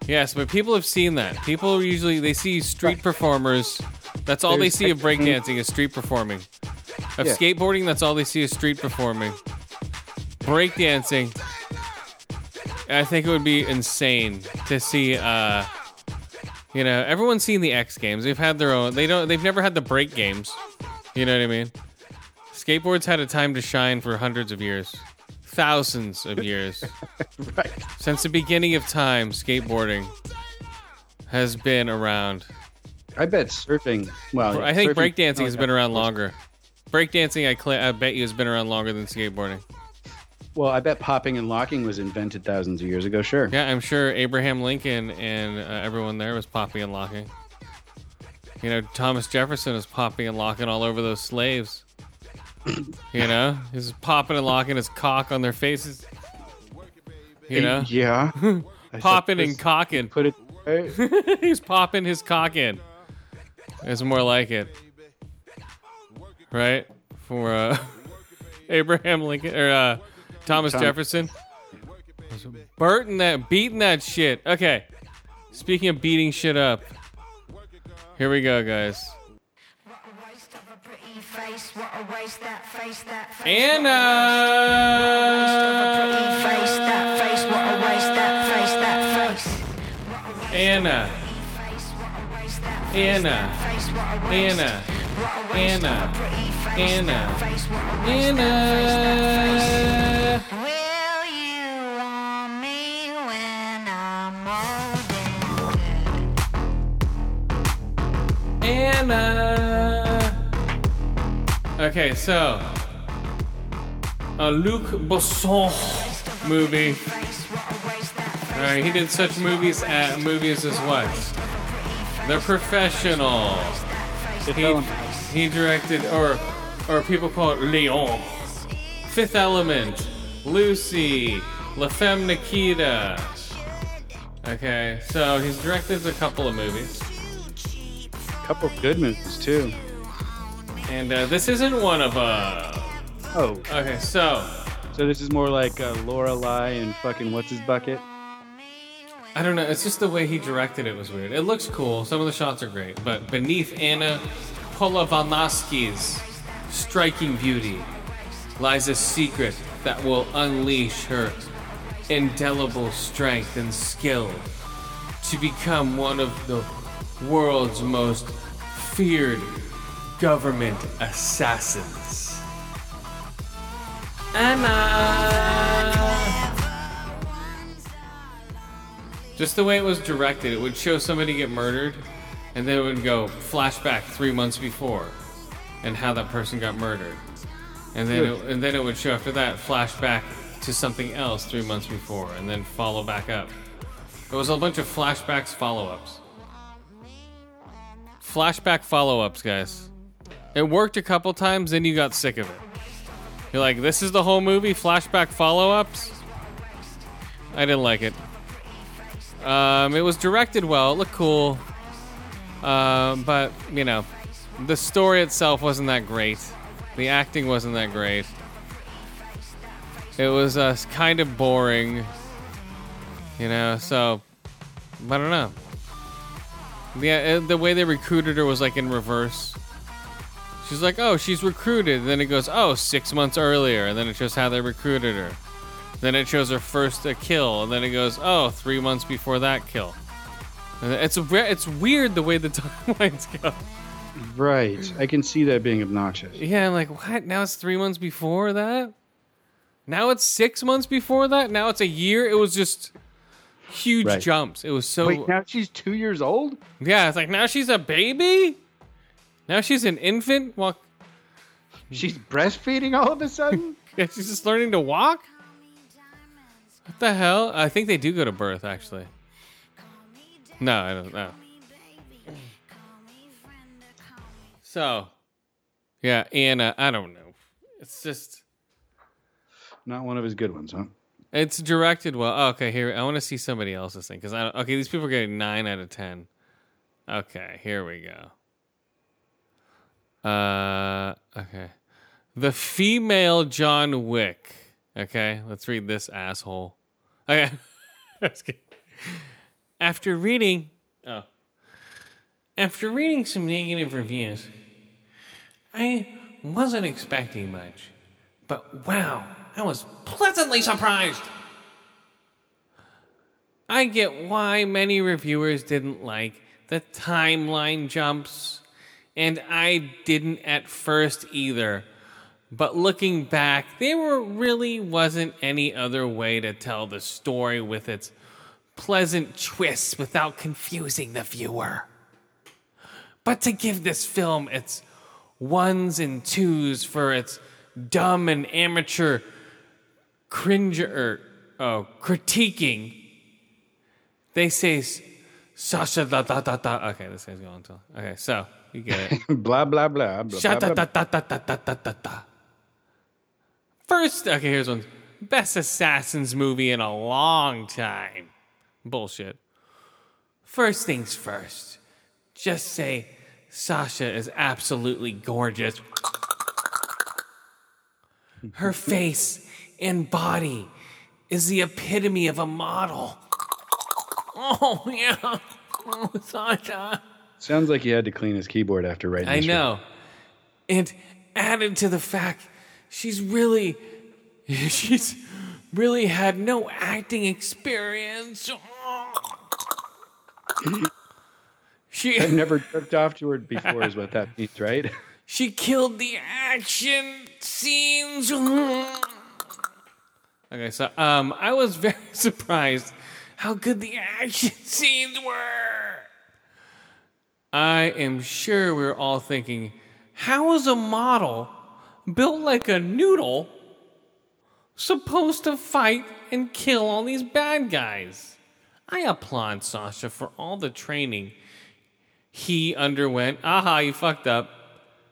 Speaker 1: Yes, but people have seen that. People usually they see street performers. That's all
Speaker 2: There's
Speaker 1: they see of breakdancing is street performing. Of
Speaker 2: Yeah.
Speaker 1: skateboarding, that's all they see is street performing. Breakdancing, I think it would be insane to see. uh You know, everyone's seen the X Games. They've had their own. They don't. They've never had the break games. You know what I mean? Skateboards had a time to shine for hundreds of years, thousands of years.
Speaker 2: right.
Speaker 1: Since the beginning of time, skateboarding has been around.
Speaker 2: I bet surfing. Well,
Speaker 1: I think
Speaker 2: surfing-
Speaker 1: breakdancing has been around longer. Breakdancing, I, cl- I bet you, has been around longer than skateboarding.
Speaker 2: Well, I bet popping and locking was invented thousands of years ago. Sure.
Speaker 1: Yeah, I'm sure Abraham Lincoln and uh, everyone there was popping and locking. You know, Thomas Jefferson was popping and locking all over those slaves. you know, he's popping and locking his cock on their faces. You know,
Speaker 2: Yeah.
Speaker 1: Popping and cocking.
Speaker 2: Put it.
Speaker 1: he's popping his cock in. It's more like it, right? For uh, Abraham Lincoln or uh, Thomas
Speaker 2: Tom-
Speaker 1: Jefferson. Burton that beating that shit. Okay. Speaking of beating shit up, here we go, guys. Anna. Anna. Anna. Anna. Anna. Anna. Anna. Will you want me when I'm old? Anna. Okay, so a Luc Besson movie. All right, he did such movies at movies as what? The Professional. He, he directed, or or people call it Leon. Fifth Element, Lucy, La Femme Nikita. Okay, so he's directed a couple of movies.
Speaker 2: A couple of good movies too.
Speaker 1: And uh, this isn't one of uh
Speaker 2: Oh.
Speaker 1: Okay, so
Speaker 2: So this is more like uh, Lorelai and fucking what's his bucket.
Speaker 1: I don't know. It's just the way he directed it was weird. It looks cool. Some of the shots are great, but beneath Anna Polovanovsky's striking beauty lies a secret that will unleash her indelible strength and skill to become one of the world's most feared government assassins. Anna. Just the way it was directed, it would show somebody get murdered, and then it would go flashback three months before, and how that person got murdered, and then it, and then it would show after that flashback to something else three months before, and then follow back up. It was a bunch of flashbacks, follow-ups. Flashback follow-ups, guys. It worked a couple times, then you got sick of it. You're like, this is the whole movie, flashback follow-ups. I didn't like it. Um, it was directed well, it looked cool, um, but you know, the story itself wasn't that great. The acting wasn't that great. It was uh, kind of boring, you know. So I don't know. Yeah, uh, the way they recruited her was like in reverse. She's like, oh, she's recruited. And then it goes, oh, six months earlier. And then it shows how they recruited her. Then it shows her first uh, kill. And then it goes, oh, three months before that kill. And it's a, it's weird the way the timelines go.
Speaker 2: Right. I can see that being obnoxious.
Speaker 1: Yeah, I'm like, what? Now it's three months before that? Now it's six months before that? Now it's a year? It was just huge
Speaker 2: Right.
Speaker 1: jumps. It was so.
Speaker 2: Wait, now she's two years old?
Speaker 1: Yeah, it's like now she's a baby? Now she's an infant? Well,
Speaker 2: She's breastfeeding all of a sudden?
Speaker 1: yeah, she's just learning to walk? What the hell? I think they do go to birth, actually. No, I don't know. So, yeah, Anna, I don't know. It's just.
Speaker 2: Not one of his good ones, huh?
Speaker 1: It's directed well. Oh, okay, here I want to see somebody else's thing because I don't, okay these people are getting nine out of ten. Okay, here we go. Uh, okay, the female John Wick. Okay, let's read this asshole. Okay, after reading, oh, after reading some negative reviews, I wasn't expecting much, but wow, I was pleasantly surprised. I get why many reviewers didn't like the timeline jumps, and I didn't at first either. But looking back, there really wasn't any other way to tell the story with its pleasant twists without confusing the viewer. But to give this film its ones and twos for its dumb and amateur cringe or oh critiquing, they say Sasha da da da da. Okay, this guy's going to. Okay, so you get it.
Speaker 2: blah, blah, blah. blah, blah,
Speaker 1: da da da da da da da da. First, okay, here's one. Best Assassins movie in a long time. Bullshit. First things first. Just say Sasha is absolutely gorgeous. Her face and body is the epitome of a model. Oh, yeah. Oh, Sasha.
Speaker 2: Sounds like he had to clean his keyboard after writing
Speaker 1: I know. And added to the fact, she's really, she's really had no acting experience. She,
Speaker 2: I've never jerked off to her before, is what that means, right?
Speaker 1: she killed the action scenes. Okay, so um, I was very surprised how good the action scenes were. I am sure we're all thinking, how is a model built like a noodle supposed to fight and kill all these bad guys? I applaud Sasha for all the training he underwent. Aha, you fucked up.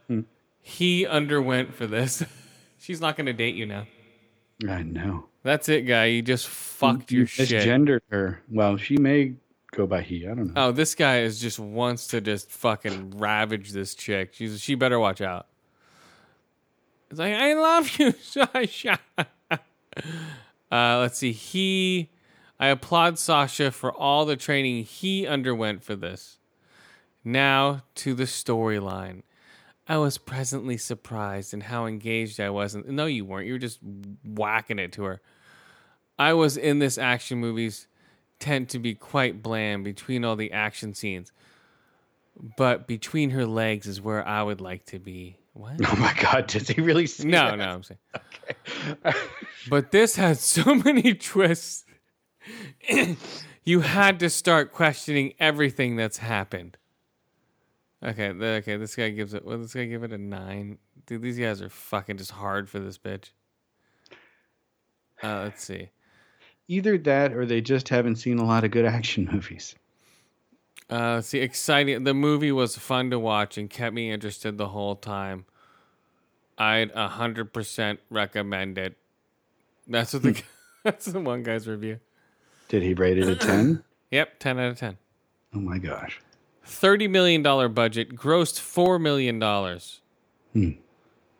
Speaker 1: Hmm. He underwent for this. She's not going to date you now.
Speaker 2: I know.
Speaker 1: That's it, guy. You just fucked your shit.
Speaker 2: Misgendered her. Well, she may go by he. I don't know.
Speaker 1: Oh, this guy is just wants to just fucking ravage this chick. She's she better watch out. It's like I love you, Sasha. uh, let's see. He, I applaud Sasha for all the training he underwent for this. Now to the storyline. I was presently surprised in how engaged I was. No, you weren't. You were just whacking it to her. I was in this action movies tend to be quite bland between all the action scenes. But between her legs is where I would like to be. What?
Speaker 2: Oh my God, does he really say
Speaker 1: No,
Speaker 2: that?
Speaker 1: no, I'm saying. Okay. but this has so many twists. you had to start questioning everything that's happened. Okay, th- okay, this guy gives it. Well, this guy give it a nine. Dude, these guys are fucking just hard for this bitch. Uh, let's see.
Speaker 2: Either that or they just haven't seen a lot of good action movies.
Speaker 1: Uh, see, exciting. The movie was fun to watch and kept me interested the whole time. I'd a hundred percent recommend it. That's what the that's the one guy's review.
Speaker 2: Did he rate it a 10?
Speaker 1: Yep, ten out of ten.
Speaker 2: Oh my gosh.
Speaker 1: Thirty million dollar budget, grossed four million dollars.
Speaker 2: Hmm.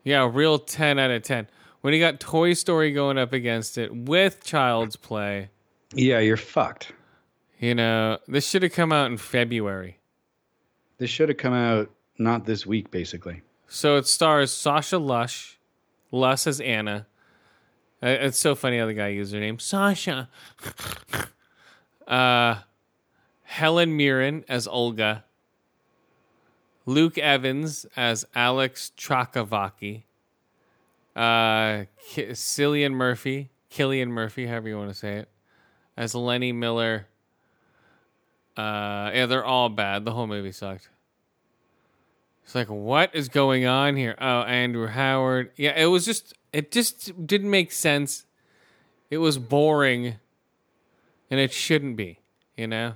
Speaker 1: Yeah, real ten out of ten. When you got Toy Story going up against it with Child's Play,
Speaker 2: Yeah, you're fucked.
Speaker 1: You know this should have come out in February.
Speaker 2: This should have come out not this week, basically.
Speaker 1: So it stars Sasha Lush, Lush as Anna. It's so funny how the guy used her name, Sasha. uh, Helen Mirren as Olga. Luke Evans as Alex Chakavaki. Uh, Cillian Murphy, Killian Murphy, however you want to say it, as Lenny Miller. Uh, yeah, they're all bad. The whole movie sucked. It's like, what is going on here? Oh, Andrew Howard. Yeah, it was just, it just didn't make sense. It was boring, and it shouldn't be, you know?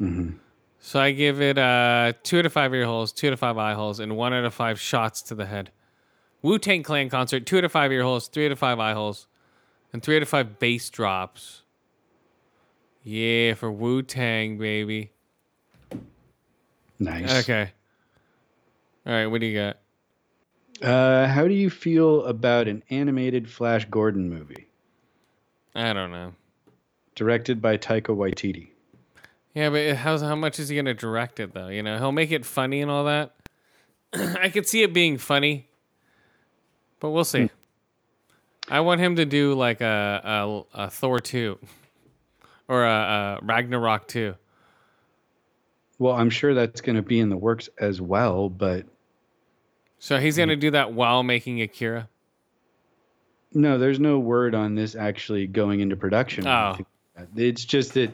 Speaker 2: Mm-hmm.
Speaker 1: So I give it uh, two out of five ear holes, two out of five eye holes, and one out of five shots to the head. Wu Tang Clan concert, two out of five ear holes, three out of five eye holes, and three out of five bass drops. Yeah, for Wu Tang, baby.
Speaker 2: Nice.
Speaker 1: Okay. All right, what do you got?
Speaker 2: Uh, how do you feel about an animated Flash Gordon movie
Speaker 1: I don't know.
Speaker 2: directed by Taika Waititi?
Speaker 1: Yeah, but how's how much is he gonna direct it though? You know, he'll make it funny and all that. I could see it being funny, but we'll see. I want him to do like a a, a Thor two, or a, a Ragnarok two.
Speaker 2: Well, I'm sure that's going to be in the works as well, but
Speaker 1: So he's gonna do that while making Akira.
Speaker 2: no, there's no word on this actually going into production.
Speaker 1: Oh.
Speaker 2: anything like that. It's just that.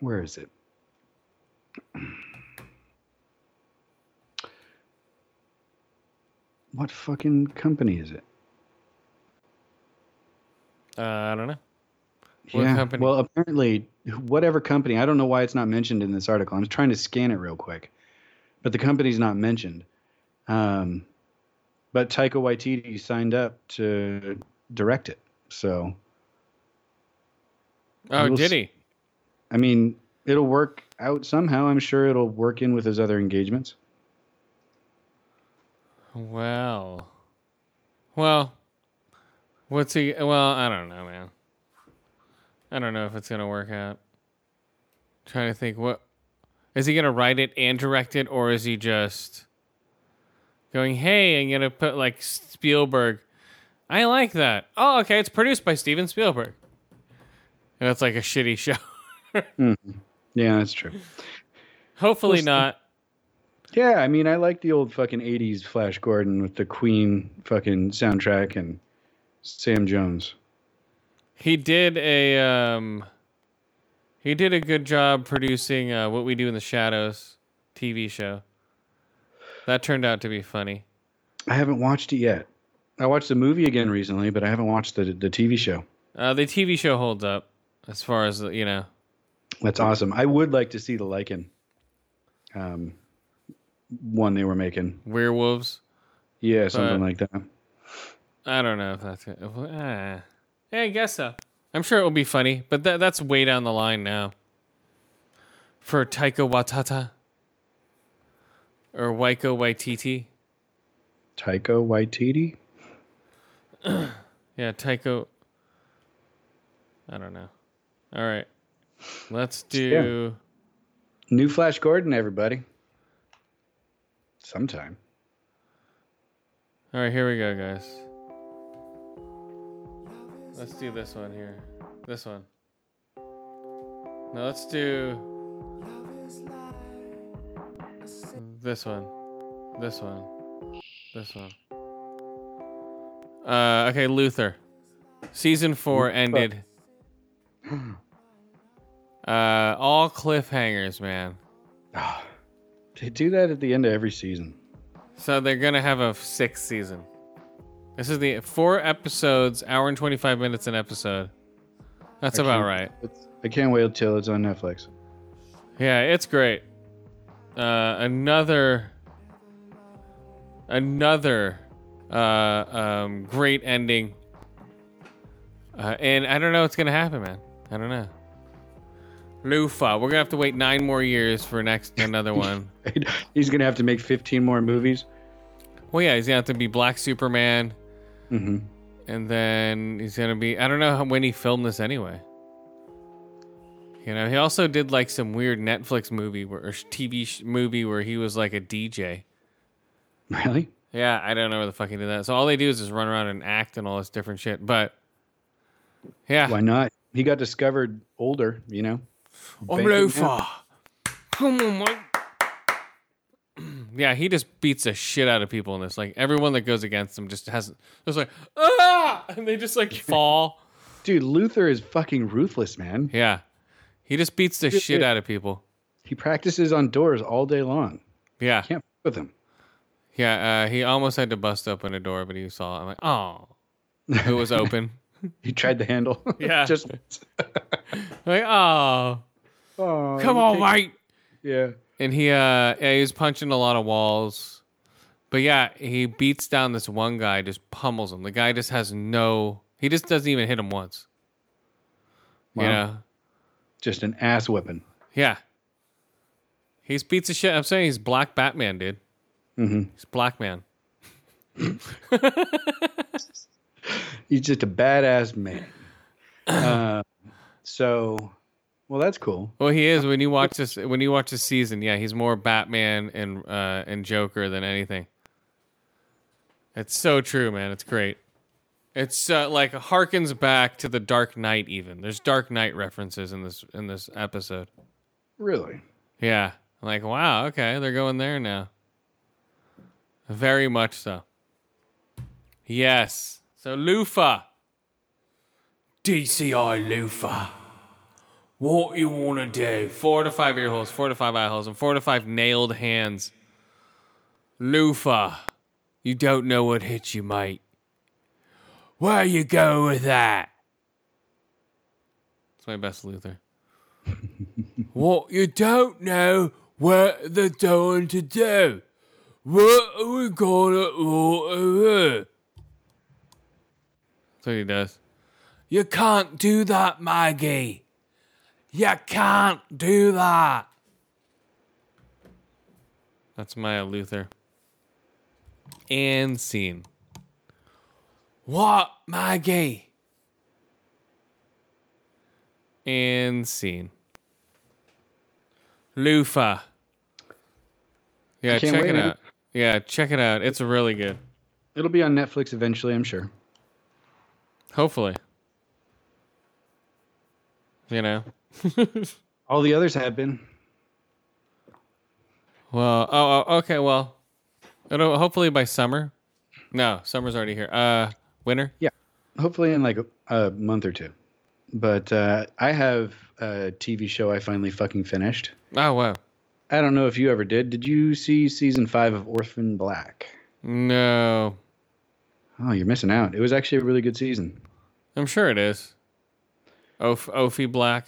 Speaker 2: Where is it? What fucking company is it?
Speaker 1: Uh, I don't know. What
Speaker 2: yeah.
Speaker 1: company?
Speaker 2: Well, apparently, whatever company, I don't know why it's not mentioned in this article. I'm trying to scan it real quick, but the company's not mentioned. Um, but Taika Waititi signed up to direct it. So,
Speaker 1: Oh, did he?
Speaker 2: I mean, it'll work out somehow. I'm sure it'll work in with his other engagements.
Speaker 1: Well, well, what's he? Well, I don't know, man. I don't know if it's gonna work out. trying to think, what is he gonna write it and direct it, or is he just going, "Hey, I'm gonna put like Spielberg." I like that. Oh, okay. It's produced by Steven Spielberg. And it's like a shitty show.
Speaker 2: Mhm. Yeah, that's true.
Speaker 1: Hopefully
Speaker 2: We'll
Speaker 1: not.
Speaker 2: Yeah, I mean, I like the old fucking 80s Flash Gordon with the Queen fucking soundtrack and Sam Jones.
Speaker 1: He did a um he did a good job producing uh, what we do in the shadows TV show. That turned out to be funny.
Speaker 2: I haven't watched it yet. I watched the movie again recently, but I haven't watched the the TV show.
Speaker 1: Uh, the TV show holds up as far as you know.
Speaker 2: That's awesome. I would like to see the Lycan um, one they were making.
Speaker 1: Werewolves.
Speaker 2: Yeah, something
Speaker 1: But-
Speaker 2: like that.
Speaker 1: I don't know if that's it. Uh, yeah, I guess so. I'm sure it will be funny, but that that's way down the line now. For Taika Watata or Waiko Waititi.
Speaker 2: Taika Waititi.
Speaker 1: Yeah, Taiko. I don't know. All right, let's do.
Speaker 2: New Flash Gordon, everybody. Sometime.
Speaker 1: All right, here we go, guys. Let's do this one here. This one. Now let's do this one. This one. This one. Uh, okay, Luther. Season four ended. Uh, all cliffhangers, man.
Speaker 2: They do that at the end of every season.
Speaker 1: So they're gonna have a sixth season. This is the four episodes, hour and twenty five minutes an episode. That's
Speaker 2: I
Speaker 1: about right.
Speaker 2: I can't wait till it's on Netflix.
Speaker 1: Yeah, it's great. Uh, another, another uh, um, great ending. Uh, and I don't know what's gonna happen, man. I don't know. Lufa, we're gonna have to wait nine more years for next another one.
Speaker 2: He's gonna have to make 15 more movies.
Speaker 1: Well, yeah, he's gonna have to be Black Superman,
Speaker 2: Mm-hmm.
Speaker 1: and then he's gonna be. I don't know how, when he filmed this anyway. You know, he also did like some weird Netflix movie where, or TV sh- movie where he was like a DJ.
Speaker 2: Really?
Speaker 1: Yeah, I don't know where the fuck he did that. So all they do is just run around and act and all this different shit. But yeah,
Speaker 2: Why not? He got discovered older, you know.
Speaker 1: I'm
Speaker 2: now.
Speaker 1: Come on, Mike. Yeah, he just beats the shit out of people in this. Like everyone that goes against him just has just like ah, and they just like fall.
Speaker 2: Dude, Luther is fucking ruthless, man.
Speaker 1: Yeah, he just beats the
Speaker 2: Dude,
Speaker 1: shit out of people.
Speaker 2: He practices on doors all day long.
Speaker 1: Yeah,
Speaker 2: Can't f- with him.
Speaker 1: yeah. Uh, he almost had to bust open a door, but he saw. It. I'm like, oh, it was open.
Speaker 2: He tried the handle.
Speaker 1: Yeah.
Speaker 2: Just
Speaker 1: like oh,
Speaker 2: oh,
Speaker 1: come on, mate.
Speaker 2: Yeah.
Speaker 1: And he uh yeah, he was punching a lot of walls but yeah he beats down this one guy just pummels him the guy just has no he just doesn't even hit him once you
Speaker 2: Wow.
Speaker 1: know
Speaker 2: Just an ass whipping.
Speaker 1: yeah he's beats the shit i'm saying he's black batman dude
Speaker 2: Mm-hmm.
Speaker 1: he's black man
Speaker 2: He's just a badass man. uh, so, well, that's cool.
Speaker 1: well he is when you watch this when you watch this season yeah he's more batman and uh and joker than anything it's so true man it's great it's uh, like harkens back to the dark knight even there's dark knight references in this in this episode
Speaker 2: Really?
Speaker 1: Yeah. I'm like, wow, okay, they're going there now. Very much so. Yes. So Lufa. DCI Lufa. What you wanna do? Four to five ear holes, four to five eye holes, and four to five nailed hands. Lufa. You don't know what hit you, mate. Where you go with that? It's my best Luther. What you don't know what they're going to do. What are we gonna do? That's what he does. You can't do that, Maggie. You can't do that. That's Maya Luther. And scene. What, Maggie? And scene. Lufa. Yeah,
Speaker 2: Can't
Speaker 1: check
Speaker 2: wait,
Speaker 1: it
Speaker 2: man.
Speaker 1: out. Yeah, check it out. It's really good.
Speaker 2: It'll be on Netflix eventually, I'm sure.
Speaker 1: Hopefully. You know.
Speaker 2: All the others have been.
Speaker 1: Well, oh, oh, okay. Well, it'll hopefully by summer. No, summer's already here. Uh, winter.
Speaker 2: Yeah, hopefully in like a, a month or two. But uh, I have a TV show I finally fucking finished.
Speaker 1: Oh wow.
Speaker 2: I don't know if you ever did. Did you see season five of Orphan Black?
Speaker 1: No,
Speaker 2: Oh, you're missing out. It was actually a really good season.
Speaker 1: I'm sure it is. Oph, Ophi Black.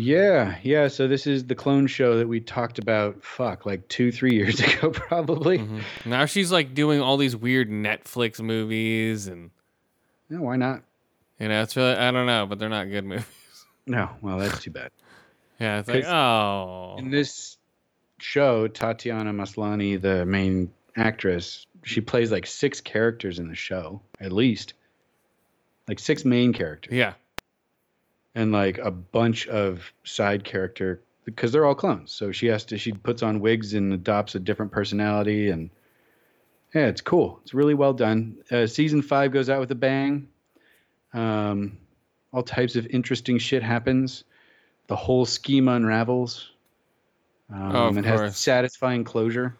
Speaker 2: Yeah, yeah. So this is the clone show that we talked about. Fuck, like two, three years ago, probably. Mm-hmm.
Speaker 1: Now she's like doing all these weird Netflix movies, and
Speaker 2: Yeah, why not?
Speaker 1: you know, it's really I don't know, but they're not good movies.
Speaker 2: No, well, that's too bad.
Speaker 1: Yeah, it's like oh,
Speaker 2: In this show, Tatiana Maslany, the main actress, she plays like six characters in the show, at least. Like six main characters.
Speaker 1: yeah,
Speaker 2: and like a bunch of side character because they're all clones. So she has to she puts on wigs and adopts a different personality and yeah, it's cool. It's really well done. Uh, season five goes out with a bang. Um, all types of interesting shit happens. The whole scheme unravels. Um,
Speaker 1: Oh, of
Speaker 2: it has satisfying closure.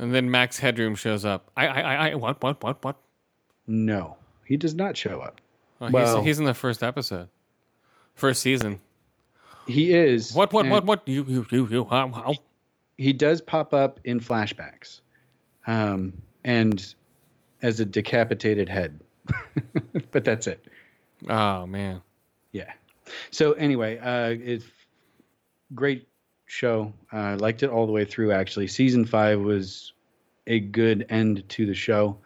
Speaker 1: and then Max Headroom shows up. I, I, I, I what, what, what, what?
Speaker 2: No, he does not show up.
Speaker 1: Oh, he's,
Speaker 2: Well-
Speaker 1: he's in the first episode, first season.
Speaker 2: He is.
Speaker 1: What? What? What? What? You? You? You? You? How? How?
Speaker 2: He does pop up in flashbacks, um, and as a decapitated head, but that's it.
Speaker 1: Oh man.
Speaker 2: Yeah. So anyway, uh, it's great show. I liked it all the way through. Actually, season five was a good end to the show.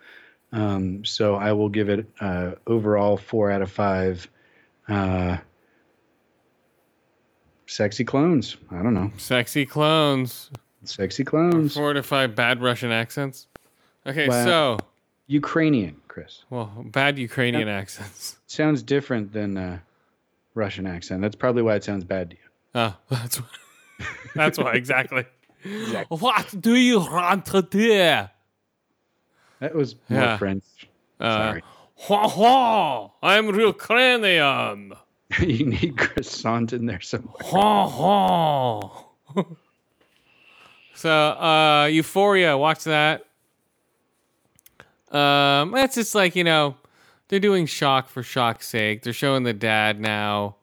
Speaker 2: Um, so I will give it uh, overall four out of five. Uh, sexy clones. I don't know.
Speaker 1: Sexy clones.
Speaker 2: Sexy clones.
Speaker 1: Five bad Russian accents. Okay,
Speaker 2: Wow.
Speaker 1: so
Speaker 2: Ukrainian, Chris.
Speaker 1: well, bad Ukrainian
Speaker 2: Yeah.
Speaker 1: accents.
Speaker 2: Sounds different than uh, Russian accent. That's probably why it sounds bad to you.
Speaker 1: Oh, that's why. That's why exactly. What do you want to do?
Speaker 2: That was more
Speaker 1: Yeah.
Speaker 2: French.
Speaker 1: Uh,
Speaker 2: Sorry.
Speaker 1: Hwa hwa, I'm real Ukrainian.
Speaker 2: you need croissant in there somewhere.
Speaker 1: Hwa hwa. so, uh, Euphoria, watch that. Um, that's just like you know, they're doing shock for shock's sake. They're showing the dad now,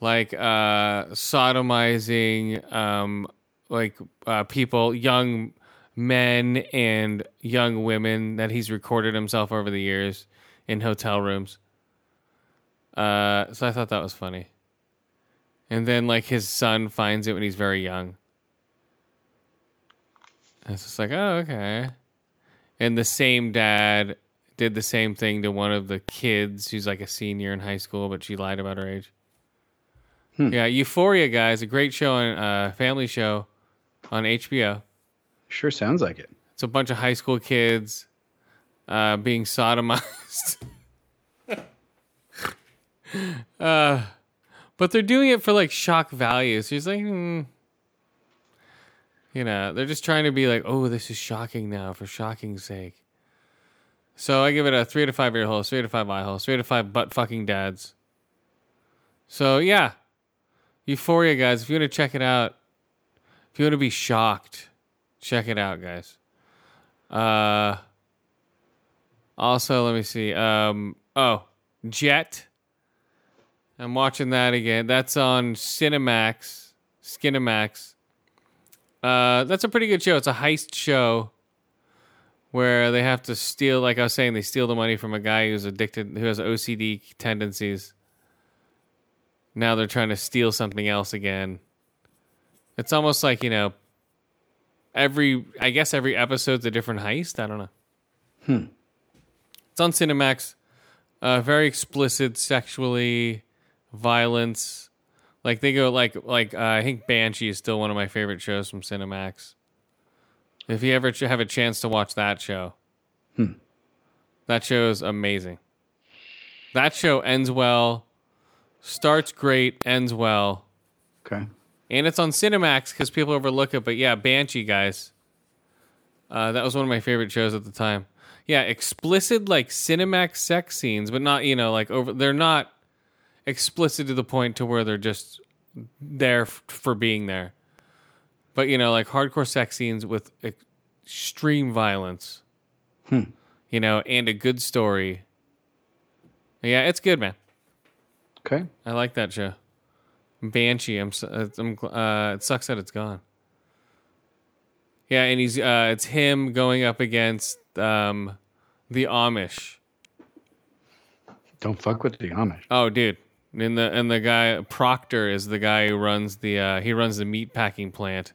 Speaker 1: like uh, sodomizing, um, like uh, people, young men and young women that he's recorded himself over the years in hotel rooms. Uh, so I thought that was funny. And then like his son finds it when he's very young. And it's just like, oh, okay. And the same dad did the same thing to one of the kids who's like a senior in high school, but she lied about her age. Yeah, Euphoria, guys, a great show on uh, family show on HBO.
Speaker 2: Sure sounds like it.
Speaker 1: It's a bunch of high school kids uh, being sodomized. uh, but they're doing it for like shock value. So he's like, hmm. you know, they're just trying to be like, oh, this is shocking now for shocking's sake. So I give it a three to five ear hole, three to five eye hole, three to five butt fucking dads. So yeah, Euphoria, guys. If you want to check it out, if you want to be shocked, check it out, guys. Uh, also, let me see. Um, oh, Jett. I'm watching that again. That's on Cinemax, Skinemax. Uh, that's a pretty good show. It's a heist show where they have to steal. Like I was saying, they steal the money from a guy who's addicted, who has OCD tendencies. Now they're trying to steal something else again. It's almost like you know, every I guess every episode's a different heist. I don't know.
Speaker 2: Hmm.
Speaker 1: It's on Cinemax. Uh, very explicit, sexually, violence. Like they go like like uh, I think Banshee is still one of my favorite shows from Cinemax. If you ever have a chance to watch that show,
Speaker 2: Hmm.
Speaker 1: that show is amazing. That show ends well, starts great, ends well.
Speaker 2: Okay.
Speaker 1: And it's on Cinemax because people overlook it. But yeah, Banshee, guys. Uh, that was one of my favorite shows at the time. Yeah, explicit like Cinemax sex scenes, but not, you know, like over. They're not explicit to the point to where they're just there f- for being there. But, you know, like hardcore sex scenes with extreme violence,
Speaker 2: Hmm.
Speaker 1: you know, and a good story. Yeah, it's good, man.
Speaker 2: Okay.
Speaker 1: I like that show. Banshee. I'm. uh, I'm uh, it sucks that it's gone. Yeah, and he's. Uh, it's him going up against um, the Amish.
Speaker 2: Don't fuck with the Amish.
Speaker 1: Oh, dude. And the and the guy Proctor is the guy who runs the uh, he runs the meat packing plant,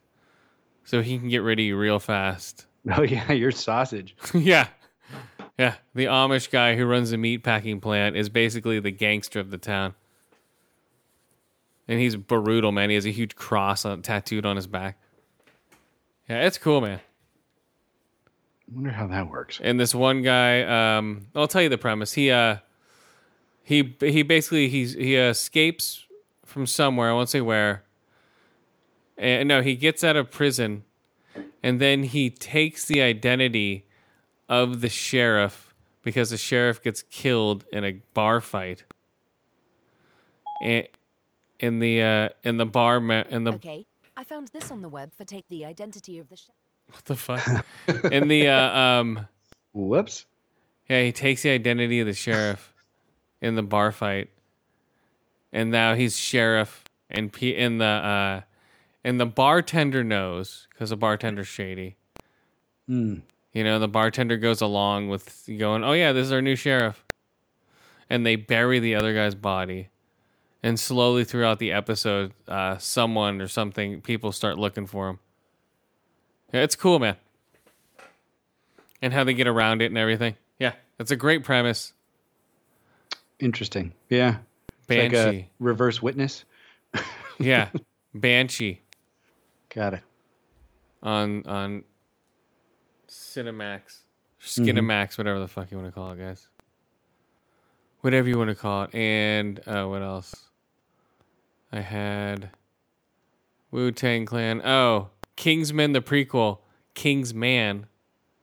Speaker 1: so he can get rid of you real fast.
Speaker 2: Oh yeah, you're sausage.
Speaker 1: yeah, yeah. The Amish guy who runs the meat packing plant is basically the gangster of the town, and he's brutal, man. He has a huge cross on, tattooed on his back. Yeah, it's cool, man.
Speaker 2: I wonder how that works.
Speaker 1: And this one guy, um, I'll tell you the premise. He uh, he he basically he's he escapes from somewhere. I won't say where. And no, he gets out of prison, and then he takes the identity of the sheriff because the sheriff gets killed in a bar fight. And in the uh, in the bar ma- in the
Speaker 13: Okay, I found this on the web for take the identity of the. sheriff.
Speaker 1: What the fuck? In the uh, um
Speaker 2: Whoops.
Speaker 1: Yeah, he takes the identity of the sheriff in the bar fight. And now he's sheriff and P- and the uh, and the bartender knows because the bartender's shady.
Speaker 2: Hmm.
Speaker 1: You know, the bartender goes along with going, "Oh yeah, this is our new sheriff," and they bury the other guy's body. And slowly throughout the episode, uh, someone or something, people start looking for him. Yeah, it's cool, man. And how they get around it and everything. Yeah, it's a great premise.
Speaker 2: Interesting. Yeah. It's like a
Speaker 1: Banshee.
Speaker 2: reverse witness.
Speaker 1: yeah, Banshee
Speaker 2: Got it.
Speaker 1: on on Cinemax,
Speaker 2: Mm-hmm.
Speaker 1: Skinemax, whatever the fuck you want to call it, guys. Whatever you want to call it. And uh, what else? I had Wu Tang Clan. Oh, Kingsman the prequel, Kingsman,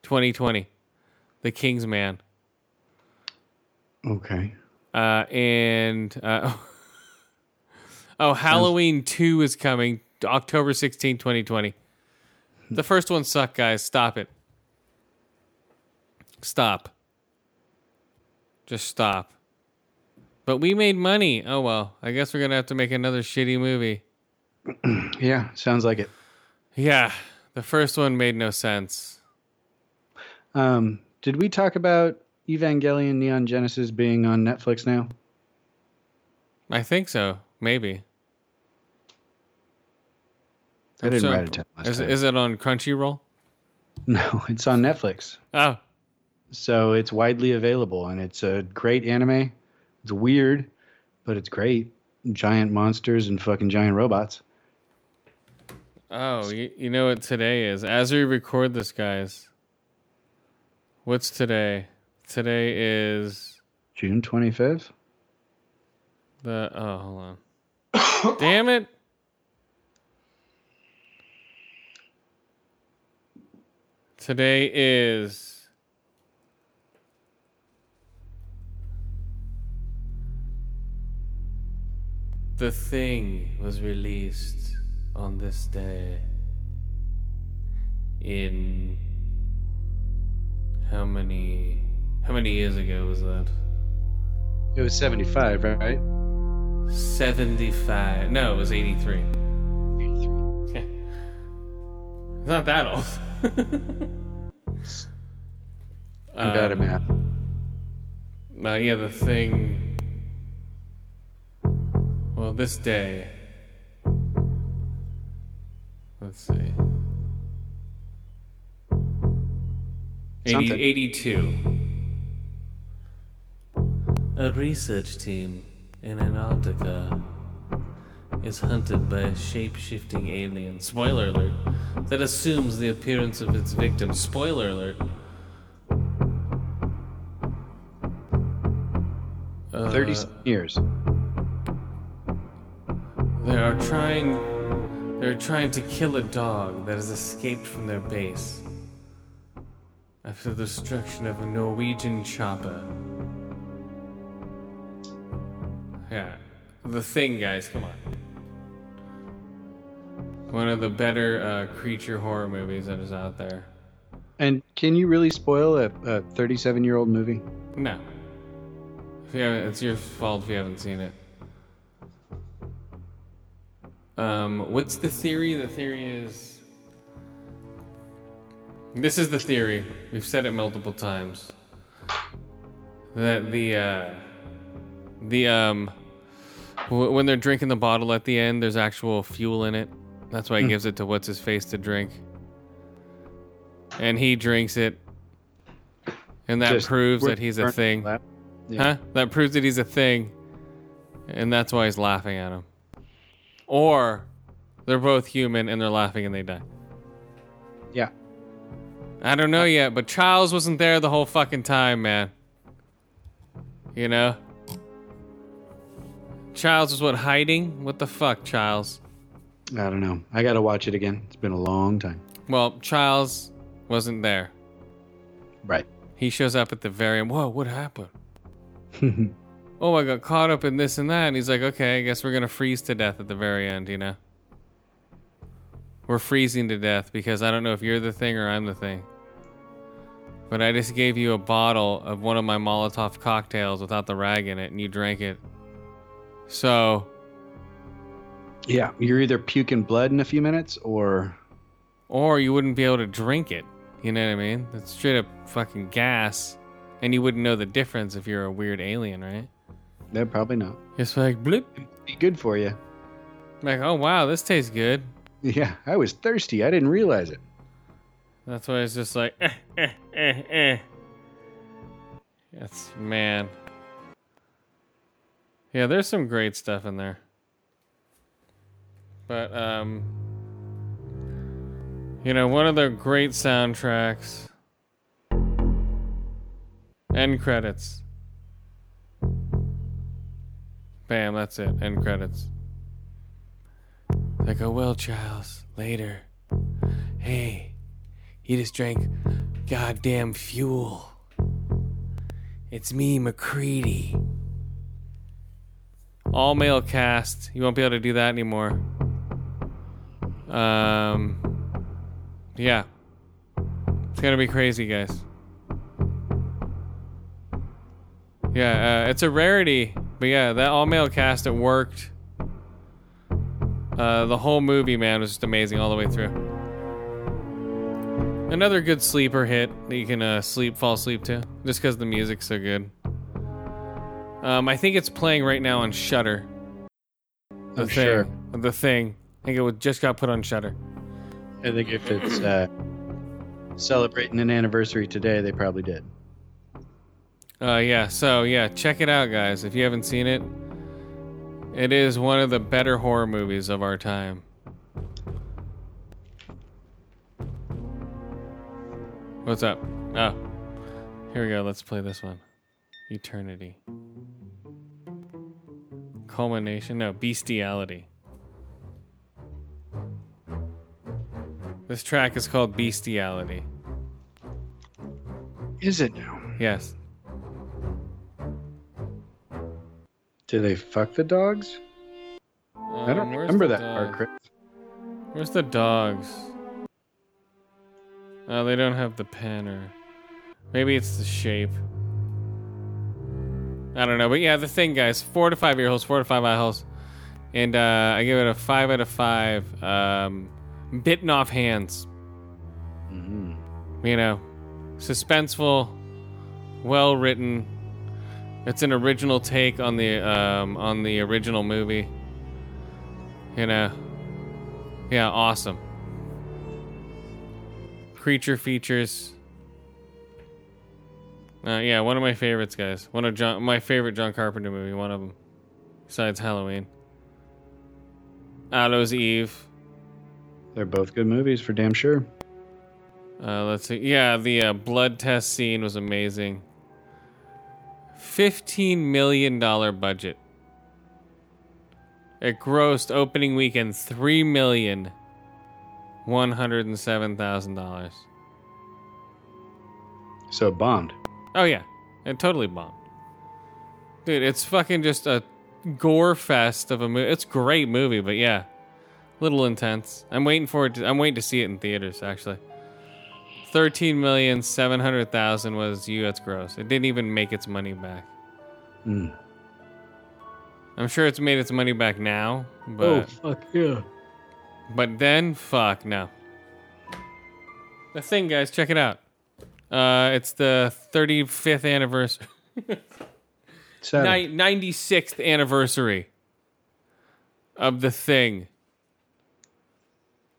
Speaker 1: 2020, the Kingsman.
Speaker 2: Okay.
Speaker 1: Uh, and uh, oh, Halloween 2 is coming October 16, 2020. The first one sucked, guys. Stop it. Stop. Just stop. But we made money. Oh well. I guess we're gonna have to make another shitty movie.
Speaker 2: Yeah, sounds like it.
Speaker 1: Yeah, the first one made no sense.
Speaker 2: Um, did we talk about Evangelion Neon Genesis being on Netflix now?
Speaker 1: I think so. Maybe.
Speaker 2: I didn't
Speaker 1: So-
Speaker 2: write it down last
Speaker 1: Is,
Speaker 2: time.
Speaker 1: is it on Crunchyroll?
Speaker 2: No, it's on Netflix.
Speaker 1: Oh,
Speaker 2: So it's widely available and it's a great anime. It's weird, but it's great. Giant monsters and fucking giant robots.
Speaker 1: Oh, you, you know what today is? As we record this, guys, what's today? Today is
Speaker 2: June 25th?
Speaker 1: the. Oh, hold on. Damn it. Today is. The Thing was released on this day in how many how many years ago was that?
Speaker 2: It was 75, right?
Speaker 1: 75. No, it was 83. 83. it's not that old.
Speaker 2: I'm bad at math.
Speaker 1: Uh, yeah, the thing. Well, this day. Let's see. 80, 82. A research team in Antarctica is hunted by a shape shifting alien, spoiler alert, that assumes the appearance of its victim, spoiler alert. Uh,
Speaker 2: 30 years.
Speaker 1: They are trying. They're trying to kill a dog that has escaped from their base after the destruction of a Norwegian chopper. Yeah, the thing, guys. Come on. One of the better uh, creature horror movies that is out there.
Speaker 2: And can you really spoil a 37 year old movie?
Speaker 1: No. If you haven't, it's your fault if you haven't seen it. Um, what's the theory? The theory is. This is the theory. We've said it multiple times. That the uh, the um, w- when they're drinking the bottle at the end, there's actual fuel in it. That's why he
Speaker 2: Hmm.
Speaker 1: gives it to what's his face to drink. And he drinks it, and that
Speaker 2: Just
Speaker 1: proves that he's a thing.
Speaker 2: lap. Yeah.
Speaker 1: Huh? That proves that he's a thing. And that's why he's laughing at him. Or they're both human and they're laughing and they die.
Speaker 2: Yeah.
Speaker 1: I don't know yet, but Charles wasn't there the whole fucking time, man. You know? Charles was what, hiding? What the fuck, Charles?
Speaker 2: I don't know. I got to watch it again. It's been a long time.
Speaker 1: Well, Charles wasn't there.
Speaker 2: Right.
Speaker 1: He shows up at the very end. Whoa, what happened? oh, I got caught up in this and that. And he's like, okay, I guess we're to freeze to death at the very end, you know? We're freezing to death because I don't know if you're the thing or I'm the thing. But I just gave you a bottle of one of my Molotov cocktails without the rag in it, and you drank it. So,
Speaker 2: Yeah, you're either puking blood in a few minutes or
Speaker 1: Or you wouldn't be able to drink it. You know what I mean? That's straight up fucking gas. And you wouldn't know the difference if you're a weird alien, right?
Speaker 2: no, probably not.
Speaker 1: It's like blip.
Speaker 2: Be good for you.
Speaker 1: Like, oh wow, this tastes good.
Speaker 2: Yeah, I was thirsty. I didn't realize it.
Speaker 1: That's why it's just like, eh, eh, eh, eh. That's man. Yeah, there's some great stuff in there. But um, you know, one of the great soundtracks. End credits. Bam, that's it. End credits. Like, oh well, Charles. Later. Hey, he just drank goddamn fuel. It's me, MacReady. All male cast. You won't be able to do that anymore. Um, yeah. It's gonna be crazy, guys. Yeah, uh, it's a rarity, but yeah, that all male cast it worked. Uh, the whole movie, man, was just amazing all the way through. Another good sleeper hit that you can uh, sleep, fall asleep to, just because the music's so good. Um, I think it's playing right now on Shudder. The
Speaker 2: Oh,
Speaker 1: thing,
Speaker 2: sure.
Speaker 1: the thing. I think it would- just got put on Shudder.
Speaker 2: I think if it's uh, celebrating an anniversary today, they probably did.
Speaker 1: Uh, yeah. So yeah, check it out, guys. If you haven't seen it, it is one of the better horror movies of our time. What's up? Oh, here we go. Let's play this one. Eternity. Culmination? No, bestiality. This track is called Bestiality.
Speaker 2: Is it now?
Speaker 1: Yes.
Speaker 2: Do they fuck the dogs? I don't
Speaker 1: Um,
Speaker 2: remember that part? Chris.
Speaker 1: Where's the dogs? Oh, they don't have the pen, or maybe it's the shape. I don't know, but yeah, the thing, guys. Four to five ear holes, four to five eye holes, and uh, I give it a five out of five. Um, bitten off hands. You know, suspenseful, well written. It's an original take on the um, on the original movie. You know, yeah, awesome. Creature features. Uh, yeah, one of my favorites, guys. One of John, my favorite John Carpenter movie. One of them, besides Halloween. Hallows Eve.
Speaker 2: They're both good movies for damn sure.
Speaker 1: Uh, let's see. Yeah, the uh, blood test scene was amazing. Fifteen million dollar budget. It grossed opening weekend three million one hundred and seven thousand dollars.
Speaker 2: So it bombed.
Speaker 1: Oh yeah, it totally bombed. Dude, it's fucking just a gore fest of a movie. It's a great movie, but yeah, a little intense. I'm waiting for it. To, I'm waiting to see it in theaters. Actually, thirteen million seven hundred thousand was you. That's gross. It didn't even make its money back.
Speaker 2: Mm.
Speaker 1: I'm sure it's made its money back now, but
Speaker 2: Oh fuck yeah!
Speaker 1: but then fuck no. The thing, guys, check it out. Uh, it's the 35th anniversary.
Speaker 2: Seven.
Speaker 1: Ni- 96th anniversary of the thing.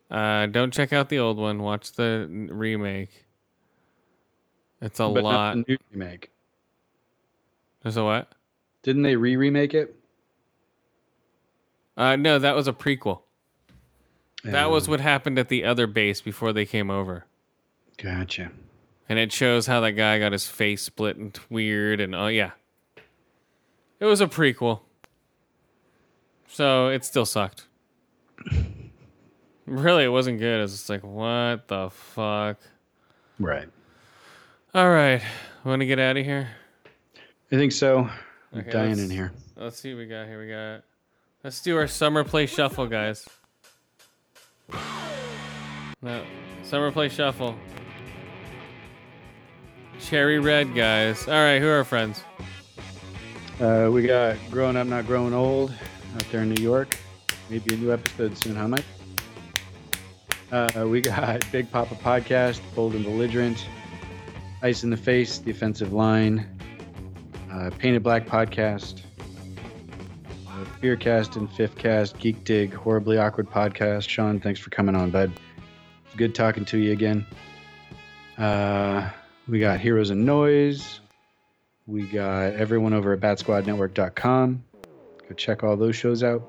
Speaker 1: Uh, don't check out the old one. Watch the remake. It's a
Speaker 2: But not
Speaker 1: lot.
Speaker 2: the new remake.
Speaker 1: There's a what?
Speaker 2: Didn't they re-remake it?
Speaker 1: Uh, no, that was a prequel. That was what happened at the other base before they came over.
Speaker 2: Gotcha.
Speaker 1: And it shows how that guy got his face split and weird and oh yeah. It was a prequel. So it still sucked. really, it wasn't good. It was just like, what the fuck?
Speaker 2: Right.
Speaker 1: All right. Want to get out of here?
Speaker 2: I think so. I'm
Speaker 1: Okay,
Speaker 2: dying in here.
Speaker 1: Let's see what we got here. We got. Let's do our summer play shuffle, guys. No, summer play shuffle. Cherry red, guys. All right, who are our friends?
Speaker 2: Uh, we got growing up, not growing old, out there in New York. Maybe a new episode soon, huh, Mike? Uh, we got Big Papa Podcast, Bold and Belligerent, Ice in the Face, The Offensive Line, uh, Painted Black Podcast, uh, Fearcast and Fifth Cast, Geek Dig, Horribly Awkward Podcast. Sean, thanks for coming on, bud. Good talking to you again. Uh, we got Heroes and Noise. We got everyone over at batsquadnetwork.com. Go check all those shows out.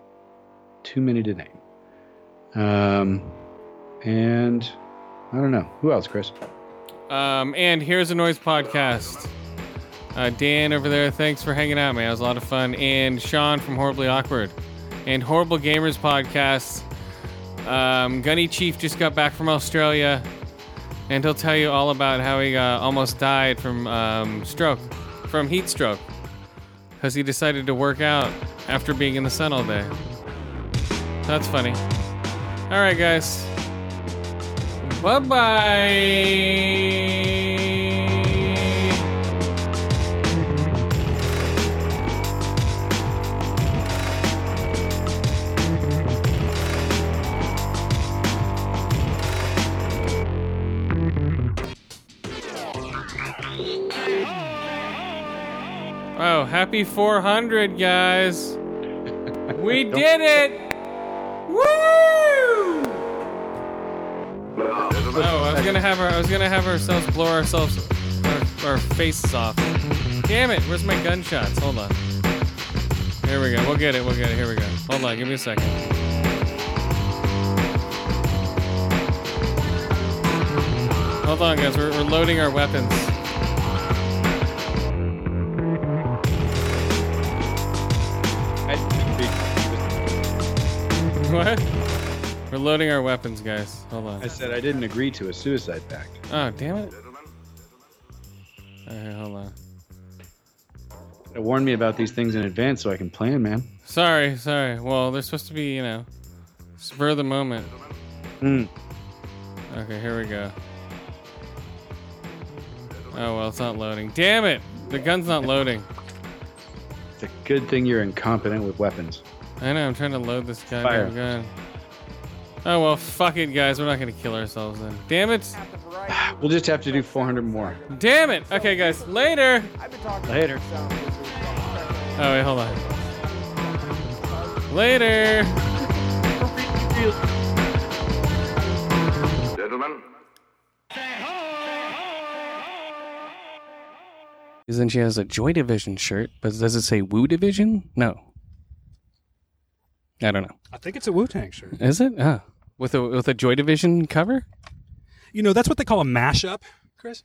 Speaker 2: Too many to name. Um, and I don't know. Who else, Chris?
Speaker 1: Um, and here's a noise podcast. Uh, Dan over there, thanks for hanging out, man. It was a lot of fun. And Sean from Horribly Awkward, and Horrible Gamers podcast. Um, Gunny Chief just got back from Australia, and he'll tell you all about how he uh, almost died from um, stroke, from heat stroke, because he decided to work out after being in the sun all day. That's funny. All right, guys. Bye bye. Oh, happy 400, guys. We did it. Woo! Oh, I was gonna have our, I was gonna have ourselves blow ourselves, our, our faces off. Damn it! Where's my gunshots? Hold on. Here we go. We'll get it. We'll get it. Here we go. Hold on. Give me a second. Hold on, guys. We're, we're loading our weapons. What? We're loading our weapons, guys. Hold on.
Speaker 2: I said I didn't agree to a suicide pact.
Speaker 1: Oh, damn it. Okay, hold on.
Speaker 2: It warned me about these things in advance so I can plan, man.
Speaker 1: Sorry, sorry. Well, they're supposed to be, you know, spur of the moment.
Speaker 2: Hmm.
Speaker 1: Okay, here we go. Oh, well, it's not loading. Damn it! The gun's not loading.
Speaker 2: It's a good thing you're incompetent with weapons.
Speaker 1: I know, I'm trying to load this
Speaker 2: Fire.
Speaker 1: goddamn gun. Oh, well, fuck it, guys. We're not going to kill ourselves then. Damn it!
Speaker 2: We'll just have to do 400 more.
Speaker 1: Damn it! Okay, guys, later!
Speaker 2: Later.
Speaker 1: Oh, wait, hold on. Later!
Speaker 6: Gentlemen,
Speaker 1: Because then she has a Joy Division shirt, but does it say Woo Division? No. I don't know.
Speaker 14: I think it's a Wu Tang shirt.
Speaker 1: Is it? Ah. With a with a Joy Division cover?
Speaker 14: You know, that's what they call a mashup, Chris.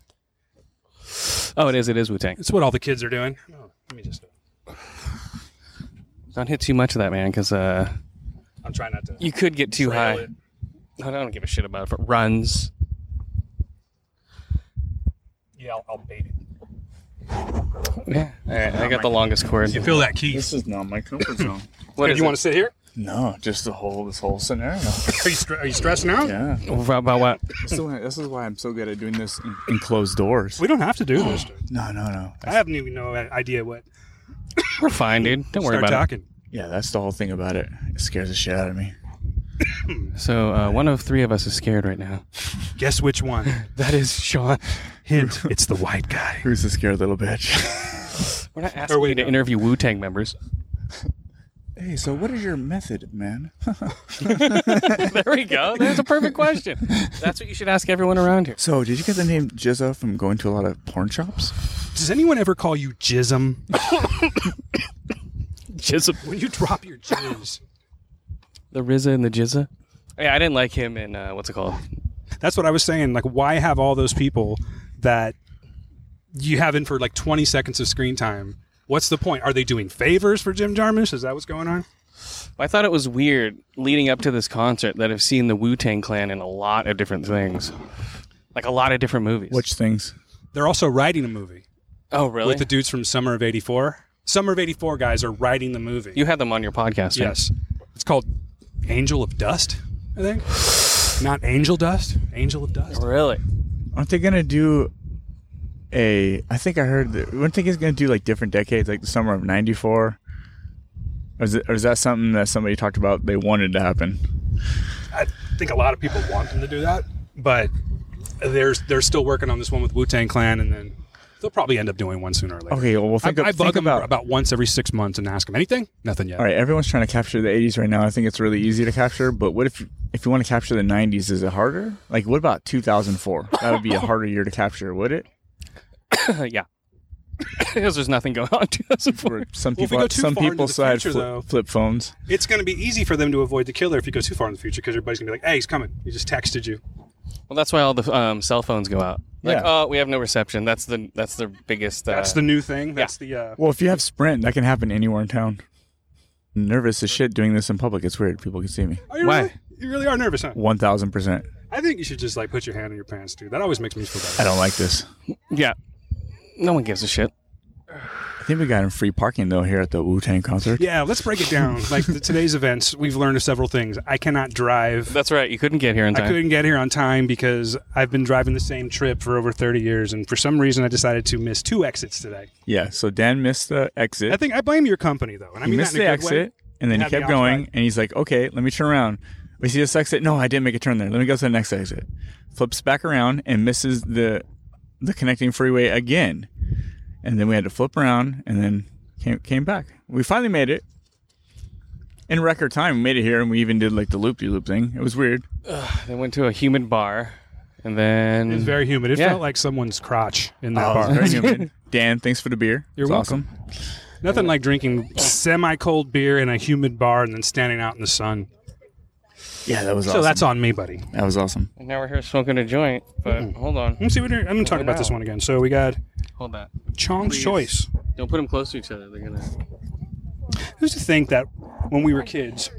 Speaker 1: Oh, it is. It is Wu Tang.
Speaker 14: It's what all the kids are doing. Oh, let me just.
Speaker 1: Don't hit too much of that, man, because uh,
Speaker 14: I'm trying not to.
Speaker 1: you could get too high.
Speaker 14: it.
Speaker 1: I don't give a shit about it. If it runs.
Speaker 14: Yeah, I'll, I'll bait it.
Speaker 1: Yeah. All right. I got the longest cord.
Speaker 14: You feel that key?
Speaker 3: This is not my comfort zone.
Speaker 1: What
Speaker 14: Hey, do you
Speaker 1: it?
Speaker 14: want to sit here?
Speaker 3: No, just the whole this whole scenario.
Speaker 14: Are you stre- are you stressed now?
Speaker 3: Yeah.
Speaker 1: About what?
Speaker 3: This is, why, this is why I'm so good at doing this in, in closed doors.
Speaker 14: We don't have to do this.
Speaker 3: No, no, no.
Speaker 14: I haven't even no idea what.
Speaker 1: We're fine, dude. Don't worry
Speaker 14: Start
Speaker 1: about
Speaker 14: talking.
Speaker 3: Yeah, that's the whole thing about it. It scares the shit out of me.
Speaker 1: it. So uh, one of three of us is scared right now.
Speaker 14: Guess which one?
Speaker 1: That is Sean.
Speaker 14: Hint: It's the white guy.
Speaker 3: Who's the scared little bitch?
Speaker 1: We're not asking you to interview Wu Tang members.
Speaker 3: Hey, so what is your method, man?
Speaker 1: there we go. There's a perfect question. That's what you should ask everyone around here.
Speaker 3: So, did you get the name GZA from going to a lot of porn shops?
Speaker 14: Does anyone ever call you Jism?
Speaker 1: GZA.
Speaker 14: When you drop your jizz.
Speaker 1: The RZA and the GZA. Yeah, I didn't like him in uh, what's it called?
Speaker 14: That's what I was saying. Like, why have all those people that you have in for like 20 seconds of screen time? What's the point? Are they doing favors for Jim Jarmusch? Is that what's going on?
Speaker 1: I thought it was weird leading up to this concert that I've seen the Wu Tang Clan in a lot of different things, like a lot of different movies.
Speaker 3: Which things?
Speaker 14: They're also writing a movie.
Speaker 1: Oh, really?
Speaker 14: With the dudes from Summer of 84. Summer of 84 guys are writing the movie.
Speaker 1: You had them on your podcast, right?
Speaker 14: Yes. It's called Angel of Dust, I think. Not Angel Dust, Angel of Dust.
Speaker 1: Really?
Speaker 3: Aren't they gonna do a? I think I heard. That, weren't they gonna do like different decades, like the summer of '94? Or is, it, or is that something that somebody talked about they wanted to happen?
Speaker 14: I think a lot of people want them to do that, but they're they're still working on this one with Wu Tang Clan, and then they'll probably end up doing one sooner or later.
Speaker 3: Okay, well, think
Speaker 14: I,
Speaker 3: of-
Speaker 14: I bug them
Speaker 3: about-
Speaker 14: about once every six months and ask them anything. Nothing yet.
Speaker 3: All right, everyone's trying to capture the 80s right now. I think it's really easy to capture, but what if if you want to capture the 90s, is it harder? Like, what about 2004? That would be a harder year to capture, would it?
Speaker 1: yeah. Because there's nothing going on. 2004.
Speaker 3: Some
Speaker 14: Well, if we
Speaker 3: people,
Speaker 14: go too
Speaker 3: some
Speaker 14: far into
Speaker 3: people
Speaker 14: the
Speaker 3: side
Speaker 14: future,
Speaker 3: flip,
Speaker 14: though-
Speaker 3: flip phones.
Speaker 14: It's going to be easy for them to avoid the killer if you go too far in the future because everybody's going to be like, "Hey, he's coming. He just texted you."
Speaker 1: Well, that's why all the um, cell phones go out. Like,
Speaker 14: Yeah.
Speaker 1: oh, we have no reception. That's the that's the biggest. Uh,
Speaker 14: That's the new thing. That's the. Uh,
Speaker 3: Well, if you have Sprint, that can happen anywhere in town. I'm nervous as shit doing this in public. It's weird. People can see me.
Speaker 14: Are you Really? You really are nervous, huh?
Speaker 3: One thousand percent.
Speaker 14: I think you should just like put your hand in your pants, dude. That always makes me feel better.
Speaker 3: I don't like this.
Speaker 1: Yeah. No one gives a shit.
Speaker 3: I think we got him free parking though here at the Wu Tang concert.
Speaker 14: Yeah, let's break it down. like the, today's events, we've learned several things. I cannot drive.
Speaker 1: That's right. You couldn't get here in time.
Speaker 14: I couldn't get here on time because I've been driving the same trip for over 30 years, and for some reason, I decided to miss two exits today.
Speaker 3: Yeah. So Dan missed the exit.
Speaker 14: I think I blame your company though, and I
Speaker 3: he
Speaker 14: mean
Speaker 3: missed the
Speaker 14: a good way.
Speaker 3: exit, and then he kept
Speaker 14: off
Speaker 3: going,
Speaker 14: guard.
Speaker 3: and he's like, "Okay, let me turn around." Oh, we see this exit. No, I didn't make a turn there. Let me go to the next exit. Flips back around and misses the the connecting freeway again, and then we had to flip around and then came came back. We finally made it in record time. We made it here, and we even did like the loop de loop thing. It was weird.
Speaker 1: They went to a humid bar, and then
Speaker 14: It was very humid. It
Speaker 1: Yeah.
Speaker 14: felt like someone's crotch in that
Speaker 3: Oh,
Speaker 14: bar.
Speaker 3: very humid. Dan, thanks for the beer.
Speaker 14: You're
Speaker 3: It's
Speaker 14: welcome. Nothing like drinking semi-cold beer in a humid bar and then standing out in the sun.
Speaker 3: Yeah, that was
Speaker 14: so
Speaker 3: awesome.
Speaker 14: that's on me, buddy.
Speaker 3: That was awesome.
Speaker 1: And now we're here smoking a joint. But mm-hmm. hold on.
Speaker 14: Let me see what you're, I'm going to talk
Speaker 1: Hold
Speaker 14: about this one again. So we got
Speaker 1: Hold that.
Speaker 14: Chong's
Speaker 1: Please.
Speaker 14: Choice.
Speaker 1: Don't put them close to each other. They're gonna.
Speaker 14: Who's to think that when we were kids,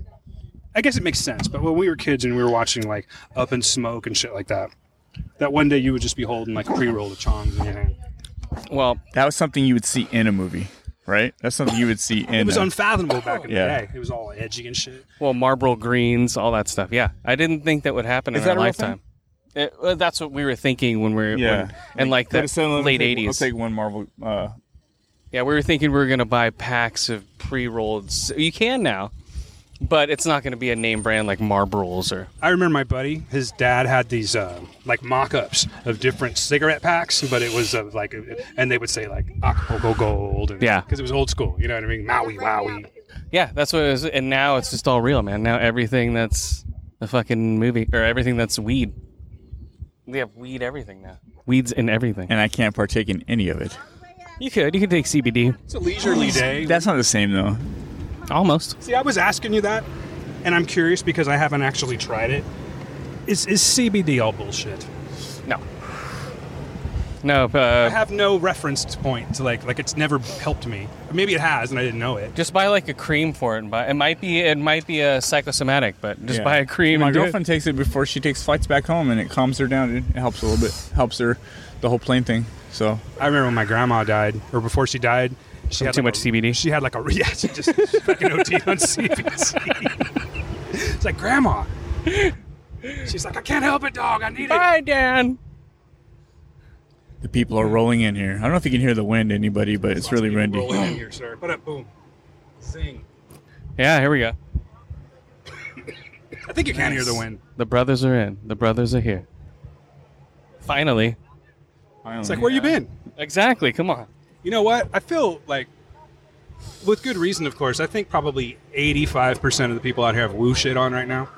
Speaker 14: I guess it makes sense, but when we were kids and we were watching like Up in Smoke and shit like that, that one day you would just be holding like a pre-roll of Chong's in your hand.
Speaker 1: Well,
Speaker 3: that was something you would see in a movie, right? That's something you would see in.
Speaker 14: It was
Speaker 3: a-
Speaker 14: unfathomable back in
Speaker 3: Yeah.
Speaker 14: the day. It was all edgy and shit.
Speaker 1: Well, Marlboro Greens, all that stuff. Yeah, I didn't think that would happen
Speaker 3: Is
Speaker 1: in
Speaker 3: that
Speaker 1: our
Speaker 3: a
Speaker 1: lifetime. It, well, that's what we were thinking when we were
Speaker 3: Yeah.
Speaker 1: when, and like
Speaker 3: Go
Speaker 1: the late
Speaker 3: take-
Speaker 1: eighties.
Speaker 3: I'll take one Marvel. Uh,
Speaker 1: Yeah, we were thinking we were going to buy packs of pre-rolled. s- You can now, but it's not going to be a name brand like Marlboros or.
Speaker 14: I remember my buddy, his dad had these uh, like mock-ups of different cigarette packs, but it was of like, and they would say like Acapulco Gold, and,
Speaker 1: Yeah.
Speaker 14: because it was old school. You know what I mean? Maui, Wowie.
Speaker 1: Yeah, that's what it is. And now it's just all real, man. Now everything that's a fucking movie or everything that's weed. We have weed everything now. Weeds in everything.
Speaker 3: and I can't partake in any of it.
Speaker 1: You could. You could take CBD.
Speaker 14: It's a leisurely day.
Speaker 3: That's not the same though.
Speaker 1: Almost.
Speaker 14: See, I was asking you that, and I'm curious because I haven't actually tried it. Is is CBD all bullshit?
Speaker 1: No. No,
Speaker 14: I
Speaker 1: uh,
Speaker 14: have no reference point to like like it's never helped me. Or maybe it has, and I didn't know it.
Speaker 1: just buy like a cream for it. And buy, it might be it might be a psychosomatic, but just
Speaker 3: Yeah.
Speaker 1: buy a cream.
Speaker 3: My
Speaker 1: and do it.
Speaker 3: girlfriend takes it before she takes flights back home, and it calms her down. It helps a little bit. Helps her the whole plane thing. So
Speaker 14: I remember when my grandma died, or before she died, she
Speaker 1: Some
Speaker 14: had
Speaker 1: too
Speaker 14: like
Speaker 1: much
Speaker 14: a-
Speaker 1: CBD.
Speaker 14: She had like a yeah, she just fucking OT on CBD. it's like grandma. She's like, I can't help it, dog. I need it.
Speaker 1: Bye, Dan.
Speaker 3: the people are rolling in here. I don't know if you can hear the wind, anybody, but it's really windy.
Speaker 14: Rolling in here, sir. But up, boom, sing.
Speaker 1: Yeah, here we go.
Speaker 14: I think you can hear the wind.
Speaker 1: The brothers are in. The brothers are here. Finally.
Speaker 14: It's like, where you been?
Speaker 1: Exactly. Come on.
Speaker 14: You know what? I feel like, with good reason, of course. I think probably eighty-five percent of the people out here have Wu shit on right now.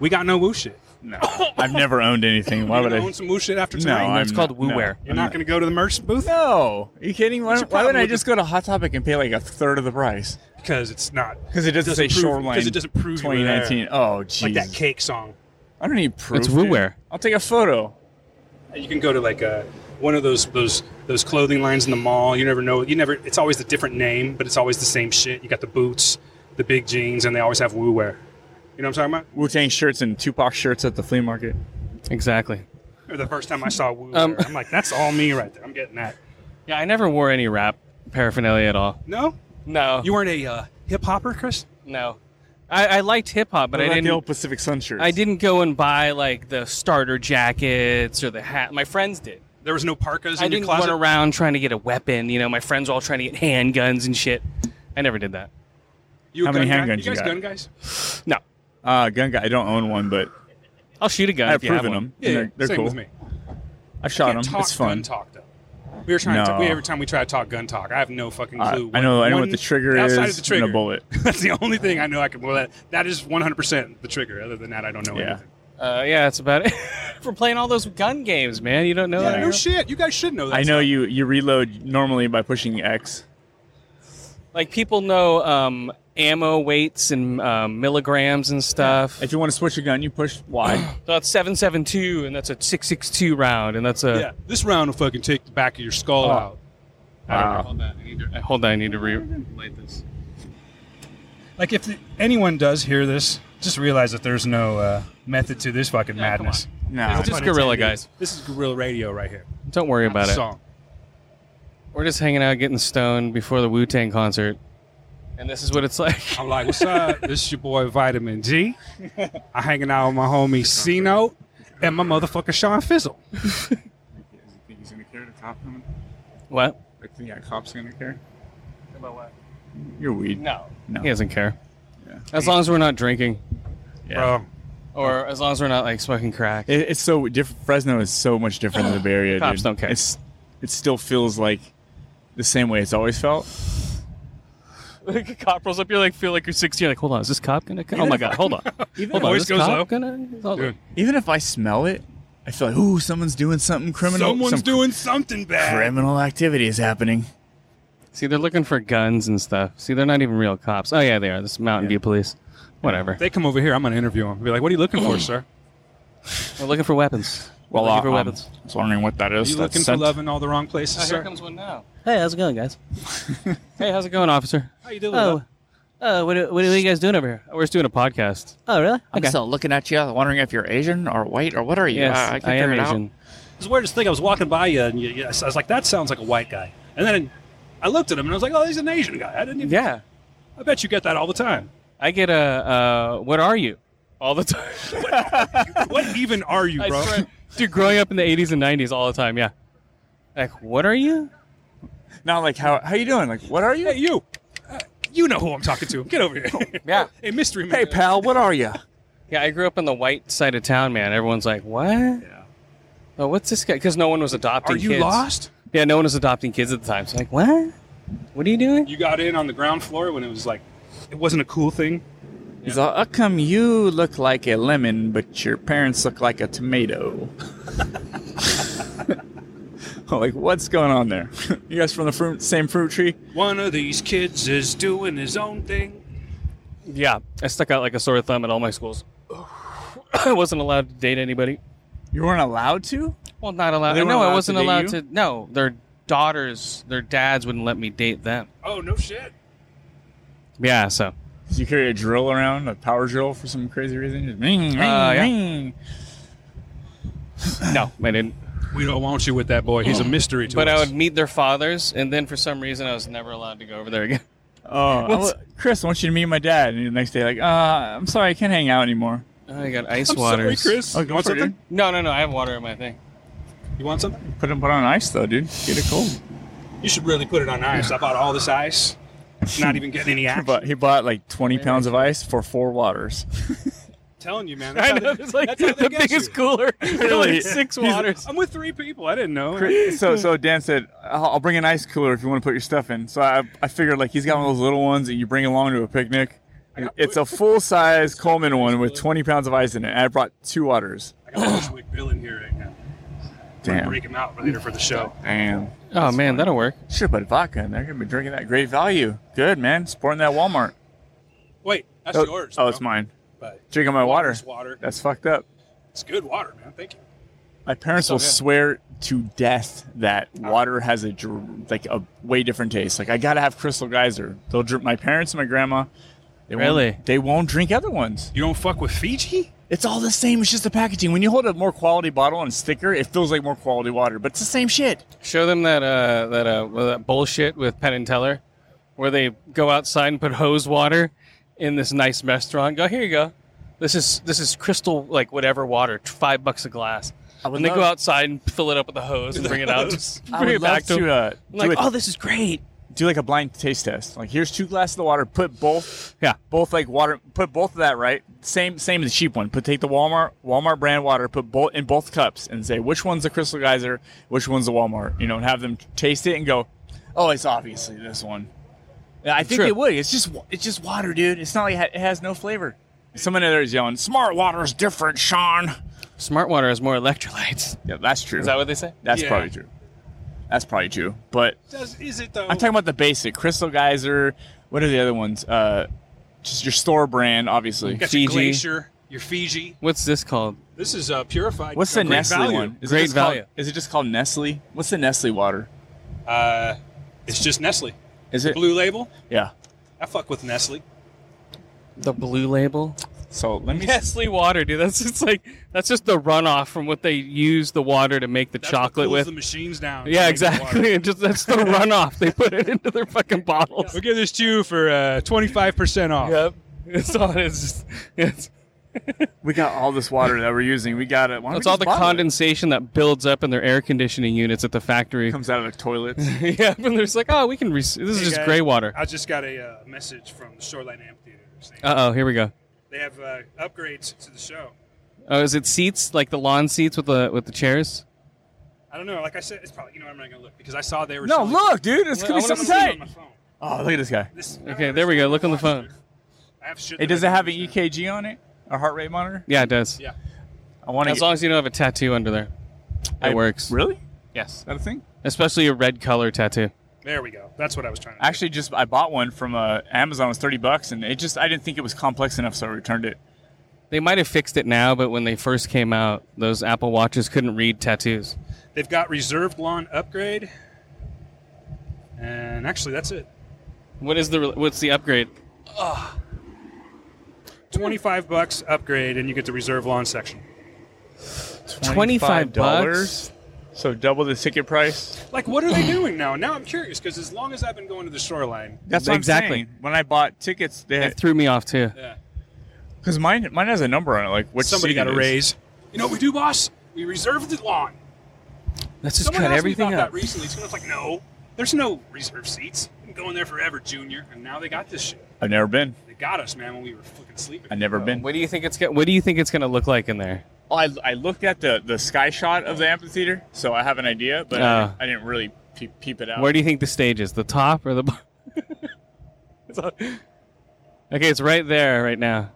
Speaker 14: We got no Wu shit.
Speaker 3: No, I've never owned anything. Why would
Speaker 14: gonna
Speaker 3: I?
Speaker 14: own some woo shit after
Speaker 3: No,
Speaker 14: tonight?
Speaker 3: I'm not- no.
Speaker 14: You're not going to go to the merch booth?
Speaker 3: No. Are you kidding? Why,
Speaker 14: What's your
Speaker 3: why would
Speaker 14: problem
Speaker 3: I
Speaker 14: with
Speaker 3: just go to Hot Topic and pay like a third of the price?
Speaker 14: Because it's not.
Speaker 3: Because it doesn't, say
Speaker 14: prove-
Speaker 3: Shoreline.
Speaker 14: Because it doesn't prove you were there.
Speaker 3: 2019. Oh, jeez.
Speaker 14: Like that cake song.
Speaker 3: I don't need proof.
Speaker 1: It's
Speaker 3: dude.
Speaker 1: Wu-wear.
Speaker 3: I'll take a photo.
Speaker 14: You can go to like a one of those those those clothing lines in the mall. You never know. You never. It's always a different name, but it's always the same shit. You got the boots, the big jeans, and they always have Wu wear. You know what I'm talking about?
Speaker 3: Wu Tang shirts and Tupac shirts at the flea market.
Speaker 1: Exactly.
Speaker 14: Or the first time I saw Wu,
Speaker 1: Um,
Speaker 14: I'm like, that's all me right there. I'm getting that.
Speaker 1: Yeah, I never wore any rap paraphernalia at all.
Speaker 14: No,
Speaker 1: No.
Speaker 14: you weren't a uh, hip hopper, Chris.
Speaker 1: No. I, I liked hip hop, but I didn't.
Speaker 3: the old Pacific Sun shirts.
Speaker 1: I didn't go and buy like the starter jackets or the hat. My friends did.
Speaker 14: There was no parkas in
Speaker 1: I
Speaker 14: your
Speaker 1: didn't
Speaker 14: closet.
Speaker 1: run around trying to get a weapon. You know, my friends were all trying to get handguns and shit. I never did that.
Speaker 14: You a
Speaker 3: How many
Speaker 14: gun guy?
Speaker 3: handguns
Speaker 14: You
Speaker 3: you
Speaker 14: guys
Speaker 3: got?
Speaker 14: gun guys?
Speaker 1: No.
Speaker 3: Uh, gun guy. I don't own one, but
Speaker 1: I'll shoot a gun.
Speaker 3: I've
Speaker 1: if you have
Speaker 3: proven
Speaker 1: one.
Speaker 3: them.
Speaker 14: Yeah, yeah,
Speaker 3: they're, they're
Speaker 14: same
Speaker 3: cool.
Speaker 14: with me.
Speaker 3: I've shot
Speaker 14: Can't
Speaker 3: them.
Speaker 14: Talk
Speaker 3: It's fun.
Speaker 14: Gun talk though. We were trying to.
Speaker 3: No.
Speaker 14: We, every time we try to talk gun talk, I have no fucking
Speaker 3: I-
Speaker 14: clue.
Speaker 3: I know- I know what
Speaker 14: one-
Speaker 3: the trigger
Speaker 14: outside
Speaker 3: is
Speaker 14: of the
Speaker 3: and a
Speaker 14: trigger.
Speaker 3: bullet.
Speaker 14: That's the only thing I know. I can. Well, that that is 100 percent the trigger. Other than that, I don't know
Speaker 3: Yeah.
Speaker 14: anything.
Speaker 1: Uh, yeah, that's about it. For playing all those gun games, man. You don't know
Speaker 14: Yeah,
Speaker 1: that.
Speaker 14: no shit. You guys should know that.
Speaker 3: I know you. You reload normally by pushing X.
Speaker 1: Like people know um, ammo weights and um, milligrams and stuff.
Speaker 3: If you want to switch a gun, you push Y.
Speaker 1: So that's seven seven two, and that's a six six two round, and that's a
Speaker 14: Yeah, this round will fucking take the back of your skull
Speaker 1: Oh.
Speaker 14: out. I don't know.
Speaker 1: Wow. Hold on, I need to, hold on, I need to relight this.
Speaker 14: Like if the, anyone does hear this, just realize that there's no uh, method to this fucking madness.
Speaker 3: No.
Speaker 14: No
Speaker 1: It's just
Speaker 14: pun
Speaker 1: guerrilla, guys.
Speaker 14: This is guerrilla radio right here.
Speaker 1: Don't worry about it.
Speaker 14: Song.
Speaker 1: We're just hanging out, getting stoned before the Wu Tang concert, and this is what it's like.
Speaker 14: I'm like, what's up? this is your boy Vitamin G. I'm hanging out with my homie C Note and my motherfucker Sean Fizzle.
Speaker 3: Think he's gonna care? The cop coming?
Speaker 1: What?
Speaker 3: Like, think that cop's gonna care?
Speaker 1: About what?
Speaker 3: Your weed.
Speaker 1: No.
Speaker 3: No.
Speaker 1: He doesn't care.
Speaker 3: Yeah.
Speaker 1: As long as we're not drinking,
Speaker 3: Yeah.
Speaker 1: or as long as we're not like smoking crack.
Speaker 3: It, it's so different. Fresno is so much different than the Bay Area.
Speaker 1: Cops
Speaker 3: dude.
Speaker 1: don't care.
Speaker 3: It's it still feels like the same way it's always felt.
Speaker 1: Like a cop rolls up, you're like feel like you're 16. You're like, hold on, is this cop gonna come? Oh my god, hold on,
Speaker 3: Even
Speaker 1: hold on,
Speaker 14: voice
Speaker 1: is this
Speaker 14: goes
Speaker 1: cop
Speaker 14: up.
Speaker 1: gonna? Hold on.
Speaker 14: Dude,
Speaker 3: Even if I smell it, I feel like ooh, someone's doing something criminal.
Speaker 14: someone's
Speaker 3: some
Speaker 14: doing something bad.
Speaker 3: criminal activity is happening.
Speaker 1: See, they're looking for guns and stuff. See, they're not even real cops. Oh yeah, they are. This is Mountain View Police. Whatever.
Speaker 14: They come over here, I'm gonna interview them. Be like, what are you looking for, sir?
Speaker 1: We're looking for weapons.
Speaker 3: Well,
Speaker 1: We're looking
Speaker 3: uh,
Speaker 1: for
Speaker 3: um,
Speaker 1: weapons.
Speaker 3: I was wondering what that
Speaker 14: Are
Speaker 3: is.
Speaker 14: you
Speaker 3: That's
Speaker 14: looking for
Speaker 3: scent.
Speaker 14: love in all the wrong places,
Speaker 1: Oh, here
Speaker 14: sir?
Speaker 1: comes one now. Hey, how's it going, guys? hey, how's it going, officer?
Speaker 14: How you doing?
Speaker 1: Oh, uh, what, are- what are you guys doing over here? We're just doing a podcast. Oh, really?
Speaker 15: I'm still looking at you, wondering if you're Asian or white or what are you?
Speaker 1: Yes,
Speaker 15: Uh, I, can't
Speaker 1: I am
Speaker 15: figure it out.
Speaker 1: Asian.
Speaker 14: It was the weirdest thing. I was walking by you, and you, you, I was like, "That sounds like a white guy." And then I looked at him, and I was like, "Oh, he's an Asian guy." I didn't even.
Speaker 1: Yeah,
Speaker 14: I bet you get that all the time.
Speaker 1: I get a. Uh, what are you? All the time.
Speaker 14: What even are you, bro?
Speaker 1: swear. Dude, growing up in the 80s and 90s all the time, yeah. Like, what are you?
Speaker 3: Not like how how you doing? Like what are you?
Speaker 14: Hey, you. Uh, you know who I'm talking to. Get over here.
Speaker 1: Yeah.
Speaker 14: hey, mystery man.
Speaker 3: Hey pal, what are you?
Speaker 1: Yeah, I grew up on the white side of town, man. Everyone's like, what? Yeah. Oh, what's this guy? Because no one was adopting
Speaker 14: Are you
Speaker 1: kids.
Speaker 14: lost?
Speaker 1: Yeah, no one was adopting kids at the time. So, like, what? What are you doing?
Speaker 14: You got in on the ground floor when it was like, it wasn't a cool thing.
Speaker 3: He's like, how come you look like a lemon, but your parents look like a tomato? like, what's going on there? you guys from the fruit, same fruit tree?
Speaker 14: One of these kids is doing his own thing.
Speaker 1: Yeah, I stuck out like a sore thumb at all my schools. I wasn't allowed to date anybody.
Speaker 3: You weren't allowed to?
Speaker 1: Well, not allowed.
Speaker 3: They weren't
Speaker 1: no,
Speaker 3: allowed
Speaker 1: I
Speaker 3: to
Speaker 1: wasn't
Speaker 3: date
Speaker 1: allowed
Speaker 3: you?
Speaker 1: to. No, their daughters, their dads wouldn't let me date them.
Speaker 14: Oh no shit.
Speaker 1: Yeah, so.
Speaker 3: Did you carry a drill around, a power drill, for some crazy reason? Just ring, ring,
Speaker 1: Uh, yeah.
Speaker 3: ring.
Speaker 1: No, I didn't.
Speaker 14: We don't want you with that boy. He's a mystery to us.
Speaker 1: But
Speaker 14: us.
Speaker 1: I would meet their fathers, and then for some reason, I was never allowed to go over there again.
Speaker 3: Oh, I
Speaker 1: What's-
Speaker 3: wa- Chris, I want you to meet my dad. And the next day, like, uh, I'm sorry, I can't hang out anymore.
Speaker 1: I got ice
Speaker 14: I'm sorry,
Speaker 1: waters.
Speaker 14: Chris.
Speaker 3: Oh,
Speaker 14: you want something?
Speaker 1: No, no, no. I have water in my thing.
Speaker 14: You want something?
Speaker 3: Put it put on ice though, dude. Get it cold.
Speaker 14: You should really put it on ice. I bought all this ice. Not even getting any
Speaker 3: He
Speaker 14: action.
Speaker 3: bought, he bought like 20 pounds of ice for four waters.
Speaker 14: telling you, man.
Speaker 1: I know.
Speaker 14: they-
Speaker 1: It's like
Speaker 14: that's how they
Speaker 1: the biggest
Speaker 14: you.
Speaker 1: cooler.
Speaker 3: Really?
Speaker 1: like six
Speaker 3: He's-
Speaker 1: waters.
Speaker 14: I'm with three people. I didn't know.
Speaker 3: Chris- so so Dan said, I'll, I'll bring an ice cooler if you want to put your stuff in. So I, I figured like he's got one of those little ones that you bring along to a picnic. It's a full size Coleman one with 20 pounds of ice in it. And I brought two waters.
Speaker 14: I got a Bushwick Bill in here right now.
Speaker 3: Damn.
Speaker 14: Break him out later for the show.
Speaker 3: Damn.
Speaker 1: Oh man, that'll work.
Speaker 3: Should have put vodka in there. Gonna be drinking that great value. Good man. Supporting that Walmart.
Speaker 14: Wait, that's
Speaker 3: oh,
Speaker 14: yours.
Speaker 3: Oh,
Speaker 14: bro.
Speaker 3: it's mine.
Speaker 14: But
Speaker 3: Drinking my water.
Speaker 14: water.
Speaker 3: That's fucked up.
Speaker 14: It's good water, man. Thank you.
Speaker 3: My parents
Speaker 14: So
Speaker 3: will
Speaker 14: good.
Speaker 3: swear to death that oh. water has a like a way different taste. Like I gotta have Crystal Geyser. They'll drink. My parents and my grandma. They
Speaker 1: Really?
Speaker 3: Won't, they won't drink other ones.
Speaker 14: You don't fuck with Fiji?
Speaker 3: It's all the same. It's just the packaging. When you hold a more quality bottle and sticker, it feels like more quality water, but it's the same shit.
Speaker 1: Show them that uh that uh that bullshit with Penn and Teller, where they go outside and put hose water in this nice restaurant. Go here you go. This is this is crystal like whatever water, five bucks a glass.
Speaker 3: I would
Speaker 1: And they go outside and fill it up with the hose and bring it out.
Speaker 3: I
Speaker 1: bring
Speaker 3: would
Speaker 1: it back
Speaker 3: love
Speaker 1: to,
Speaker 3: to, uh.
Speaker 1: I'm like,
Speaker 3: do it-
Speaker 1: oh, this is great.
Speaker 3: Do like a blind taste test. Like here's two glasses of water. Put both.
Speaker 1: Yeah.
Speaker 3: Both like water. Put both of that right. Same same as the cheap one. Put take the Walmart Walmart brand water. Put both in both cups and say which one's the Crystal Geyser, which one's the Walmart. You know, and have them taste it and go, oh, it's obviously this one. Yeah, I think
Speaker 1: True.
Speaker 3: it would. It's just it's just water, dude. It's not like it it has no flavor. Someone there is yelling, "Smart water is different, Sean."
Speaker 1: Smart water has more electrolytes.
Speaker 3: Yeah, that's true.
Speaker 1: Is that what they say?
Speaker 3: That's
Speaker 14: Yeah.
Speaker 3: probably true. That's probably true. But
Speaker 14: Does is it though?
Speaker 3: I'm talking about the basic Crystal Geyser. What are the other ones? Uh, just your store brand, obviously.
Speaker 14: You got your Glacier, your Fiji.
Speaker 1: What's this called?
Speaker 14: This is uh, purified.
Speaker 3: What's the Nestle
Speaker 14: value.
Speaker 3: one? Is it
Speaker 1: Great
Speaker 3: just called-
Speaker 1: value.
Speaker 3: is it just called Nestle? What's the Nestle water?
Speaker 14: Uh, it's just Nestle.
Speaker 3: Is
Speaker 14: The
Speaker 3: it?
Speaker 14: blue label?
Speaker 3: Yeah.
Speaker 14: I fuck with Nestle.
Speaker 1: The blue label.
Speaker 3: So let me.
Speaker 1: Nestle water, dude. That's just like that's just the runoff from what they use the water to make the
Speaker 14: That's what
Speaker 1: chocolate
Speaker 14: cools
Speaker 1: with.
Speaker 14: the machines down.
Speaker 1: yeah, exactly.
Speaker 14: water.
Speaker 1: It just that's the runoff. They put it into their fucking bottles.
Speaker 14: We'll give this to you for uh, 25% off.
Speaker 1: Yep. It's all it's just it's
Speaker 3: We got all this water that we're using. We got it. Why don't
Speaker 1: That's all the
Speaker 3: bottle it?
Speaker 1: condensation that builds up in their air conditioning units at the factory.
Speaker 3: comes out of the toilets.
Speaker 1: yeah, and they're just like, oh, we can. Re- this is just
Speaker 14: guys,
Speaker 1: gray water.
Speaker 14: I just got a uh, message from the Shoreline Amphitheater saying
Speaker 1: Uh oh, here we go.
Speaker 14: They have uh, upgrades to the show.
Speaker 1: Oh, is it seats like the lawn seats with the with the chairs?
Speaker 14: I don't know. Like I said, it's probably you know I'm not gonna look because I saw they were.
Speaker 3: No,
Speaker 14: selling-
Speaker 3: look, dude. It's
Speaker 14: I
Speaker 3: gonna be
Speaker 14: wanna
Speaker 3: something
Speaker 14: see it
Speaker 3: tight.
Speaker 14: my phone.
Speaker 3: Oh, look at this guy.
Speaker 14: This,
Speaker 1: Okay, there we go. Look on the phone.
Speaker 14: I have shit
Speaker 3: Hey,
Speaker 14: that
Speaker 3: does
Speaker 14: I
Speaker 3: it have an
Speaker 14: understand.
Speaker 3: EKG on it? A heart rate monitor?
Speaker 1: Yeah, it does.
Speaker 14: Yeah.
Speaker 3: I want to.
Speaker 1: As long as you don't have a tattoo under there, it
Speaker 3: I-
Speaker 1: works.
Speaker 3: Really?
Speaker 1: Yes,
Speaker 3: Is that a thing?
Speaker 1: especially a red color tattoo.
Speaker 14: There we go. That's what I was trying to.
Speaker 3: Actually, just I bought one from uh, Amazon. It was thirty bucks, and it just I didn't think it was complex enough, so I returned it.
Speaker 1: They might have fixed it now, but when they first came out, those Apple Watches couldn't read tattoos.
Speaker 14: They've got reserved lawn upgrade, and actually that's it.
Speaker 1: What is the what's the upgrade?
Speaker 14: Twenty-five bucks upgrade, and you get the reserve lawn section.
Speaker 1: 25 bucks?
Speaker 3: So double the ticket price.
Speaker 14: Like, what are they doing now? Now I'm curious because as long as I've been going to the shoreline,
Speaker 3: That's what
Speaker 1: Exactly.
Speaker 3: I'm saying. When I bought tickets, they
Speaker 1: It threw me off too.
Speaker 14: yeah,
Speaker 3: because mine mine has a number on it, like which
Speaker 14: somebody
Speaker 3: seat
Speaker 14: got
Speaker 3: it
Speaker 14: a
Speaker 3: is.
Speaker 14: raise. You know what we do, boss? We reserve the lawn.
Speaker 1: Let's just
Speaker 14: Someone
Speaker 1: cut
Speaker 14: asked
Speaker 1: everything
Speaker 14: me about
Speaker 1: up.
Speaker 14: that recently. It's gonna like, no, there's no reserve seats. Been going there forever, Junior, and now they got this shit.
Speaker 3: I've never been.
Speaker 14: They got us, man, when we were fucking sleeping.
Speaker 3: I've never been.
Speaker 1: What do you think it's go- What do you think it's going to look like in there?
Speaker 3: Oh, I, I looked at the the sky shot of the amphitheater, so I have an idea, but
Speaker 1: Oh.
Speaker 3: I, ah. I didn't really peep, peep it out.
Speaker 1: Where do you think the stage is? The top or the? bo- It's all- okay, it's right there right now.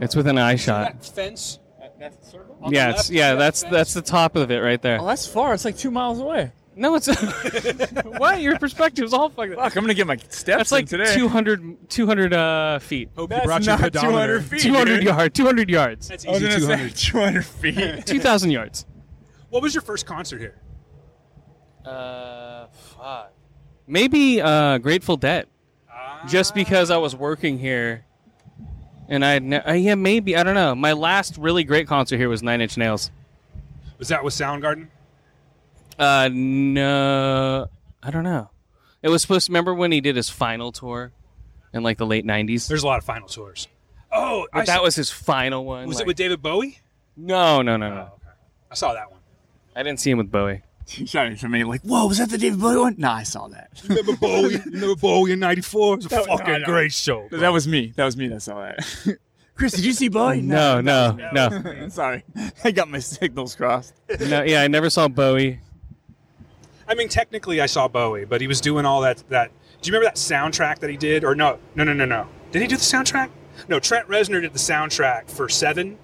Speaker 1: It's within an eye shot.
Speaker 14: That fence.
Speaker 3: That's the circle.
Speaker 1: Yeah, it's yeah.
Speaker 14: that
Speaker 1: That's that's the top of it right there.
Speaker 3: Oh, that's far. It's like two miles away.
Speaker 1: No, it's what? Your perspective's all fucking.
Speaker 3: Fuck, I'm gonna get my steps
Speaker 1: That's like
Speaker 3: in today.
Speaker 1: 200, 200 uh, feet.
Speaker 14: Hope you
Speaker 3: That's
Speaker 14: brought your
Speaker 3: not 200
Speaker 14: pedometer.
Speaker 3: feet.
Speaker 1: 200
Speaker 3: dude.
Speaker 1: yards. 200 yards.
Speaker 14: That's
Speaker 3: I was
Speaker 14: easy.
Speaker 3: gonna say
Speaker 14: 200.
Speaker 3: 200 feet.
Speaker 1: 2,000 yards.
Speaker 14: What was your first concert here?
Speaker 1: Uh, fuck. Maybe uh, Grateful Dead. Just because I was working here, and I ne- uh, yeah maybe I don't know. My last really great concert here was Nine Inch Nails.
Speaker 14: Was that with Soundgarden?
Speaker 1: Uh, no, I don't know. It was supposed to remember when he did his final tour in like the late '90s.
Speaker 14: There's a lot of final tours. Oh, I
Speaker 1: But that
Speaker 14: saw-
Speaker 1: was his final one.
Speaker 14: Was
Speaker 1: like-
Speaker 14: it with David Bowie?
Speaker 1: No, no, no, no.
Speaker 14: I saw that one.
Speaker 1: I didn't see him with Bowie.
Speaker 3: He shouted to me like, "Whoa, was that the David Bowie one?" Nah, I saw that.
Speaker 14: Remember Bowie? You remember Bowie in '94? It was a
Speaker 3: That was-
Speaker 14: fucking
Speaker 3: no, no.
Speaker 14: great show.
Speaker 3: That was me. That was me that saw that. Chris, did you see Bowie?
Speaker 1: No, no,
Speaker 3: that
Speaker 1: no.
Speaker 3: Sorry, I got my signals crossed.
Speaker 1: No, yeah, I never saw Bowie.
Speaker 14: I mean, technically, I saw Bowie, but he was doing all that. That do you remember that soundtrack that he did? Or no, no, no, no, no. Did he do the soundtrack? No, Trent Reznor did the soundtrack for Seven,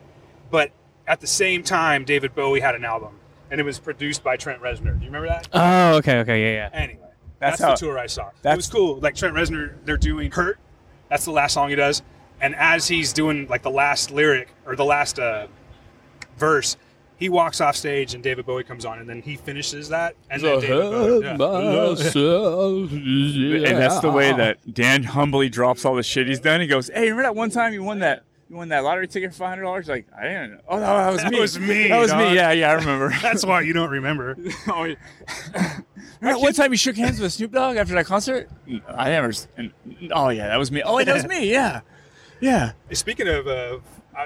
Speaker 14: but at the same time, David Bowie had an album, and it was produced by Trent Reznor. Do you remember that?
Speaker 1: Oh, okay, okay, yeah, yeah.
Speaker 14: Anyway,
Speaker 3: That's
Speaker 14: that's,
Speaker 3: how-
Speaker 14: the tour I saw. It
Speaker 3: that's-
Speaker 14: was cool. Like Trent Reznor, they're doing "Hurt." That's the last song he does, and as he's doing like the last lyric or the last uh, verse, he walks off stage and David Bowie comes on, and then he finishes that, and then David Bowie, yeah.
Speaker 3: And that's the way that Dan humbly drops all the shit he's done. He goes, "Hey, remember that one time you won that you won that lottery ticket for five hundred dollars?" Like, I didn't. know. Oh, no, that was
Speaker 14: That
Speaker 3: me.
Speaker 14: was me,
Speaker 3: That was
Speaker 14: dog.
Speaker 3: me. Yeah, yeah, I remember.
Speaker 14: That's why you don't remember.
Speaker 3: oh, yeah. Remember that one time you shook hands with Snoop Dogg after that concert? I never. And, oh yeah, that was me. Oh wait, that was me. Yeah, yeah.
Speaker 14: Speaking of, uh,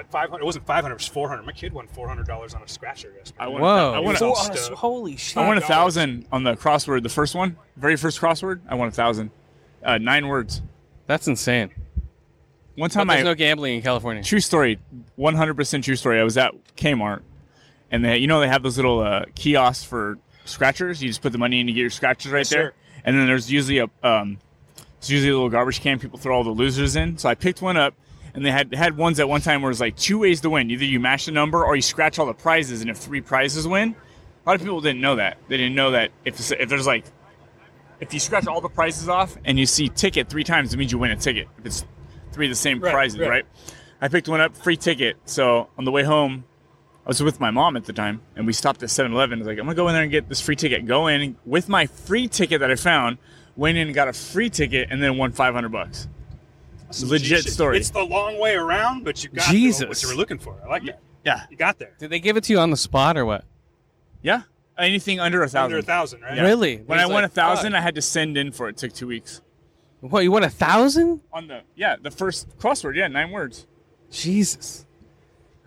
Speaker 14: 500. It wasn't 500. It was 400. My kid won 400 dollars on a scratcher yesterday.
Speaker 3: I won.
Speaker 1: Whoa.
Speaker 3: I won.
Speaker 14: He
Speaker 3: A,
Speaker 14: was all stoked.
Speaker 1: Holy shit.
Speaker 3: I won a thousand on the crossword. The first one, very first crossword. I won a thousand. Uh, nine words.
Speaker 1: That's insane.
Speaker 3: One
Speaker 1: But
Speaker 3: time
Speaker 1: there's
Speaker 3: I
Speaker 1: no gambling in California.
Speaker 3: True story, 100% true story. I was at Kmart, and they, you know, they have those little uh, kiosks for scratchers. You just put the money in, you get your scratchers right
Speaker 14: Yes,
Speaker 3: there.
Speaker 14: sir.
Speaker 3: And then there's usually a, um, it's usually a little garbage can. People throw all the losers in. So I picked one up, and they had had ones at one time where it was like two ways to win. Either you mash the number or you scratch all the prizes, and if three prizes win, a lot of people didn't know that. They didn't know that if if there's like if you scratch all the prizes off and you see ticket three times, it means you win a ticket. If it's three of the same
Speaker 14: Right,
Speaker 3: prizes,
Speaker 14: right.
Speaker 3: right. I picked one up, free ticket. So on the way home, I was with my mom at the time, and we stopped at 7-Eleven. I was like, I'm gonna go in there and get this free ticket. Go in with my free ticket that I found. Went in and got a free ticket, and then won 500 bucks. Legit
Speaker 14: Shit,
Speaker 3: story.
Speaker 14: It's the long way around, but you got the-
Speaker 1: Jesus.
Speaker 14: what you were looking for. I like that.
Speaker 3: Yeah.
Speaker 14: You got there.
Speaker 1: Did they give it to you on the spot or what?
Speaker 3: Yeah, anything under a thousand.
Speaker 14: Under a thousand, right?
Speaker 3: Yeah.
Speaker 1: Really?
Speaker 3: When I
Speaker 1: It's
Speaker 3: won
Speaker 1: like,
Speaker 3: a thousand,
Speaker 1: fuck.
Speaker 3: I had to send in for it. it. Took two weeks.
Speaker 1: What, you won a thousand?
Speaker 3: On the yeah, the first crossword. Yeah, nine words.
Speaker 1: Jesus.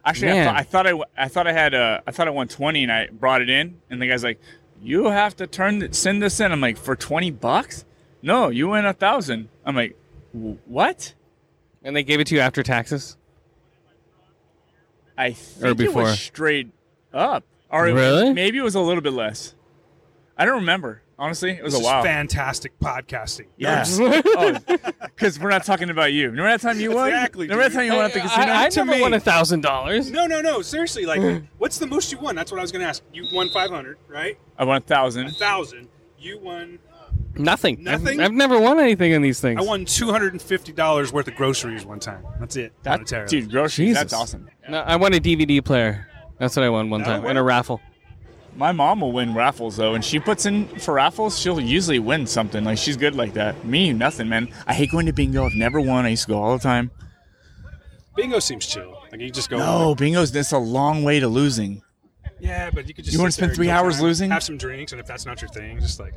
Speaker 3: Actually, I
Speaker 1: Man.
Speaker 3: thought, I thought I, w- I thought I had uh, I thought I won twenty, and I brought it in, and the guy's like, "You have to turn th- send this in." I'm like, "For twenty bucks? No, you win a thousand. I'm like, "W- "What?"
Speaker 1: And they gave it to you after taxes?
Speaker 3: I think it
Speaker 1: before?
Speaker 3: was straight up, or it-
Speaker 1: Really?
Speaker 3: maybe it was a little bit less. I don't remember. Honestly, it was
Speaker 14: This
Speaker 3: a
Speaker 14: is
Speaker 3: while.
Speaker 14: fantastic podcasting.
Speaker 3: Yeah, because oh, we're not talking about you. Remember that time you won?
Speaker 14: Exactly,
Speaker 3: Remember that
Speaker 14: dude.
Speaker 3: time you won at the
Speaker 1: I-
Speaker 3: casino?
Speaker 1: I, I
Speaker 14: To
Speaker 1: never
Speaker 14: me-
Speaker 1: won a thousand dollars.
Speaker 14: No, no, no. Seriously, like, what's the most you won? That's what I was going to ask. You won 500, right?
Speaker 3: I won a
Speaker 14: A
Speaker 3: thousand.
Speaker 14: thousand. You won.
Speaker 1: Nothing. I've- I've, never won anything in these things.
Speaker 14: I won two hundred and fifty dollars worth of groceries one time. That's it.
Speaker 3: That,
Speaker 14: monetarily.
Speaker 3: dude, groceries.
Speaker 1: Jesus.
Speaker 3: That's awesome.
Speaker 1: No, I won a DVD player. That's what I won one
Speaker 14: That'll
Speaker 1: time in a raffle.
Speaker 3: My mom will win raffles though, and she puts in for raffles. She'll usually win something. Like she's good like that. Me, nothing, man. I hate going to bingo. I've never won. I used to go all the time.
Speaker 14: Bingo seems chill. Like you just go.
Speaker 3: No, bingo's that's a long way to losing.
Speaker 14: Yeah, but you could just.
Speaker 3: You wanna spend three hours
Speaker 14: time,
Speaker 3: losing?
Speaker 14: Have some drinks, and if that's not your thing, just like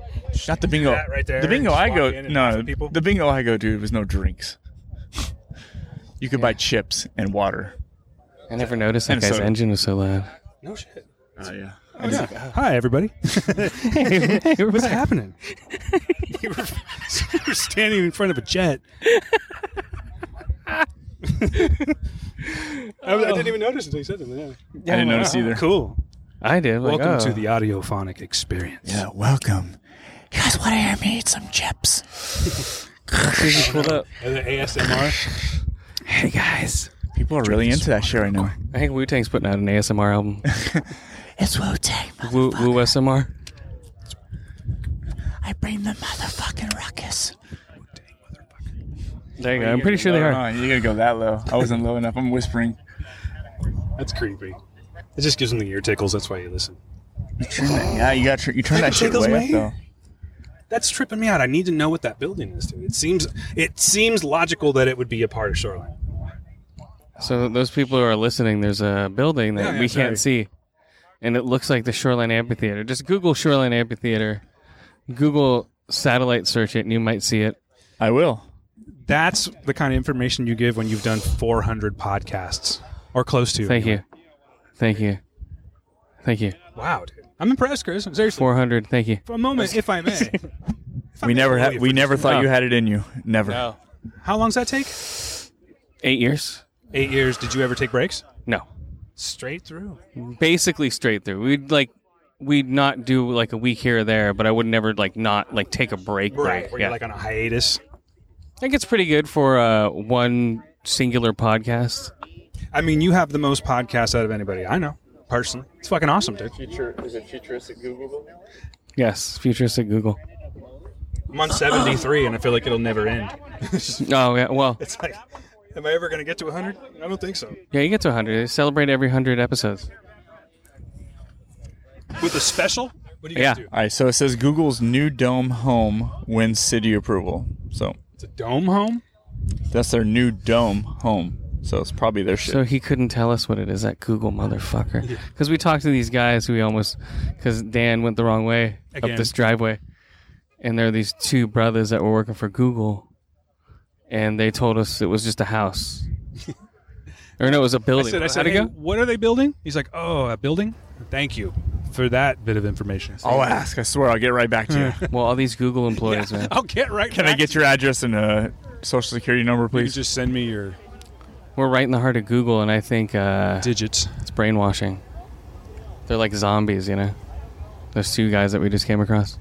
Speaker 3: Not the bingo.
Speaker 14: that right there
Speaker 3: The bingo I go
Speaker 14: walk in and laugh
Speaker 3: no.
Speaker 14: people.
Speaker 3: The bingo I go to was no drinks. you could buy chips and water.
Speaker 1: I never noticed that
Speaker 3: And
Speaker 1: guy's
Speaker 3: soda.
Speaker 1: engine was so loud.
Speaker 14: no shit.
Speaker 3: Oh yeah.
Speaker 14: Oh, yeah. Oh. Hi, everybody. What's happening? you, were, you were standing in front of a jet. I, I didn't even notice until you said something. Yeah.
Speaker 3: I didn't notice oh, either.
Speaker 14: Cool.
Speaker 1: I did. like,
Speaker 14: Welcome
Speaker 1: oh.
Speaker 14: to the audiophonic experience.
Speaker 3: Yeah, welcome. You guys want to hear me eat some chips?
Speaker 1: pulled up.
Speaker 14: And the ASMR.
Speaker 1: Hey guys.
Speaker 3: People are really into that shit right now.
Speaker 1: I think Wu Tang's putting out an ASMR album.
Speaker 3: It's Wu Tang.
Speaker 1: Wu Wu SMR.
Speaker 3: I bring the motherfucking ruckus.
Speaker 1: There you go. I'm pretty sure they are.
Speaker 3: You gotta go that low. I wasn't low enough. I'm whispering.
Speaker 14: That's creepy. It just gives them the ear tickles. That's why you listen.
Speaker 3: Yeah, you got tr- you turn that shit
Speaker 14: Tickles
Speaker 3: way
Speaker 14: my
Speaker 3: up though.
Speaker 14: ear. That's tripping me out. I need to know what that building is, dude. It seems it seems logical that it would be a part of Shoreline.
Speaker 1: So those people who are listening, there's a building that
Speaker 14: Yeah, yeah,
Speaker 1: we
Speaker 14: sorry.
Speaker 1: can't see, and it looks like the Shoreline Amphitheater. Just Google Shoreline Amphitheater, Google satellite search it, and you might see it.
Speaker 3: I will.
Speaker 14: That's the kind of information you give when you've done 400 podcasts or close to.
Speaker 1: Thank
Speaker 14: anyway.
Speaker 1: you, thank you, thank you.
Speaker 14: Wow, dude. I'm impressed, Chris. Seriously.
Speaker 1: Four hundred. Thank you.
Speaker 14: For a moment, if I may. If I
Speaker 3: We
Speaker 14: may
Speaker 3: never
Speaker 14: borrow
Speaker 3: had we never thought
Speaker 14: minute.
Speaker 3: you had it in you. Never.
Speaker 1: No.
Speaker 14: How long does that take?
Speaker 1: Eight years.
Speaker 14: Eight years. Did you ever take breaks?
Speaker 1: No.
Speaker 14: Straight through.
Speaker 1: Basically straight through. We'd like we'd not do like a week here or there, but I would never like not like take a break.
Speaker 14: Right.
Speaker 1: break.
Speaker 14: Where
Speaker 1: Yeah.
Speaker 14: you're like on a hiatus.
Speaker 1: I think it's pretty good for uh, one singular podcast.
Speaker 14: I mean, you have the most podcasts out of anybody I know, personally. It's fucking awesome, dude.
Speaker 3: Future is it futuristic Google?
Speaker 1: Yes, futuristic Google.
Speaker 14: I'm on 73, and I feel like it'll never end.
Speaker 1: Oh yeah, well,
Speaker 14: It's like, am I ever going to get to 100? I don't think so.
Speaker 1: yeah, you get to 100. They celebrate every 100 episodes.
Speaker 14: With a special? What do you guys
Speaker 1: Yeah.
Speaker 14: do?
Speaker 3: All right, so it says Google's new dome home wins city approval. So
Speaker 14: It's a dome home?
Speaker 3: that's their new dome home. So it's probably their shit.
Speaker 1: So he couldn't tell us what it is, that Google motherfucker. Because we talked to these guys who we almost, because Dan went the wrong way
Speaker 14: Again.
Speaker 1: up this driveway. And there are these two brothers that were working for Google. And they told us it was just a house. Or no, it was a building.
Speaker 14: I said, I said,
Speaker 1: it
Speaker 14: "Hey,
Speaker 1: go?
Speaker 14: what are they building? He's like, oh, a building. Thank you for that bit of information.
Speaker 3: I'll ask. I swear, I'll get right back to you.
Speaker 1: well, all these Google employees, man.
Speaker 14: I'll get right. Back.
Speaker 3: Can I
Speaker 14: back
Speaker 3: get your address and uh, social security number,
Speaker 14: You
Speaker 3: please?
Speaker 14: can just send me your
Speaker 1: We're right in the heart of Google, and I think uh,
Speaker 14: digits.
Speaker 1: It's brainwashing. They're like zombies, you know. Those two guys that we just came across.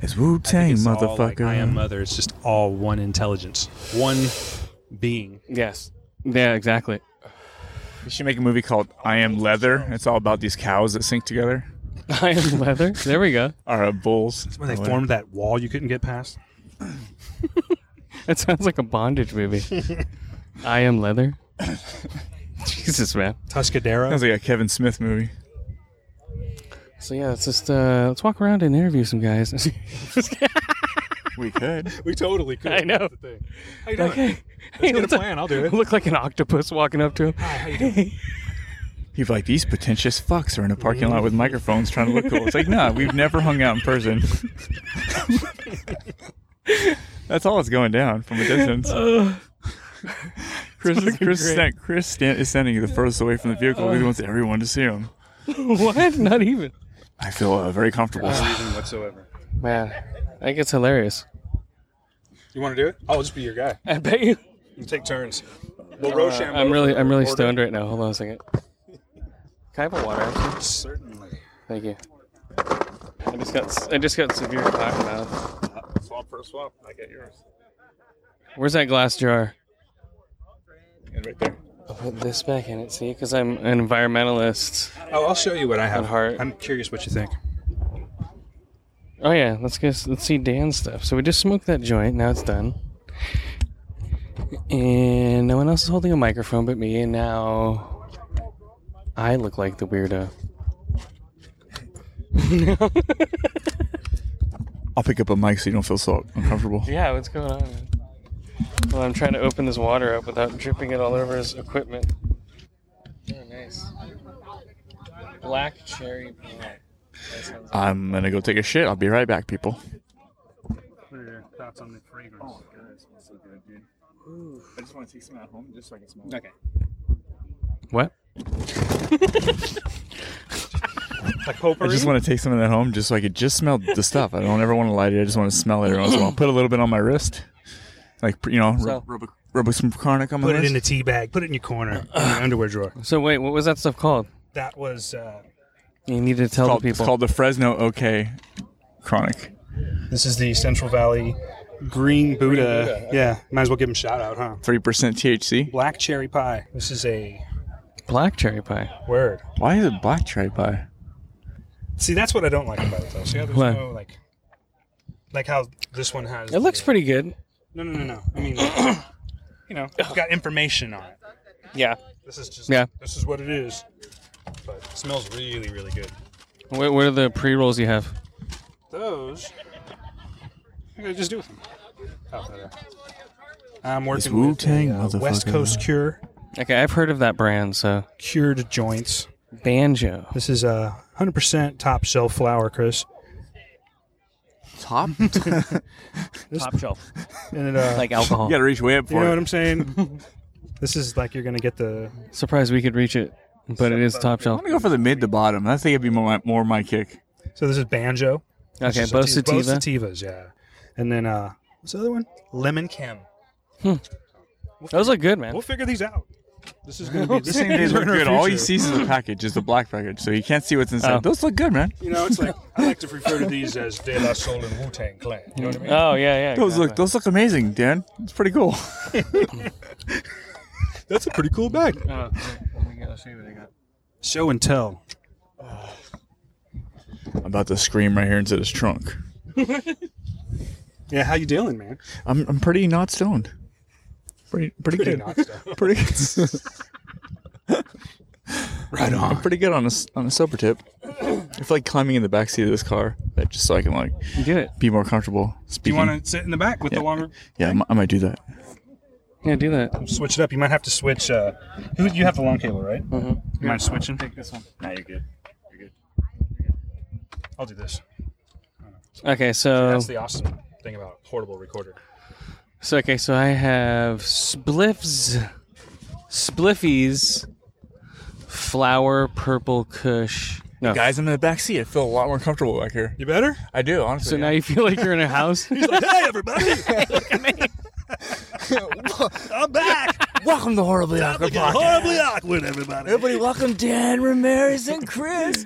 Speaker 3: It's Wu Tang,
Speaker 14: It's all like,
Speaker 3: motherfucker.
Speaker 14: I am mother. It's just all one intelligence, one being.
Speaker 1: Yes. Yeah, exactly.
Speaker 3: You should make a movie called I Am Leather. It's all about these cows that sink together.
Speaker 1: I am leather. There we go.
Speaker 3: Or uh, bulls.
Speaker 14: When they
Speaker 3: Or
Speaker 14: formed that wall you couldn't get past.
Speaker 1: That sounds like a bondage movie. I am leather. Jesus, man.
Speaker 14: Tuscadero.
Speaker 3: Sounds like a Kevin Smith movie.
Speaker 1: So yeah, let's just uh, let's walk around and interview some guys.
Speaker 3: We could.
Speaker 14: We totally could.
Speaker 1: I know.
Speaker 14: That's the thing. How you doing?
Speaker 1: Like, hey,
Speaker 14: Let's
Speaker 1: hey,
Speaker 14: get a plan. I'll do it.
Speaker 1: Look like an octopus walking up to him.
Speaker 14: Hi, how you doing?
Speaker 3: He's like, these pretentious fucks are in a parking lot with microphones trying to look cool. It's like, nah, we've never hung out in person. That's all that's going down from a distance. Chris,
Speaker 1: fucking
Speaker 3: Chris,
Speaker 1: great.
Speaker 3: stand, Chris stand, is standing the furthest away from the vehicle. he wants everyone to see him.
Speaker 1: what? Not even.
Speaker 3: I feel uh, very comfortable.
Speaker 14: No reason whatsoever.
Speaker 1: Man, I think it's hilarious.
Speaker 14: You want to do it? I'll just be your guy.
Speaker 1: I bet you.
Speaker 14: You take turns. We'll
Speaker 1: Uh, I'm really, I'm really
Speaker 14: order.
Speaker 1: stoned right now. Hold on a second. Can I have a water? actually?
Speaker 14: Certainly.
Speaker 1: Thank you. I just got, I just got severe cotton mouth.
Speaker 3: Swap for a swap. I get yours.
Speaker 1: Where's that glass jar?
Speaker 3: And right there.
Speaker 1: I'll put this back in it. See, because I'm an environmentalist.
Speaker 14: Oh, I'll show you what I have.
Speaker 1: At heart.
Speaker 14: I'm curious what you think.
Speaker 1: Oh yeah, let's get let's see Dan's stuff. So we just smoked that joint. Now it's done. And no one else is holding a microphone but me. And now I look like the weirdo.
Speaker 3: I'll pick up a mic so you don't feel so uncomfortable.
Speaker 1: Yeah, what's going on? Man? Well, I'm trying to open this water up without dripping it all over his equipment. Oh, nice. Black cherry pie.
Speaker 3: I'm gonna go take a shit. I'll be right back, people.
Speaker 14: What are your thoughts on the fragrance?
Speaker 3: Oh, God, it smells so good, dude. I just want to take some at home just so I can smell
Speaker 14: Okay.
Speaker 1: What?
Speaker 14: Like potpourri?
Speaker 3: I just want to take some of that home just so I could just smell the stuff. I don't ever want to light it. I just want to smell it every once in a while. Put a little bit on my wrist. Like, you know,
Speaker 1: So-
Speaker 3: rub, rub, a- rub with some chronic on my
Speaker 14: Put it in a tea bag. Put it in your corner, in your underwear drawer.
Speaker 1: So wait, what was that stuff called?
Speaker 14: That was. Uh,
Speaker 1: You need to tell
Speaker 3: it's, called,
Speaker 1: the
Speaker 3: it's
Speaker 1: people.
Speaker 3: called the Fresno OK Chronic.
Speaker 14: this is the Central Valley Green Buddha.
Speaker 1: Buddha, okay.
Speaker 14: Yeah, might as well give him a shout out, huh?
Speaker 3: 3% THC.
Speaker 14: Black cherry pie. This is a
Speaker 1: Black cherry pie.
Speaker 14: word.
Speaker 3: Why is it black cherry pie?
Speaker 14: See, that's what I don't like about it, though. See how there's
Speaker 1: What?
Speaker 14: no like, like how this one has.
Speaker 1: It looks
Speaker 14: the-
Speaker 1: pretty good.
Speaker 14: No, no, no, no. I mean, you know, it's got information on it.
Speaker 1: Yeah.
Speaker 14: This is just.
Speaker 1: Yeah.
Speaker 14: This is what it is. But it smells really, really good.
Speaker 1: What, what are the pre rolls you have?
Speaker 14: Those. What did I just do with them? Oh, there. I'm
Speaker 3: It's
Speaker 14: working with
Speaker 3: Wu-Tang,
Speaker 14: a, uh, West
Speaker 3: motherfucker.
Speaker 14: Coast Cure
Speaker 1: Okay, I've heard of that brand. So
Speaker 14: cured joints.
Speaker 1: banjo.
Speaker 14: This is a 100% top shelf flour, Chris.
Speaker 3: Top?
Speaker 1: Top shelf.
Speaker 14: And it, uh,
Speaker 1: Like alcohol.
Speaker 3: You gotta reach way up for
Speaker 14: You
Speaker 3: for
Speaker 14: know
Speaker 3: it.
Speaker 14: what I'm saying? this is like you're gonna get the.
Speaker 1: Surprised we could reach it, but it is top shelf.
Speaker 3: I'm
Speaker 1: shelf.
Speaker 3: gonna go for the mid to bottom. I think it'd be more, more my kick.
Speaker 14: So this is banjo. This
Speaker 1: Okay,
Speaker 14: is
Speaker 1: both
Speaker 14: sativa- both sativas, yeah. And then uh, what's the other one? Lemon chem.
Speaker 1: Those look good, man.
Speaker 14: We'll figure these out. This is gonna be.
Speaker 3: This thing they
Speaker 14: these are
Speaker 3: look good. All he sees is the package, is the black package, so you can't see what's inside.
Speaker 1: Oh.
Speaker 3: Those look good, man.
Speaker 14: You know, it's like I like to refer to these as De La Soul and Wu Tang Clan. You know what I mean?
Speaker 1: Oh yeah, yeah.
Speaker 3: Those look those look amazing, Dan. It's pretty cool.
Speaker 14: That's a pretty cool bag.
Speaker 1: Oh, let me get- I'll show what I got.
Speaker 14: Show and tell.
Speaker 3: I'm about to scream right here into this trunk.
Speaker 14: Yeah, how you dealing, man?
Speaker 3: I'm I'm pretty not stoned. Pretty pretty,
Speaker 14: Pretty
Speaker 3: good.
Speaker 14: not stoned.
Speaker 3: pretty good.
Speaker 14: Right on.
Speaker 3: I'm pretty good on a s- on a sober tip. I feel like climbing in the back seat of this car, that just so I can like
Speaker 1: Do it.
Speaker 3: be more comfortable
Speaker 14: Do you want to sit in the back with
Speaker 3: Yeah.
Speaker 14: the longer?
Speaker 3: Yeah, I mi- I might do that.
Speaker 1: Yeah, do that.
Speaker 14: Switch it up. You might have to switch. Uh, who you have the long cable, right?
Speaker 1: Mm-hmm.
Speaker 14: You mind switching?
Speaker 1: Take this one.
Speaker 3: Now you're good. You're good.
Speaker 14: I'll do this.
Speaker 1: Okay, so
Speaker 14: That's the awesome thing about a portable recorder.
Speaker 1: So okay, so I have spliffs, Spliffies, flower, purple Kush. No,
Speaker 3: Guys, I'm in the back seat. I feel a lot more comfortable back here.
Speaker 14: You better?
Speaker 3: I do, honestly.
Speaker 1: So now you feel like you're in a house.
Speaker 14: He's like, hey, everybody. I'm back.
Speaker 3: Welcome to Horribly Awkward
Speaker 14: Looking horribly awkward, everybody.
Speaker 3: Everybody, welcome Dan Ramirez and Chris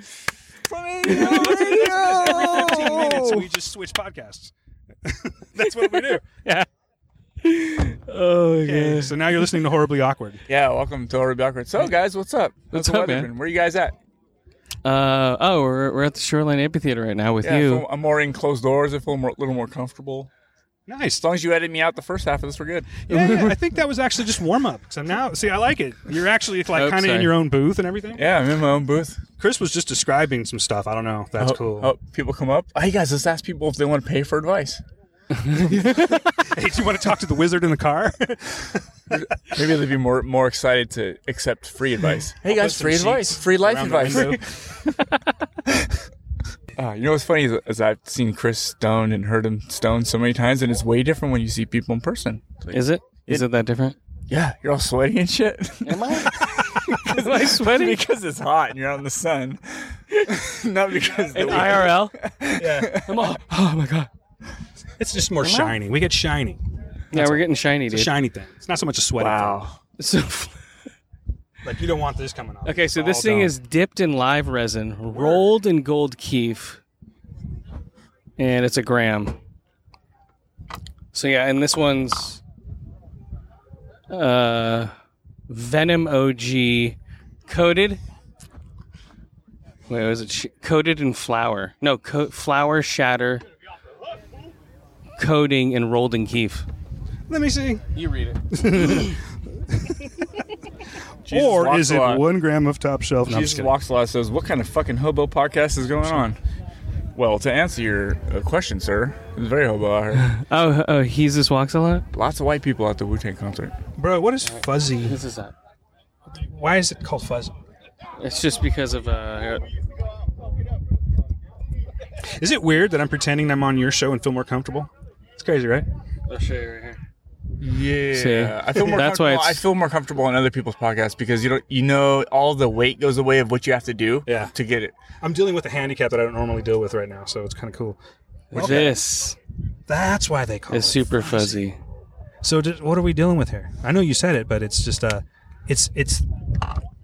Speaker 3: from
Speaker 14: Every 15 minutes, we just switch podcasts. That's what we do.
Speaker 1: Yeah. Oh,
Speaker 14: okay. So now you're listening to Horribly Awkward.
Speaker 3: Yeah, welcome to Horribly Awkward. So, guys, what's up? How's
Speaker 1: What's
Speaker 3: the
Speaker 1: up, man?
Speaker 3: been? Where are you guys at?
Speaker 1: Uh, oh, we're, we're at the Shoreline Amphitheater right now with
Speaker 3: Yeah, I
Speaker 1: you.
Speaker 3: feel- I'm more in closed doors. I feel a little more comfortable.
Speaker 14: Nice.
Speaker 3: As long as you edited me out the first half of this, we're good.
Speaker 14: Yeah, yeah, I think that was actually just warm up. So now, see, I like it. You're actually like
Speaker 3: Oh,
Speaker 14: kind of in your own booth and everything.
Speaker 3: Yeah, I'm in my own booth.
Speaker 14: Chris was just describing some stuff. I don't know. if That's
Speaker 3: Oh,
Speaker 14: cool.
Speaker 3: Oh, people come up. Hey, guys, let's ask people if they want to pay for advice.
Speaker 14: hey, do you want to talk to the wizard in the car?
Speaker 3: Maybe they'd be more more excited to accept free advice. Hey
Speaker 14: I'll
Speaker 3: guys, free advice, free life advice. uh, you know what's funny is, is I've seen Chris stoned and heard him stoned so many times, and it's way different when you see people in person.
Speaker 1: Is it? Is it that different?
Speaker 3: Yeah, you're all sweaty and shit.
Speaker 1: Am I?
Speaker 3: Am I sweaty? because it's hot and you're out in the sun. Not because
Speaker 1: In
Speaker 3: the-
Speaker 1: IRL?
Speaker 14: yeah.
Speaker 1: I'm all, oh my god.
Speaker 14: It's just more shiny. We get shiny.
Speaker 1: Yeah, we're getting shiny,
Speaker 14: It's a
Speaker 1: dude.
Speaker 14: shiny thing. It's not so much a sweaty
Speaker 3: Wow.
Speaker 1: So,
Speaker 14: thing. Like you don't want this coming off.
Speaker 1: okay, so this
Speaker 14: all
Speaker 1: thing
Speaker 14: done.
Speaker 1: is dipped in live resin, rolled in gold kief, and it's a gram. So yeah, and this one's uh, Venom OG coated. Wait, was it sh- coated in flour? No, co- flour shatter, coating, and rolled in kief.
Speaker 14: Let me see.
Speaker 1: You read it.
Speaker 3: Jesus
Speaker 14: or is it one gram of top shelf? No, just
Speaker 3: Jesus walks a lot. Says, "What kind of fucking hobo podcast is going on?" Well, to answer your uh, question, sir, it's very hobo out here.
Speaker 1: Oh, oh, he's just walks a lot.
Speaker 3: Lots of white people at the Wu Tang concert.
Speaker 14: Bro, what is fuzzy?
Speaker 1: This is that.
Speaker 14: Why is it called fuzzy?
Speaker 1: It's just because of uh.
Speaker 14: Is it weird that I'm pretending I'm on your show and feel more comfortable? It's crazy, right?
Speaker 1: I'll show you right here.
Speaker 3: Yeah,
Speaker 1: See?
Speaker 3: I feel more.
Speaker 1: That's why
Speaker 3: comfortable. I
Speaker 1: it's-
Speaker 3: feel more comfortable on other people's podcasts because you don't. You know, all the weight goes away of what you have to do.
Speaker 14: Yeah.
Speaker 3: To get it.
Speaker 14: I'm dealing with a handicap that I don't normally deal with right now, so it's kind of cool.
Speaker 1: This
Speaker 14: That's why they call
Speaker 1: is
Speaker 14: it.
Speaker 1: super fuzzy.
Speaker 14: So did, what are we dealing with here? I know you said it, but it's just uh it's it's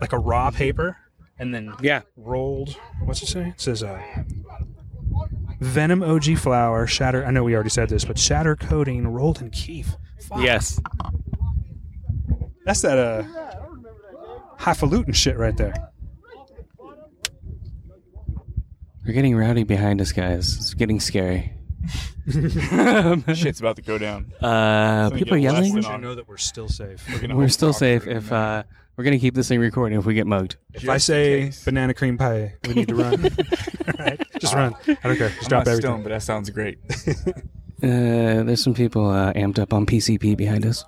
Speaker 14: like a raw paper and then
Speaker 1: Yeah.
Speaker 14: rolled. What's it say? It says uh Venom OG flour, shatter. I know we already said this, but shatter coating rolled in kief. Fuck.
Speaker 1: Yes.
Speaker 14: That's that uh highfalutin shit right there.
Speaker 1: We're getting rowdy behind us, guys. It's getting scary.
Speaker 3: Shit's about to go down.
Speaker 1: Uh,
Speaker 3: So
Speaker 1: people are
Speaker 3: get less
Speaker 1: yelling.
Speaker 3: than
Speaker 14: I know that we're still safe.
Speaker 3: gonna
Speaker 1: We're still safe
Speaker 3: are gonna
Speaker 1: if uh, we're gonna keep this thing recording. If we get mugged,
Speaker 14: If I say banana cream pie, we need to run. All right, just run. I don't care. Just
Speaker 3: I'm
Speaker 14: drop
Speaker 3: not
Speaker 14: everything.
Speaker 3: stoned, but that sounds great.
Speaker 1: uh, there's some people uh, amped up on PCP behind us.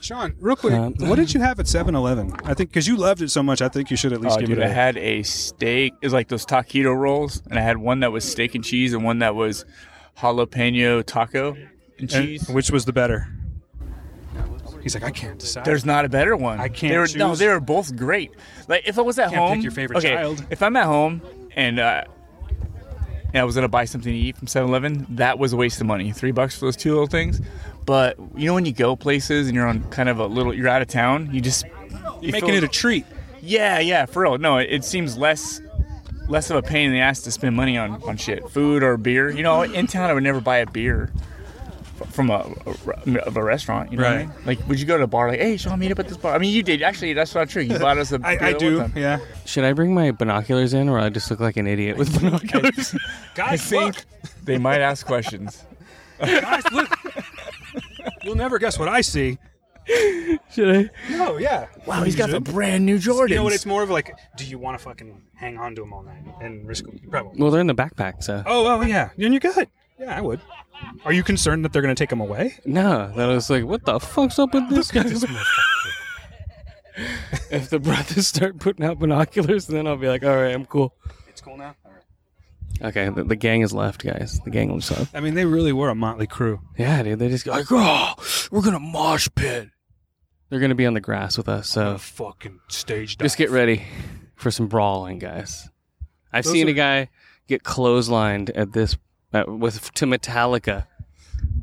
Speaker 14: Sean, real quick,
Speaker 1: Um,
Speaker 14: what did you have at 7-Eleven? I think because you loved it so much, I think you should at least
Speaker 3: Oh,
Speaker 14: give
Speaker 3: dude,
Speaker 14: it
Speaker 3: I
Speaker 14: a.
Speaker 3: had a steak. It was like those taquito rolls, and I had one that was steak and cheese, and one that was jalapeno taco and
Speaker 14: and
Speaker 3: cheese.
Speaker 14: which was the better? He's like, I can't decide.
Speaker 3: There's not a better one.
Speaker 14: I can't
Speaker 3: They were, No, they were both great. Like if I was at
Speaker 14: Can't pick
Speaker 3: home,
Speaker 14: your favorite
Speaker 3: okay,
Speaker 14: child.
Speaker 3: If I'm at home and uh, and I was gonna buy something to eat from 7-Eleven, that was a waste of money. Three bucks for those two little things. But you know when you go places and you're on kind of a little, you're out of town, you just you
Speaker 14: making
Speaker 3: feel-
Speaker 14: it a treat.
Speaker 3: Yeah, yeah, for real. No, it, it seems less less of a pain in the ass to spend money on, on shit, food or beer. You know, in town I would never buy a beer from a, a of a restaurant. You know, what I
Speaker 14: Right.
Speaker 3: mean? like would you go to a bar like, hey, Sean, meet up at this bar? I mean, you did actually. That's not true. You bought us a.
Speaker 14: I,
Speaker 3: beer
Speaker 14: I do,
Speaker 3: them.
Speaker 14: yeah.
Speaker 1: Should I bring my binoculars in, or I just look like an idiot with binoculars?
Speaker 3: I
Speaker 14: Guys,
Speaker 3: think
Speaker 14: look.
Speaker 3: they might ask questions.
Speaker 14: Guys, look. You'll never guess what I see.
Speaker 1: Should I?
Speaker 14: No, yeah.
Speaker 3: Wow, he's got the brand new Jordans.
Speaker 14: You know what? It's more of like, do you want to fucking hang on to them all night and risk probably.
Speaker 1: Well, they're in the backpack, so
Speaker 14: Oh, oh, yeah. Then you're good. Yeah, I would. Are you concerned that they're going to take him away?
Speaker 1: no. That was like, what the fuck's up with this guy? if the brothers start putting out binoculars, then I'll be like, all right, I'm cool.
Speaker 14: It's cool now. All right.
Speaker 1: Okay, the, the gang is left, guys. The gang is left.
Speaker 14: I mean, they really were a motley crew.
Speaker 1: Yeah, dude. They just go like, oh, we're gonna mosh pit. They're going to be on the grass with us, so
Speaker 14: fucking stage
Speaker 1: just get ready for some brawling, guys. I've
Speaker 14: Those
Speaker 1: seen
Speaker 14: are-
Speaker 1: a guy get clotheslined at this uh, with to Metallica.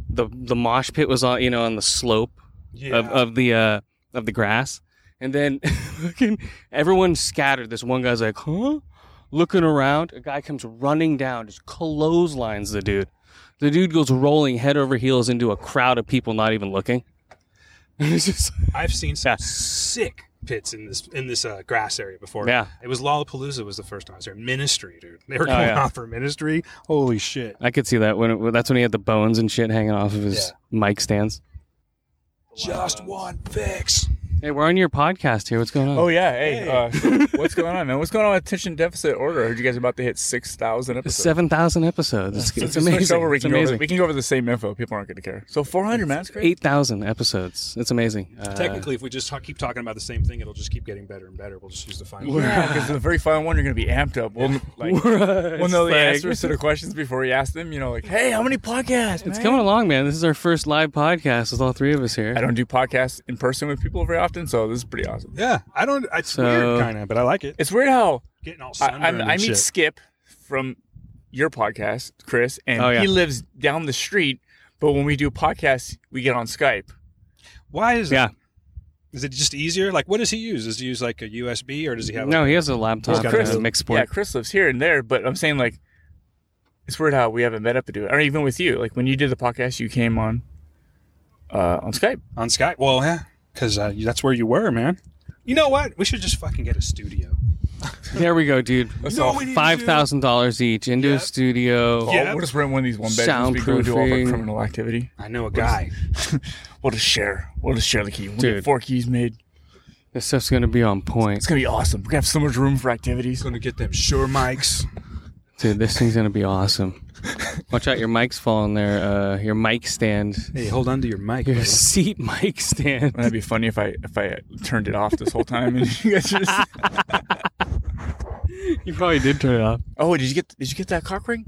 Speaker 1: The the mosh pit was on you know on the slope of,
Speaker 14: Yeah.
Speaker 1: of the uh, of the grass, and then everyone scattered. This one guy's like, huh? Looking around, a guy comes running down, just clotheslines the dude. The dude goes rolling head over heels into a crowd of people not even looking. Just
Speaker 14: I've seen some sick pits in this in this uh, grass area before.
Speaker 1: Yeah.
Speaker 14: it was Lollapalooza was the first time I was there. Ministry, dude. They were
Speaker 1: Oh,
Speaker 14: going
Speaker 1: yeah.
Speaker 14: off for Ministry. Holy shit!
Speaker 1: I could see that when it, that's when he had the bones and shit hanging off of his mic stands.
Speaker 14: Just one fix.
Speaker 1: Hey, we're on your podcast here. What's going on?
Speaker 3: Oh yeah, hey, Uh, what's going on, man? What's going on with attention deficit order? I heard you guys are about to hit six thousand episodes.
Speaker 1: Seven thousand episodes. It's,
Speaker 3: So
Speaker 1: it's
Speaker 3: just switch
Speaker 1: amazing.
Speaker 3: Over, we
Speaker 1: it's
Speaker 3: can go over, we can go over the same info. People aren't going to care. So four hundred, man. That's great.
Speaker 1: Eight thousand episodes. It's amazing. Uh,
Speaker 14: Technically, if we just talk, keep talking about the same thing, it'll just keep getting better and better. We'll just use the final.
Speaker 3: Yeah, because the very final one, you're going to be amped up. We'll, like,
Speaker 1: Right.
Speaker 3: we'll know the
Speaker 1: Like-
Speaker 3: answers to the questions before we ask them. You know, like, hey, how many podcasts?
Speaker 1: it's
Speaker 3: man?
Speaker 1: coming along, man. This is our first live podcast with all three of us here.
Speaker 3: I don't do podcasts in person with people very often, so this is pretty awesome.
Speaker 14: Yeah, I don't. It's
Speaker 1: So-
Speaker 14: weird, kind of, but I like it.
Speaker 3: It's weird how
Speaker 14: Getting all
Speaker 3: I, I, I meet
Speaker 14: shit.
Speaker 3: Skip from your podcast, Chris, and
Speaker 1: Oh, yeah.
Speaker 3: he lives down the street. But when we do podcasts, we get on Skype.
Speaker 14: Why is
Speaker 1: Yeah.
Speaker 14: that? Is it just easier? Like, what does he use? Does he use like a USB or does he have?
Speaker 1: No,
Speaker 14: like,
Speaker 1: he has a laptop
Speaker 14: He's got
Speaker 1: and
Speaker 14: a-
Speaker 1: a mixed
Speaker 3: Yeah. Chris lives here and there, but I'm saying like it's weird how we haven't met up to do it. Or even with you, like when you did the podcast, you came on uh, on Skype.
Speaker 14: on Skype. Well, yeah, because uh, that's where you were, man. You know what? We should just fucking get a studio.
Speaker 1: There we go, dude.
Speaker 3: That's all.
Speaker 1: Five thousand dollars each into a studio.
Speaker 3: Oh, we'll just rent one of these one bedrooms. We go do all of our
Speaker 1: Soundproofing.
Speaker 3: criminal activity.
Speaker 14: I know a guy.
Speaker 3: we'll just share. We'll just share the key. We'll
Speaker 1: Dude.
Speaker 3: get four keys made.
Speaker 1: This stuff's gonna be on point,
Speaker 3: It's gonna be awesome. We're gonna have so much room for activities.
Speaker 14: Gonna get them sure mics.
Speaker 1: dude. This thing's gonna be awesome. Watch out, your mic's falling there. Uh, your mic stand,
Speaker 14: Hey, hold on to your mic.
Speaker 1: your
Speaker 14: brother.
Speaker 1: seat mic stand.
Speaker 3: That'd be funny if I if I turned it off this whole time and you guys just.
Speaker 1: You probably did turn it off.
Speaker 3: Oh, did you get did you get that cock ring?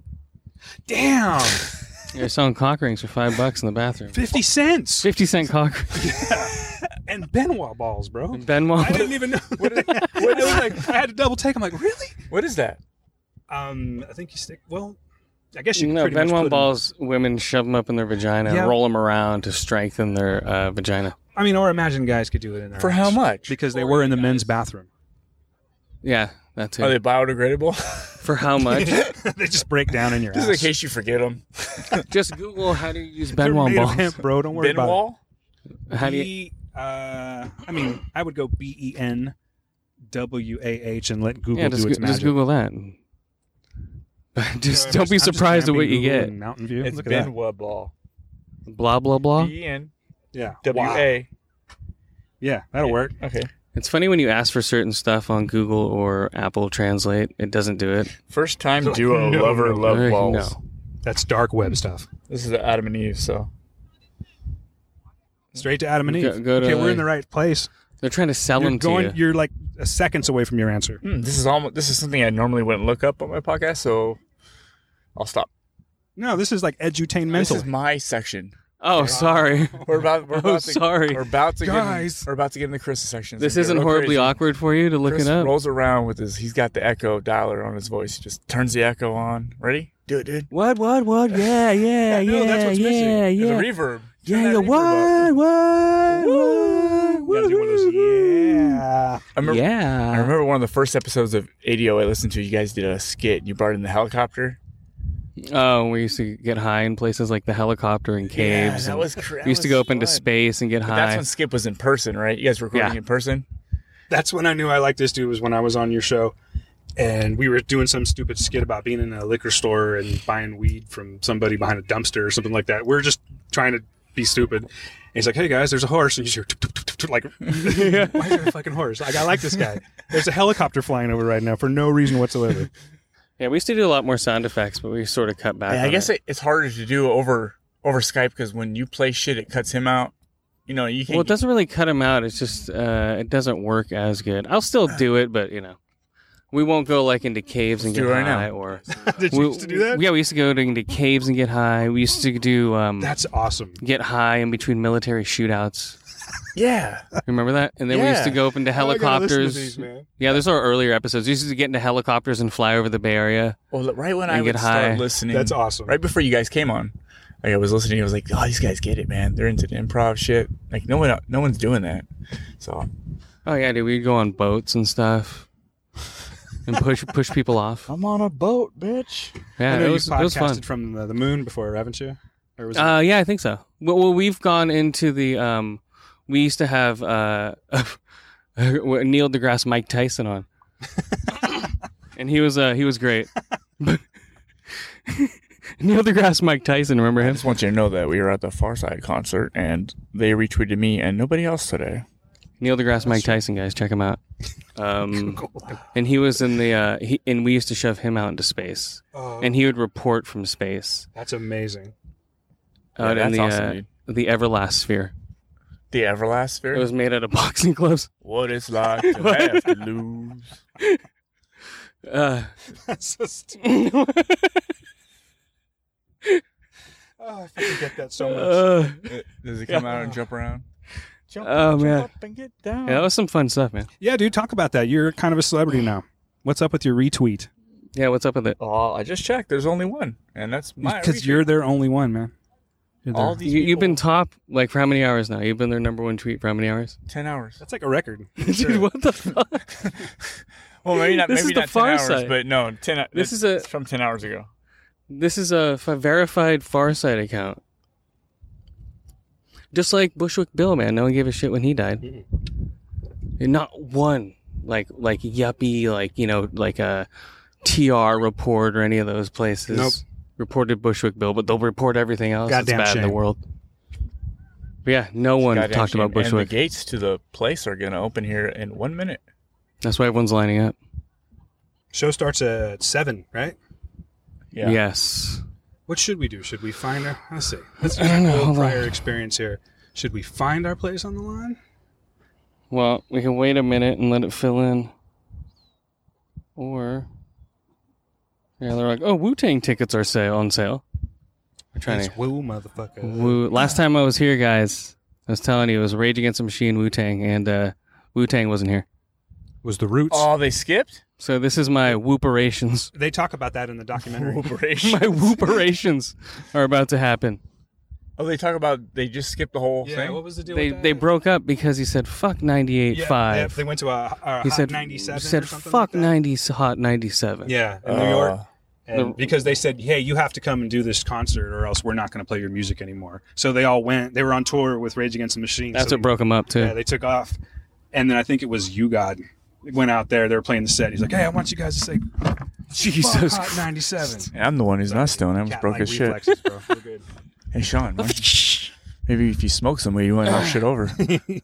Speaker 14: Damn,
Speaker 1: You're selling cock rings for five bucks in the bathroom.
Speaker 14: fifty cents
Speaker 1: Fifty cent cock. Yeah.
Speaker 14: and Ben Wa balls, bro.
Speaker 1: Ben Wa.
Speaker 14: I didn't even know. What is, what is like? I had to double take. I'm like, really?
Speaker 3: What is that?
Speaker 14: Um, I think you stick. Well, I guess you can
Speaker 1: No,
Speaker 14: pretty much
Speaker 1: Ben Wa
Speaker 14: put 'em-
Speaker 1: balls. Women shove them up in their vagina,
Speaker 14: Yeah.
Speaker 1: and roll them around to strengthen their uh, vagina.
Speaker 14: I mean, or imagine guys could do it in their
Speaker 3: For how much?
Speaker 14: Because they were in the men's bathroom.
Speaker 1: Yeah, that's it.
Speaker 3: Are they biodegradable?
Speaker 1: For how much?
Speaker 14: they just break down in your
Speaker 3: Just in
Speaker 14: ass.
Speaker 3: case you forget them.
Speaker 1: Just Google how do you use
Speaker 14: They're
Speaker 1: Ben Wa
Speaker 14: made of
Speaker 1: balls.
Speaker 14: hemp, bro. Don't worry about
Speaker 3: Ben Wa?
Speaker 14: it.
Speaker 1: How do you?
Speaker 14: B, uh, I mean, I would go B E N W A H and let Google
Speaker 1: Yeah,
Speaker 14: do
Speaker 1: just,
Speaker 14: its
Speaker 1: go-
Speaker 14: magic.
Speaker 1: just Google that. just
Speaker 14: I'm
Speaker 1: don't be surprised at what you get.
Speaker 14: Mountain View.
Speaker 3: It's
Speaker 14: Look at that.
Speaker 3: Ben Wa.
Speaker 1: Blah blah blah.
Speaker 3: B E N
Speaker 14: Yeah.
Speaker 3: W A.
Speaker 14: Yeah, that'll work.
Speaker 3: Okay.
Speaker 1: It's funny when you ask for certain stuff on Google or Apple Translate, it doesn't do it.
Speaker 3: First time duo
Speaker 14: No,
Speaker 3: lover
Speaker 14: no,
Speaker 3: love
Speaker 1: no.
Speaker 3: balls.
Speaker 1: No.
Speaker 14: That's dark web stuff.
Speaker 3: This is Adam and Eve, so
Speaker 14: Straight to Adam and Eve.
Speaker 1: Go- go to,
Speaker 14: okay, we're in the right place.
Speaker 1: They're trying to sell
Speaker 14: You're
Speaker 1: them
Speaker 14: going.
Speaker 1: to you.
Speaker 14: You're like a seconds away from your answer.
Speaker 3: Hmm, this is almost this is something I normally wouldn't look up on my podcast, so I'll stop.
Speaker 14: No, this is like
Speaker 3: edutainment.
Speaker 14: This
Speaker 3: is my section.
Speaker 1: Oh, sorry.
Speaker 3: We're about we're
Speaker 1: Oh,
Speaker 3: about to,
Speaker 1: sorry.
Speaker 3: We're about to
Speaker 14: Guys.
Speaker 3: get in, we're about to get in the Chris section.
Speaker 1: This isn't horribly
Speaker 3: crazy.
Speaker 1: awkward for you to look
Speaker 3: Chris
Speaker 1: it up.
Speaker 3: rolls around with his he's got the echo dialer on his voice. He just turns the echo on. Ready? Do it, dude.
Speaker 1: What? What? What? Yeah, yeah,
Speaker 3: no, that's what's missing.
Speaker 1: yeah,
Speaker 3: There's
Speaker 1: yeah.
Speaker 3: a reverb. Turn
Speaker 1: Yeah,
Speaker 3: that
Speaker 1: yeah.
Speaker 3: reverb up.
Speaker 1: What? What?
Speaker 14: You gotta do one of those. Yeah.
Speaker 3: I remember,
Speaker 1: Yeah.
Speaker 3: I remember one of the first episodes of ADO I listened to. You guys did a skit. You brought in the helicopter.
Speaker 1: Oh, we used to get high in places like the helicopter and caves.
Speaker 3: that was crazy.
Speaker 1: we used to go up into space and get
Speaker 3: But
Speaker 1: high.
Speaker 3: that's when Skip was in person, right? You guys were recording
Speaker 1: Yeah.
Speaker 3: in person.
Speaker 14: That's when I knew I liked this dude. Was when I was on your show, and we were doing some stupid skit about being in a liquor store and buying weed from somebody behind a dumpster or something like that. We are just trying to be stupid. And he's like, "Hey guys, there's a horse," and you hear like, "Why is there a fucking horse?" Like, I like this guy. There's a helicopter flying over right now for no reason whatsoever.
Speaker 1: yeah, we used to do a lot more sound effects, but we sort of cut back.
Speaker 3: Yeah, I
Speaker 1: on
Speaker 3: guess
Speaker 1: it.
Speaker 3: it, it's harder to do over over Skype because when you play shit, it cuts him out. You know, you can't.
Speaker 1: Well, it doesn't really cut him out. It's just uh, it doesn't work as good. I'll still do it, but you know, we won't go like into caves and
Speaker 3: Let's
Speaker 1: get
Speaker 3: do it right
Speaker 1: high.
Speaker 3: now.
Speaker 1: Or
Speaker 14: Did you
Speaker 1: we,
Speaker 14: used to do that?
Speaker 1: Yeah, we used to go into caves and get high. We used to do um,
Speaker 14: That's awesome.
Speaker 1: get high in between military shootouts.
Speaker 3: Yeah.
Speaker 1: Remember that? And then we used to go up into
Speaker 3: Oh, gotta to
Speaker 1: helicopters.
Speaker 3: these, man.
Speaker 1: Yeah, those are earlier episodes. We used to get into helicopters and fly over the Bay Area.
Speaker 3: Well, right when I
Speaker 1: get
Speaker 3: would
Speaker 1: high.
Speaker 3: start listening,
Speaker 14: That's awesome.
Speaker 3: Right before you guys came on, like I was listening, I was like, "Oh, these guys get it, man. They're into the improv shit. Like no one, no one's doing that." So
Speaker 1: Oh yeah, dude, we'd go on boats and stuff, and push push people off.
Speaker 3: I'm on a boat, bitch.
Speaker 1: Yeah,
Speaker 14: I know
Speaker 1: it
Speaker 14: you
Speaker 1: was it was fun.
Speaker 14: from the, the moon before, haven't you? Or was it-
Speaker 1: Uh, yeah, I think so. Well, well, we've gone into the. Um, we used to have uh, Neil deGrasse Mike Tyson on, and he was uh, he was great. But Neil deGrasse Mike Tyson, remember him?
Speaker 3: I
Speaker 1: him?
Speaker 3: just want you to know that we were at the Pharcyde concert, and they retweeted me and nobody else today.
Speaker 1: Neil deGrasse Mike Tyson, guys, check him out. Um, and he was in the. Uh, he, and we used to shove him out into space,
Speaker 14: Oh.
Speaker 1: and he would report from space
Speaker 14: That's amazing.
Speaker 1: out
Speaker 3: Yeah,
Speaker 1: in the
Speaker 3: awesome,
Speaker 1: uh, the Everlast sphere.
Speaker 3: The Everlast sphere.
Speaker 1: It was made out of boxing gloves.
Speaker 3: what it's like to have to lose.
Speaker 1: Uh,
Speaker 14: That's so stupid. oh, I fucking get that so much.
Speaker 1: Uh,
Speaker 3: Does it come out and jump around? Jump,
Speaker 1: Oh,
Speaker 3: jump
Speaker 1: man.
Speaker 3: up and get down.
Speaker 1: yeah, that was some fun stuff, man.
Speaker 14: yeah, dude, talk about that. You're kind of a celebrity now. What's up with your retweet?
Speaker 1: Yeah, what's up with it?
Speaker 3: Oh, I just checked. There's only one, and that's my.
Speaker 14: Because you're their only one, man. You're
Speaker 3: all
Speaker 14: their-
Speaker 3: these.
Speaker 1: You, you've been top like for how many hours now? You've been their number one tweet for how many hours?
Speaker 3: ten hours.
Speaker 14: That's like a record.
Speaker 1: Dude, what the fuck?
Speaker 3: Well, maybe not.
Speaker 1: This
Speaker 3: maybe
Speaker 1: is the
Speaker 3: not
Speaker 1: far
Speaker 3: ten hours,
Speaker 1: side.
Speaker 3: but no, ten.
Speaker 1: This
Speaker 3: This
Speaker 1: is
Speaker 3: is
Speaker 1: a-
Speaker 3: it's from ten hours ago.
Speaker 1: This is a f- verified Pharcyde account. Just like Bushwick Bill, man. No one gave a shit when he died. Mm-hmm. And Not one like like yuppie like you know like a TR report or any of those places
Speaker 14: Nope.
Speaker 1: Reported Bushwick Bill, but they'll report everything else
Speaker 14: Goddamn
Speaker 1: that's bad in the world. But yeah, no one
Speaker 3: Goddamn
Speaker 1: talked
Speaker 3: shame.
Speaker 1: about
Speaker 3: And the
Speaker 1: Bushwick.
Speaker 3: gates to the place are gonna open here in one minute.
Speaker 1: That's why everyone's lining up.
Speaker 14: Show starts at seven, right?
Speaker 3: Yeah.
Speaker 1: Yes.
Speaker 14: What should we do? Should we find our? Let's see. Let's
Speaker 1: I
Speaker 14: use
Speaker 1: don't know,
Speaker 14: little
Speaker 1: hold on.
Speaker 14: prior experience here. Should we find our place on the line?
Speaker 1: Well, we can wait a minute and let it fill in. Or yeah, they're like, oh, Wu Tang tickets are sale on sale. We're trying
Speaker 14: It's
Speaker 1: to
Speaker 14: woo, motherfucker.
Speaker 1: Wu. Last time I was here, guys, I was telling you it was Rage Against the Machine, Wu Tang, and uh, Wu Tang wasn't here.
Speaker 14: Was the roots?
Speaker 3: Oh, they skipped.
Speaker 1: So this is my whooperations.
Speaker 14: They talk about that in the documentary.
Speaker 1: my whooperations are about to happen.
Speaker 3: Oh, they talk about they just skipped the whole
Speaker 14: Yeah,
Speaker 3: thing.
Speaker 14: what was the deal
Speaker 1: They
Speaker 14: with that?
Speaker 1: they broke up because he said fuck ninety eight
Speaker 14: Yeah,
Speaker 1: five.
Speaker 14: yeah, they went to a, a
Speaker 1: he
Speaker 14: hot
Speaker 1: said
Speaker 14: 97
Speaker 1: said
Speaker 14: or something
Speaker 1: fuck
Speaker 14: like that.
Speaker 1: ninety hot ninety seven.
Speaker 14: Yeah, in New
Speaker 3: Uh,
Speaker 14: York. And
Speaker 1: the-
Speaker 14: because they said, "Hey, you have to come and do this concert, or else we're not going to play your music anymore." So they all went. They were on tour with Rage Against the Machine.
Speaker 1: That's
Speaker 14: so
Speaker 1: what broke him up too.
Speaker 14: Yeah, they took off, and then I think it was U-God went out there. They were playing the set. He's like, "Hey, I want you guys to say
Speaker 1: Jesus
Speaker 14: fuck Hot 97."
Speaker 3: And I'm the one who's not stoned. I was broke
Speaker 14: Cat-like
Speaker 3: as shit.
Speaker 14: reflexes, bro. We're good.
Speaker 3: Hey, Sean. why- maybe if you smoke somebody, you want to knock shit over.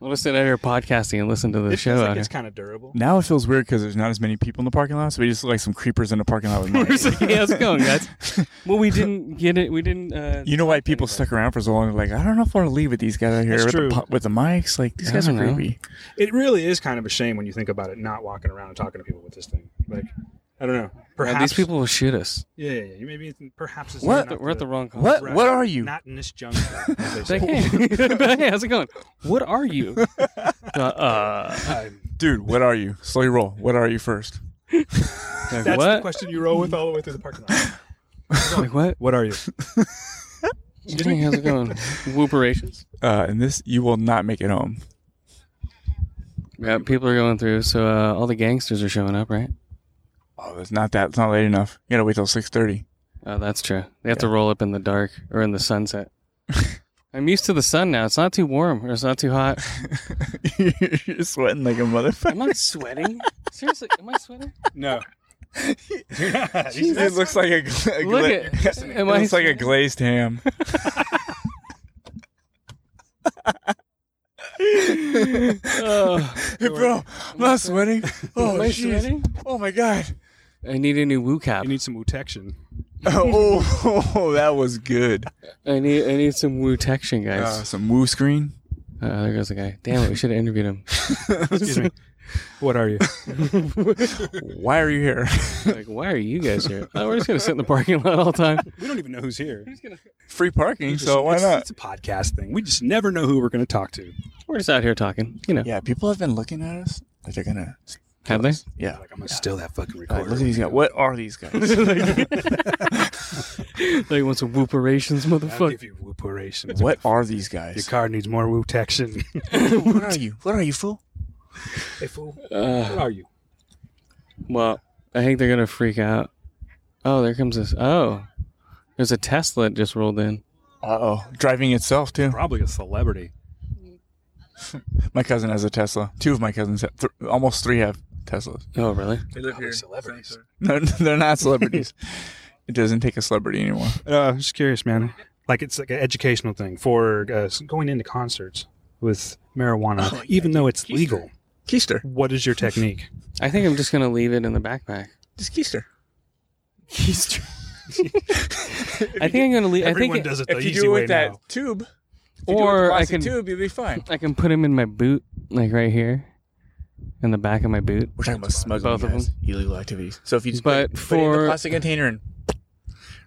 Speaker 1: We'll just sit out here podcasting and listen to the
Speaker 14: It
Speaker 1: show
Speaker 14: feels like it's kind of durable.
Speaker 3: Now it feels weird because there's not as many people in the parking lot, so we just look like some creepers in the parking lot with
Speaker 1: We're
Speaker 3: mics.
Speaker 1: just like, hey, how's it going, guys? well, we didn't get it. We didn't. Uh,
Speaker 3: You know why people stuck around for so long? Like, I don't know if I want to leave with these guys out here
Speaker 14: That's
Speaker 3: with
Speaker 14: true.
Speaker 3: the, pu- with the mics. Like, these
Speaker 1: I
Speaker 3: guys are
Speaker 1: don't know.
Speaker 3: creepy.
Speaker 14: It really is kind of a shame when you think about it, not walking around and talking to people with this thing. Like, I don't know.
Speaker 1: yeah,
Speaker 14: Perhaps
Speaker 1: these people will shoot us.
Speaker 14: Yeah, yeah, yeah. You maybe perhaps it's
Speaker 3: What?
Speaker 14: not
Speaker 1: We're at the wrong.
Speaker 3: What?
Speaker 14: Right.
Speaker 3: What are you?
Speaker 14: Not in this jungle. as they
Speaker 1: Say,
Speaker 14: say.
Speaker 1: hey, hey, how's it going? What are you? Uh, uh,
Speaker 14: I'm-
Speaker 3: Dude, what are you? Slowly roll. What are you first?
Speaker 1: like,
Speaker 14: That's the
Speaker 1: what?
Speaker 14: question you roll with all the way through the parking lot.
Speaker 1: Like what?
Speaker 14: What are you?
Speaker 1: Hey, how's it going? Whooperations.
Speaker 3: Uh, and this, you will not make it home.
Speaker 1: Yeah, people are going through. So uh, all the gangsters are showing up, right?
Speaker 3: Oh, it's not that. It's not late enough. You gotta wait till six thirty.
Speaker 1: Oh, that's true. They have to roll up in the dark or in the sunset. I'm used to the sun now. It's not too warm or it's not too hot.
Speaker 3: You're sweating like a motherfucker.
Speaker 1: Am I sweating? Seriously, am I sweating?
Speaker 14: No. You're
Speaker 3: it looks like a, gla- a
Speaker 1: Look
Speaker 3: gla-
Speaker 1: at-
Speaker 3: it
Speaker 1: am I
Speaker 3: like a glazed ham.
Speaker 1: Oh,
Speaker 3: hey, bro, I'm not sweating. Oh,
Speaker 1: Am I
Speaker 3: oh,
Speaker 1: sweating?
Speaker 3: Oh my god.
Speaker 1: I need a new woo cap.
Speaker 14: You need some protection.
Speaker 3: oh, oh, that was good.
Speaker 1: I need I need some woo tection,
Speaker 3: Uh,
Speaker 1: guys.
Speaker 3: some woo screen.
Speaker 1: Uh, there goes the guy. Damn it, we should have interviewed him.
Speaker 14: Excuse me. What are you?
Speaker 3: Why are you here?
Speaker 1: like, why are you guys here? Oh, we're just gonna sit in the parking lot all the time.
Speaker 14: We don't even know who's here.
Speaker 3: Free parking,
Speaker 14: just-
Speaker 3: so why
Speaker 14: it's,
Speaker 3: not?
Speaker 14: It's a podcast thing. We just never know who we're going to talk to.
Speaker 1: We're just out here talking. You know.
Speaker 3: Yeah, people have been looking at us like they're gonna.
Speaker 1: Have they?
Speaker 3: Yeah.
Speaker 14: Like I'm gonna steal that fucking
Speaker 3: All
Speaker 14: recorder.
Speaker 3: right, look at these guys. What are these guys?
Speaker 1: They want some whooperations,
Speaker 14: I'll
Speaker 1: motherfucker.
Speaker 14: give you whooperations.
Speaker 3: what are these guys?
Speaker 14: Your
Speaker 3: guys?
Speaker 14: car needs more wootection.
Speaker 3: what are you? What are you, fool?
Speaker 14: hey fool,
Speaker 1: Uh,
Speaker 14: what are you?
Speaker 1: Well, I think they're gonna freak out. Oh, there comes this. Oh, there's a Tesla that just rolled in.
Speaker 3: Uh oh, driving itself too.
Speaker 14: Probably a celebrity.
Speaker 3: My cousin has a Tesla. Two of my cousins, have, th- almost three have Teslas.
Speaker 1: Oh, really?
Speaker 3: They live
Speaker 14: Probably celebrities.
Speaker 3: No, they're not celebrities. it doesn't take a celebrity anymore.
Speaker 14: Uh, I'm just curious, man. Like it's like an educational thing for uh, going into concerts with marijuana,
Speaker 3: Oh,
Speaker 14: even though it's legal.
Speaker 3: Keister.
Speaker 14: What is your technique?
Speaker 1: I think I'm just gonna leave it in the backpack.
Speaker 3: Just Keister.
Speaker 1: Keister. I think I'm gonna leave. I
Speaker 14: Everyone
Speaker 1: think
Speaker 14: does it the
Speaker 3: If you
Speaker 14: easy
Speaker 3: do it
Speaker 14: way
Speaker 3: with that
Speaker 14: now.
Speaker 3: tube, if you do it with
Speaker 1: Or
Speaker 3: the
Speaker 1: I can-
Speaker 3: tube, you'll be fine.
Speaker 1: I can put him in my boot, like right here, in the back of my boot.
Speaker 3: We're talking about smuggling,
Speaker 1: Both of them.
Speaker 3: illegal activities. So if you just
Speaker 1: But
Speaker 3: put, it- put it in the plastic container and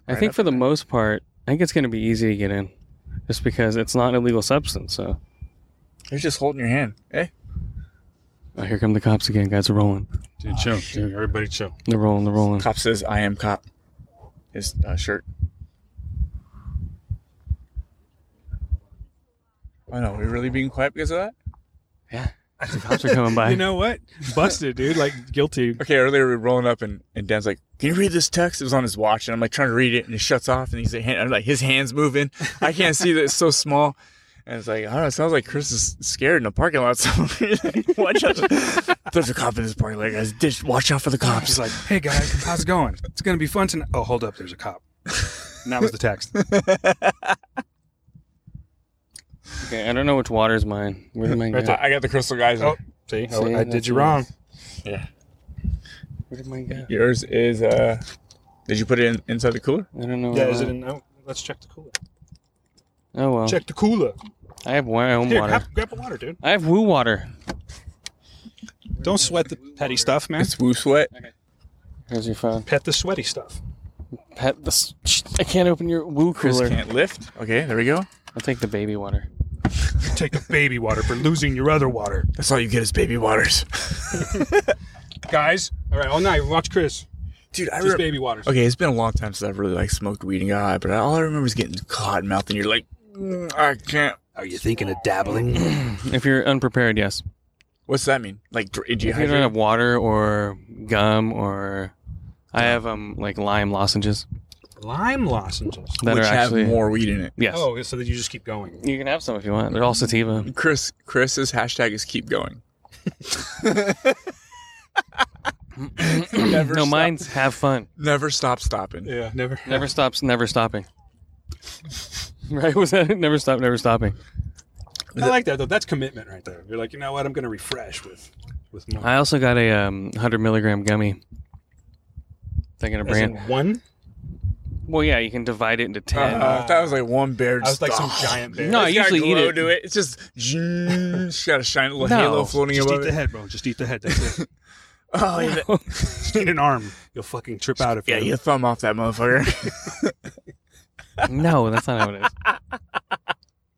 Speaker 1: I
Speaker 3: Right
Speaker 1: think
Speaker 3: up
Speaker 1: for the
Speaker 3: there.
Speaker 1: most part, I think it's gonna be easy to get in, just because it's not an illegal substance. So,
Speaker 3: they're just holding your hand. Eh?
Speaker 1: oh, here come the cops again. Guys are rolling.
Speaker 14: Dude, chill. Dude, everybody chill.
Speaker 1: They're rolling. They're rolling.
Speaker 3: Cop says, "I am cop." His uh, shirt. I know. We're really being quiet because of that.
Speaker 1: Yeah, the cops are coming by.
Speaker 14: You know what? Busted, dude. Like guilty.
Speaker 3: Okay, earlier we were rolling up and, and Dan's like, "Can you read this text?" It was on his watch, and I'm like trying to read it, and it shuts off, and he's like, hand- like his hands moving. I can't see that it's so small, and it's like, I don't know. It sounds like Chris is scared in the parking lot. So watch out! There's a cop in this parking lot, guys. Dish, watch out for the cops.
Speaker 14: He's like, hey guys, how's it going? It's gonna be fun tonight. Oh, hold up, there's a cop. And that was the text.
Speaker 1: Okay, I don't know which water's mine. Where did mine
Speaker 14: Right
Speaker 1: go?
Speaker 3: I, I got the crystal guys.
Speaker 14: Oh, see, oh,
Speaker 1: See,
Speaker 14: I did
Speaker 1: that's
Speaker 14: you wrong.
Speaker 1: is.
Speaker 3: Yeah.
Speaker 1: Where did mine go?
Speaker 3: Yours is. uh Did you put it in, inside the cooler?
Speaker 1: I don't know.
Speaker 14: Yeah,
Speaker 1: where
Speaker 14: is it in? Oh, let's check the cooler.
Speaker 1: Oh well.
Speaker 14: Check the cooler.
Speaker 1: I have my own
Speaker 14: Here,
Speaker 1: water.
Speaker 14: grab, grab the water, dude.
Speaker 1: I have woo water.
Speaker 14: Don't sweat the petty stuff, man.
Speaker 3: It's woo sweat.
Speaker 1: Here's your phone.
Speaker 14: Pet the sweaty stuff.
Speaker 1: Pet this. I can't open your woo
Speaker 3: Chris
Speaker 1: cooler.
Speaker 3: can't lift. Okay, there we go.
Speaker 1: I'll take the baby water.
Speaker 14: Take the baby water for losing your other water.
Speaker 3: That's all you get is baby waters.
Speaker 14: Guys, all right, all night, watch Chris.
Speaker 3: Dude, I
Speaker 14: Just
Speaker 3: remember.
Speaker 14: baby waters.
Speaker 3: Okay, it's been a long time since I've really like smoked weed and got high, but all I remember is getting cotton mouth, and you're like, "Mm, I can't.
Speaker 14: Are you thinking of dabbling?
Speaker 1: If you're unprepared, yes.
Speaker 3: What's that mean? Like, dr-
Speaker 1: If you don't have water or gum or I have um like lime lozenges
Speaker 14: Lime lozenges.
Speaker 1: that
Speaker 3: which
Speaker 1: are actually
Speaker 3: have more weed in it.
Speaker 1: Yes.
Speaker 14: Oh, so that you just keep going.
Speaker 1: You can have some if you want. They're all sativa.
Speaker 3: Chris, Chris's hashtag is keep going. Never
Speaker 1: no,
Speaker 3: stop.
Speaker 1: mine's have fun.
Speaker 3: Never stop stopping.
Speaker 14: Yeah, never.
Speaker 1: Never stops, never stopping. right? Was that it? Never stop, never stopping.
Speaker 14: I like that though. That's commitment right there. You're like, you know what? I'm going to refresh with with more.
Speaker 1: I also got a um, 100 milligram gummy. Thinking of
Speaker 14: As in
Speaker 1: brand.
Speaker 14: one.
Speaker 1: Well, yeah, you can divide it into 10.
Speaker 3: Uh, that was like one bear.
Speaker 14: I was like some giant bear.
Speaker 1: No, I
Speaker 3: It's got
Speaker 1: usually eat it.
Speaker 3: To it. It's just, it's got a shiny little
Speaker 1: No,
Speaker 3: halo floating
Speaker 14: Just eat
Speaker 3: above
Speaker 14: the
Speaker 3: it.
Speaker 14: head, bro. Just eat the head. That's it.
Speaker 3: Oh, yeah,
Speaker 14: Just eat an arm. You'll fucking trip out if
Speaker 3: yeah,
Speaker 14: you.
Speaker 3: you thumb off that motherfucker.
Speaker 1: no, that's not how it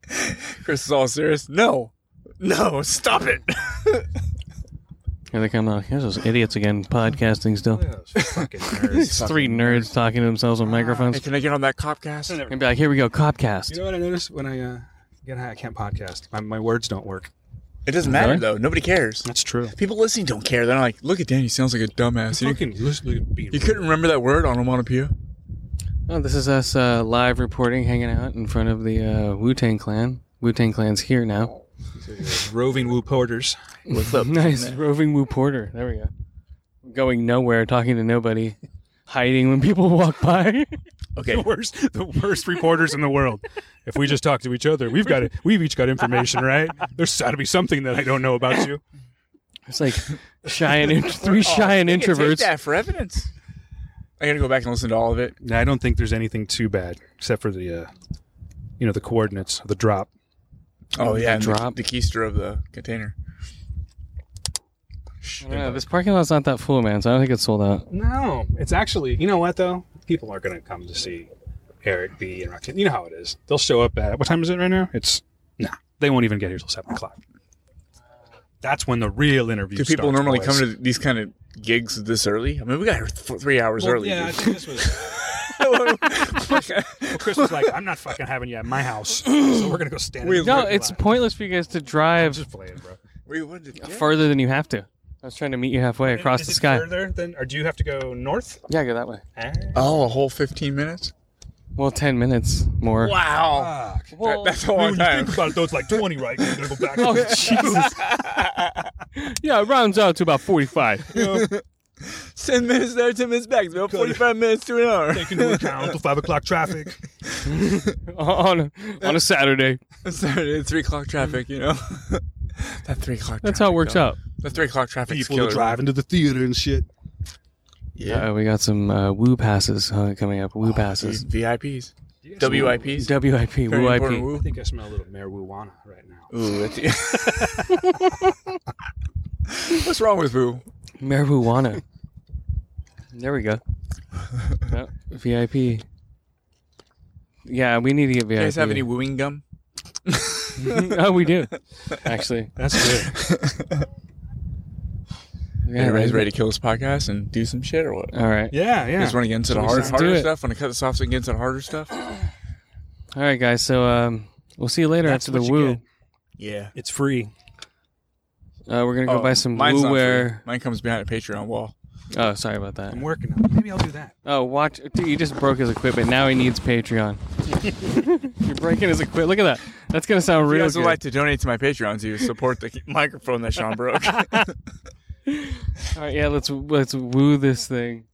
Speaker 1: is.
Speaker 3: Chris is all serious. No, no, stop it.
Speaker 1: Here they come out. Here's those idiots again, podcasting still.
Speaker 14: fucking nerds.
Speaker 1: These three nerds talking to themselves on microphones.
Speaker 3: Hey, can I get on that copcast?
Speaker 1: And be like, here we go, Copcast.
Speaker 14: You know what I noticed when I uh, get high? I can't podcast. My, my words don't work.
Speaker 3: It doesn't matter
Speaker 1: Really?
Speaker 3: though. Nobody cares.
Speaker 14: That's true.
Speaker 3: People listening don't care. They're not like, look at Dan. He sounds like a dumbass. You,
Speaker 14: Fucking listen, look at being
Speaker 3: you couldn't remember that word onomatopoeia?
Speaker 1: Oh, this is us uh, live reporting, hanging out in front of the uh, Wu Tang Clan. Wu Tang Clan's here now.
Speaker 14: Roving woo porters.
Speaker 3: What's up?
Speaker 1: nice. Roving Wu Porter. There we go. Going nowhere, talking to nobody, hiding when people walk by.
Speaker 3: Okay.
Speaker 14: The worst, the worst reporters in the world. If we just talk to each other, we've got it. We've each got information, right? There's got to be something that I don't know about you.
Speaker 1: It's like shy and int- three shy and
Speaker 3: You can take
Speaker 1: introverts.
Speaker 3: that for evidence. I gotta go back and listen to all of it.
Speaker 14: I don't think there's anything too bad except for the, uh, you know, the coordinates, the drop.
Speaker 3: Oh yeah, and the-
Speaker 1: drop.
Speaker 3: The, keister of the container.
Speaker 14: Shh.
Speaker 1: I don't know, this parking lot's not that full, man. So I don't think it's sold out.
Speaker 14: No, it's actually. You know what though? People are gonna come to see Eric B and Roxanne. You know how it is. They'll show up at what time is it right now? It's nah. They won't even get here till seven o'clock. That's when the real interview.
Speaker 3: Do people
Speaker 14: starts,
Speaker 3: normally
Speaker 14: boys.
Speaker 3: come to these kind of gigs this early? I mean, we got here th- three hours
Speaker 14: Well,
Speaker 3: early.
Speaker 14: Yeah, I think this was. well, Chris was like, "I'm not fucking having you at my house, so we're gonna go stand." in the
Speaker 1: No,
Speaker 14: parking
Speaker 1: it's
Speaker 14: lot."
Speaker 1: pointless for you guys to drive
Speaker 14: just playing, bro.
Speaker 3: We wanted to-
Speaker 1: further than you have to. I was trying to meet you halfway across
Speaker 14: Is
Speaker 1: the
Speaker 14: it
Speaker 1: sky.
Speaker 14: Further than, or do you have to go north?
Speaker 1: Yeah, go that way. Ah.
Speaker 3: Oh, a whole 15 minutes?
Speaker 1: Well, ten minutes more.
Speaker 3: Wow.
Speaker 1: Well,
Speaker 3: that's a long
Speaker 14: When you
Speaker 3: time.
Speaker 14: think about it, though, it's like 20, right? You're gonna go back.
Speaker 1: Oh Jesus! yeah, it rounds out to about forty-five.
Speaker 3: 10 minutes there, 10 minutes back. It's about 45 minutes to an hour.
Speaker 14: Take into account the five o'clock traffic.
Speaker 1: on a, on a Saturday.
Speaker 3: Saturday, 3 o'clock traffic, you know? that 3 o'clock
Speaker 1: That's how it works out.
Speaker 3: That 3 o'clock traffic
Speaker 14: People are driving to the theater and shit.
Speaker 3: Yeah.
Speaker 1: Uh, we got some uh, woo passes uh, coming up. Woo passes.
Speaker 3: VIPs.
Speaker 14: Yes.
Speaker 3: WIPs.
Speaker 1: WIP.
Speaker 3: Very
Speaker 1: Woo
Speaker 3: important
Speaker 1: IP.
Speaker 3: woo.
Speaker 14: I think I smell a little marijuana right now.
Speaker 3: Ooh, that's What's wrong with Boo?
Speaker 1: Marijuana. There we go. Yep, VIP. Yeah, we need to get VIP.
Speaker 3: You guys have any wooing gum?
Speaker 1: oh, we do. Actually,
Speaker 14: That's good.
Speaker 1: Yeah,
Speaker 3: Everybody's ready to kill this podcast and do some shit or what?
Speaker 1: All right.
Speaker 14: Yeah,
Speaker 3: You
Speaker 14: yeah.
Speaker 3: just want to get into the
Speaker 1: So
Speaker 3: hard,
Speaker 1: let's do
Speaker 3: harder
Speaker 1: it.
Speaker 3: stuff? Want to cut this off so we can get into the harder stuff?
Speaker 1: All right, guys. So um, we'll see you later
Speaker 14: That's
Speaker 1: after the
Speaker 14: what you
Speaker 1: woo.
Speaker 14: get.
Speaker 3: Yeah.
Speaker 14: It's free.
Speaker 1: Uh, we're gonna go
Speaker 3: Oh,
Speaker 1: buy some
Speaker 3: mine's
Speaker 1: woo
Speaker 3: not free.
Speaker 1: wear.
Speaker 3: Mine comes behind a Patreon wall.
Speaker 1: Oh, sorry about that.
Speaker 14: I'm working on it. Maybe I'll do that.
Speaker 1: Oh, watch! Dude, you just broke his equipment. Now he needs Patreon. You're breaking his equipment. Look at that. That's gonna sound
Speaker 3: If you
Speaker 1: real
Speaker 3: guys
Speaker 1: good.
Speaker 3: would like to donate to my Patreon to support the microphone that Sean broke.
Speaker 1: All right, yeah. Let's let's woo this thing.